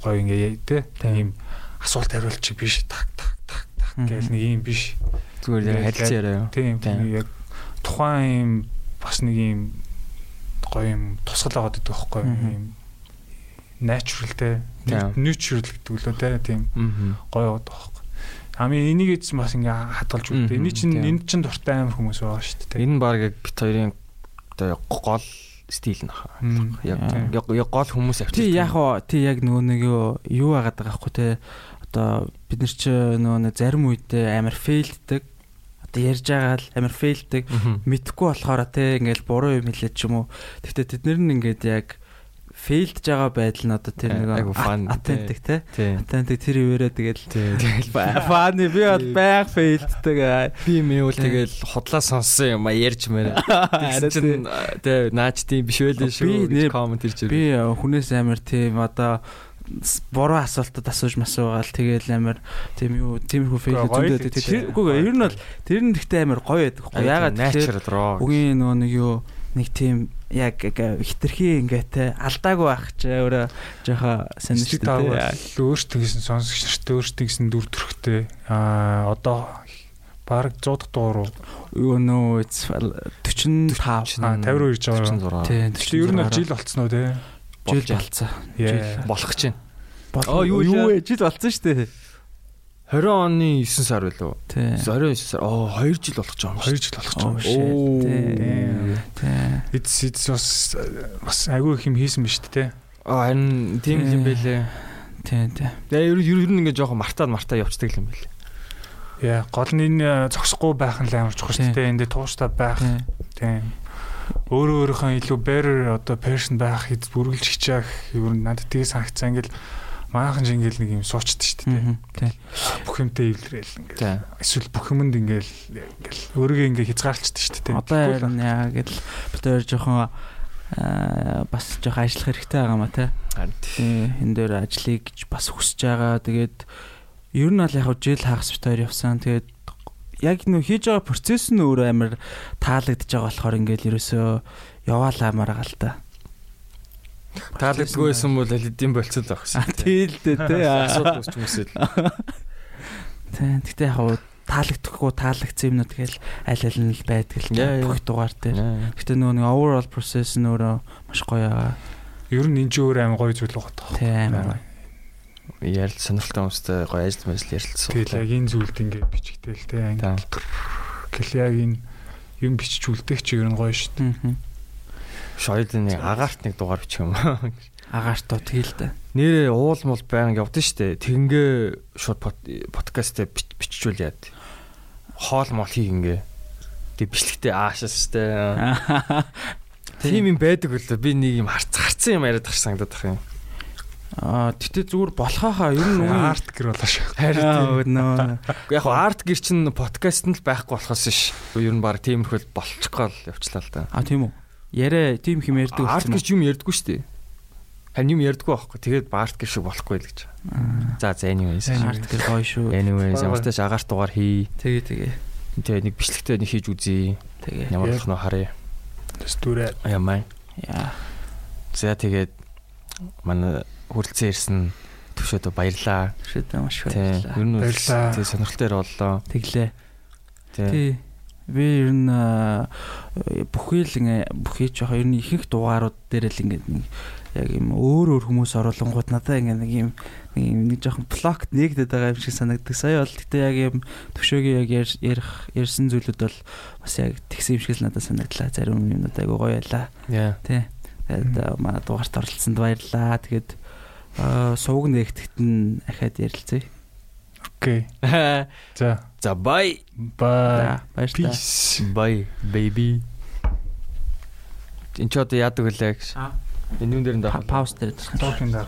гоё ингээд те ийм асуулт хариулт чи биш так так так так гэл нэг юм биш. Зүгээр харилцаа яриа. тийм яг тухайн юм бас нэг юм гоё юм тусгал аваад идэх байхгүй юм natural те neutral гэдэг лөө те тийм гоё аваад байхгүй. Амийн энийг эзэн бас ингээ хадгалж үлдээ. Эний чинь энд чинь дуртай амар хүмүүс байгаа шүү дээ. Энэ баг яг бит хоёрын одоо гол стил нах. Яг яг гол хүмүүс авчих. Тий яг оо тий яг нөгөө нэг юу яагаад байгаа байхгүй те. Одоо бид нар чи нөгөө зарим үедээ амар фейлддэг одоо ярьж байгаа л амар фейлдэг. Мэдхгүй болохоор те ингээл буруу юм хэлээд ч юм уу. Гэхдээ тэд нэр нь ингээд яг фейлдж байгаа байдал нь одоо тэр нэг атентик те. Атентик тэр ивэрээ тэгэл фаны би бол байг фейлддэг би мэвэл тэгэл худлаа сонссон юм а ярьж мээрэ чинь те наач тийм биш байлээ шүү коммент ирж байна би хүнээс амар тийм одоо буруу асуултад асууж масуугаал тэгэл амар тийм юу тиймэрхүү фейл зүйдээ тэр үгүй ер нь бол тэр нь ихтэй амар гоё байдаг. Ягаад тэгэхээр үгийн нөгөө нэг юу нэг тийм яг хитрхи ингээд те алдаагүй байх ч өөрөө жоохон сонирхолтой өөртөө гэсэн сонсогч нарт өөртөө гэсэн дүр төрхтэй. А одоо баг 100 дахь дугаар юу нөө 45 52 гэж байгаа. Тийм. Тэр ер нь жил болцсон уу те? Жил болцсон. болох гэж байна. Оо юу вэ? Жил болцсон шүү дээ. 20 оны 9 сар. Тий. 29 сар. Оо 2 жил болох ч юм. 2 жил болох ч юм. Оо. Тий. Эц эц бас бас агүй их юм хийсэн биз дээ. Аа харин тийм юм байлээ. Тий, тий. Тэгээ ер ер нь ингээ жоохон мартаад мартаа явцдаг юм байлээ. Яа, гол нь энэ зогсохгүй байх нь амар чухал шүү дээ. Энд тууштай байх. Тий. Өөрөө өөрийнхөө илүү better одоо person байх эд бүргэлж хичээх ер нь надад тийг санагцсан ингээл Манайхан ч ингээл нэг юм суучдаг шүү дээ. Тий. Бүх юмтай эвлэрээл ингээл. Эсвэл бүх юмд ингээл ингээл өөрийгөө ингээ хязгаарлалцдаг шүү дээ. Одоо яа гэл бид хоёр жоохон бас жоохон ажиллах хэрэгтэй байгаа маа тий. Тий. Энэ дээр ажлыг бас хүсэж байгаа. Тэгээд ер нь бол яг жил хагас бит хоёр явсан. Тэгээд яг нөө хийж байгаа процесс нь өөрөө амар таалагдж байгаа болохоор ингээл ерөөсөө яваалаа маргаал та. Таалагдгүй байсан бол эдийн болцол байх шээ. Тий л дээ тий. Асуудал үүсч юмсэл. Тий. Гэтэ яг таалагдахгүй таалагдсан юмнууд тэгэл аль аль нь л байдаг л бүх дугаар дээр. Гэтэ нөгөө нэг overall process нь өөрөө маш гоё аа. Ер нь энэ ч өөр амар гоё зүйл байгаа. Тий амар гоё. Ярил сонирхолтой хүмүүстэй гоё ажил мэжл ярилцсан. Тэгэл яг энэ зүйлд ингээд бичгтэл тий. Гэл яг энэ юм бичиж үлдэх чи ер нь гоё шүү дээ. Шойлын нэг агаарт нэг дугаар бичих юм. Агаарт утгий л да. Нэрээ уул мул баян явдсан штэ. Тэгингээ шууд подкастээ биччихвэл яад. Хоол мол хийгингээ. Тэг бичлэгтээ аашаас штэ. Тийм юм байдаг үлээ. Би нэг юм харц харцсан юм яриад санагдаад тах юм. Аа тэгтээ зүгээр болохоохаа ер нь үгүй арт гэр болоо шүү. Харин нөө. Яг хоо арт гэр чинь подкаст нь л байхгүй болохоос ш. Ер нь баг тиймэрхүүл болчихгоо л явчлаа л да. А тийм үү. Ярэ тийм хэм ярьдаг болсон. Арт гэж юм ярьдаггүй шүү дээ. Харин юм ярьдаггүй байхгүй. Тэгээд баарт гэр шиг болохгүй л гэж. За за anyways. Арт гэр гоё шүү. Anyways ямар ч тааш агаарт дугаар хий. Тэгээ тэгээ. Тэгээ нэг бичлэгтэй нэг хийж үзье. Тэгээ. Ямар болох нь харъя. Тэстүрэ. Ямаа. Яа. За тэгээд манай хүрэлцэн ирсэн төвшөөдө баярлаа. Төвшөөдө маш баярлаа. Ер нь тэг сонирхолтой боллоо. Тэглээ. Тий. Би ер нь бүхий л бүхий ч яг ер нь ихэнх дугаарууд дээр л ингээд яг юм өөр өөр хүмүүс оруулангууд надад ингээд нэг юм нэг жоохон блокт нэгдэд байгаа юм шиг санагддаг. Сая бол гэтээ яг юм төвшөөгийн яг ярих ярьсан зүйлүүд бол бас яг тэгсэн юм шиг л надад санагдлаа. Зарим юмнууд айгу гоё байлаа. Тий. Тэгээд манай дугаарт оролцсонд баярлаа. Тэгээд сууг нэгтгэхт нь ахаад ярилцъя. Окей. За. За bye. Bye. Баярлалаа. Bye baby. Энд ч одоо яадаг үлээ гэж. Аа. Энэ юм дээр нь пауз дээр. Тоокин дээр.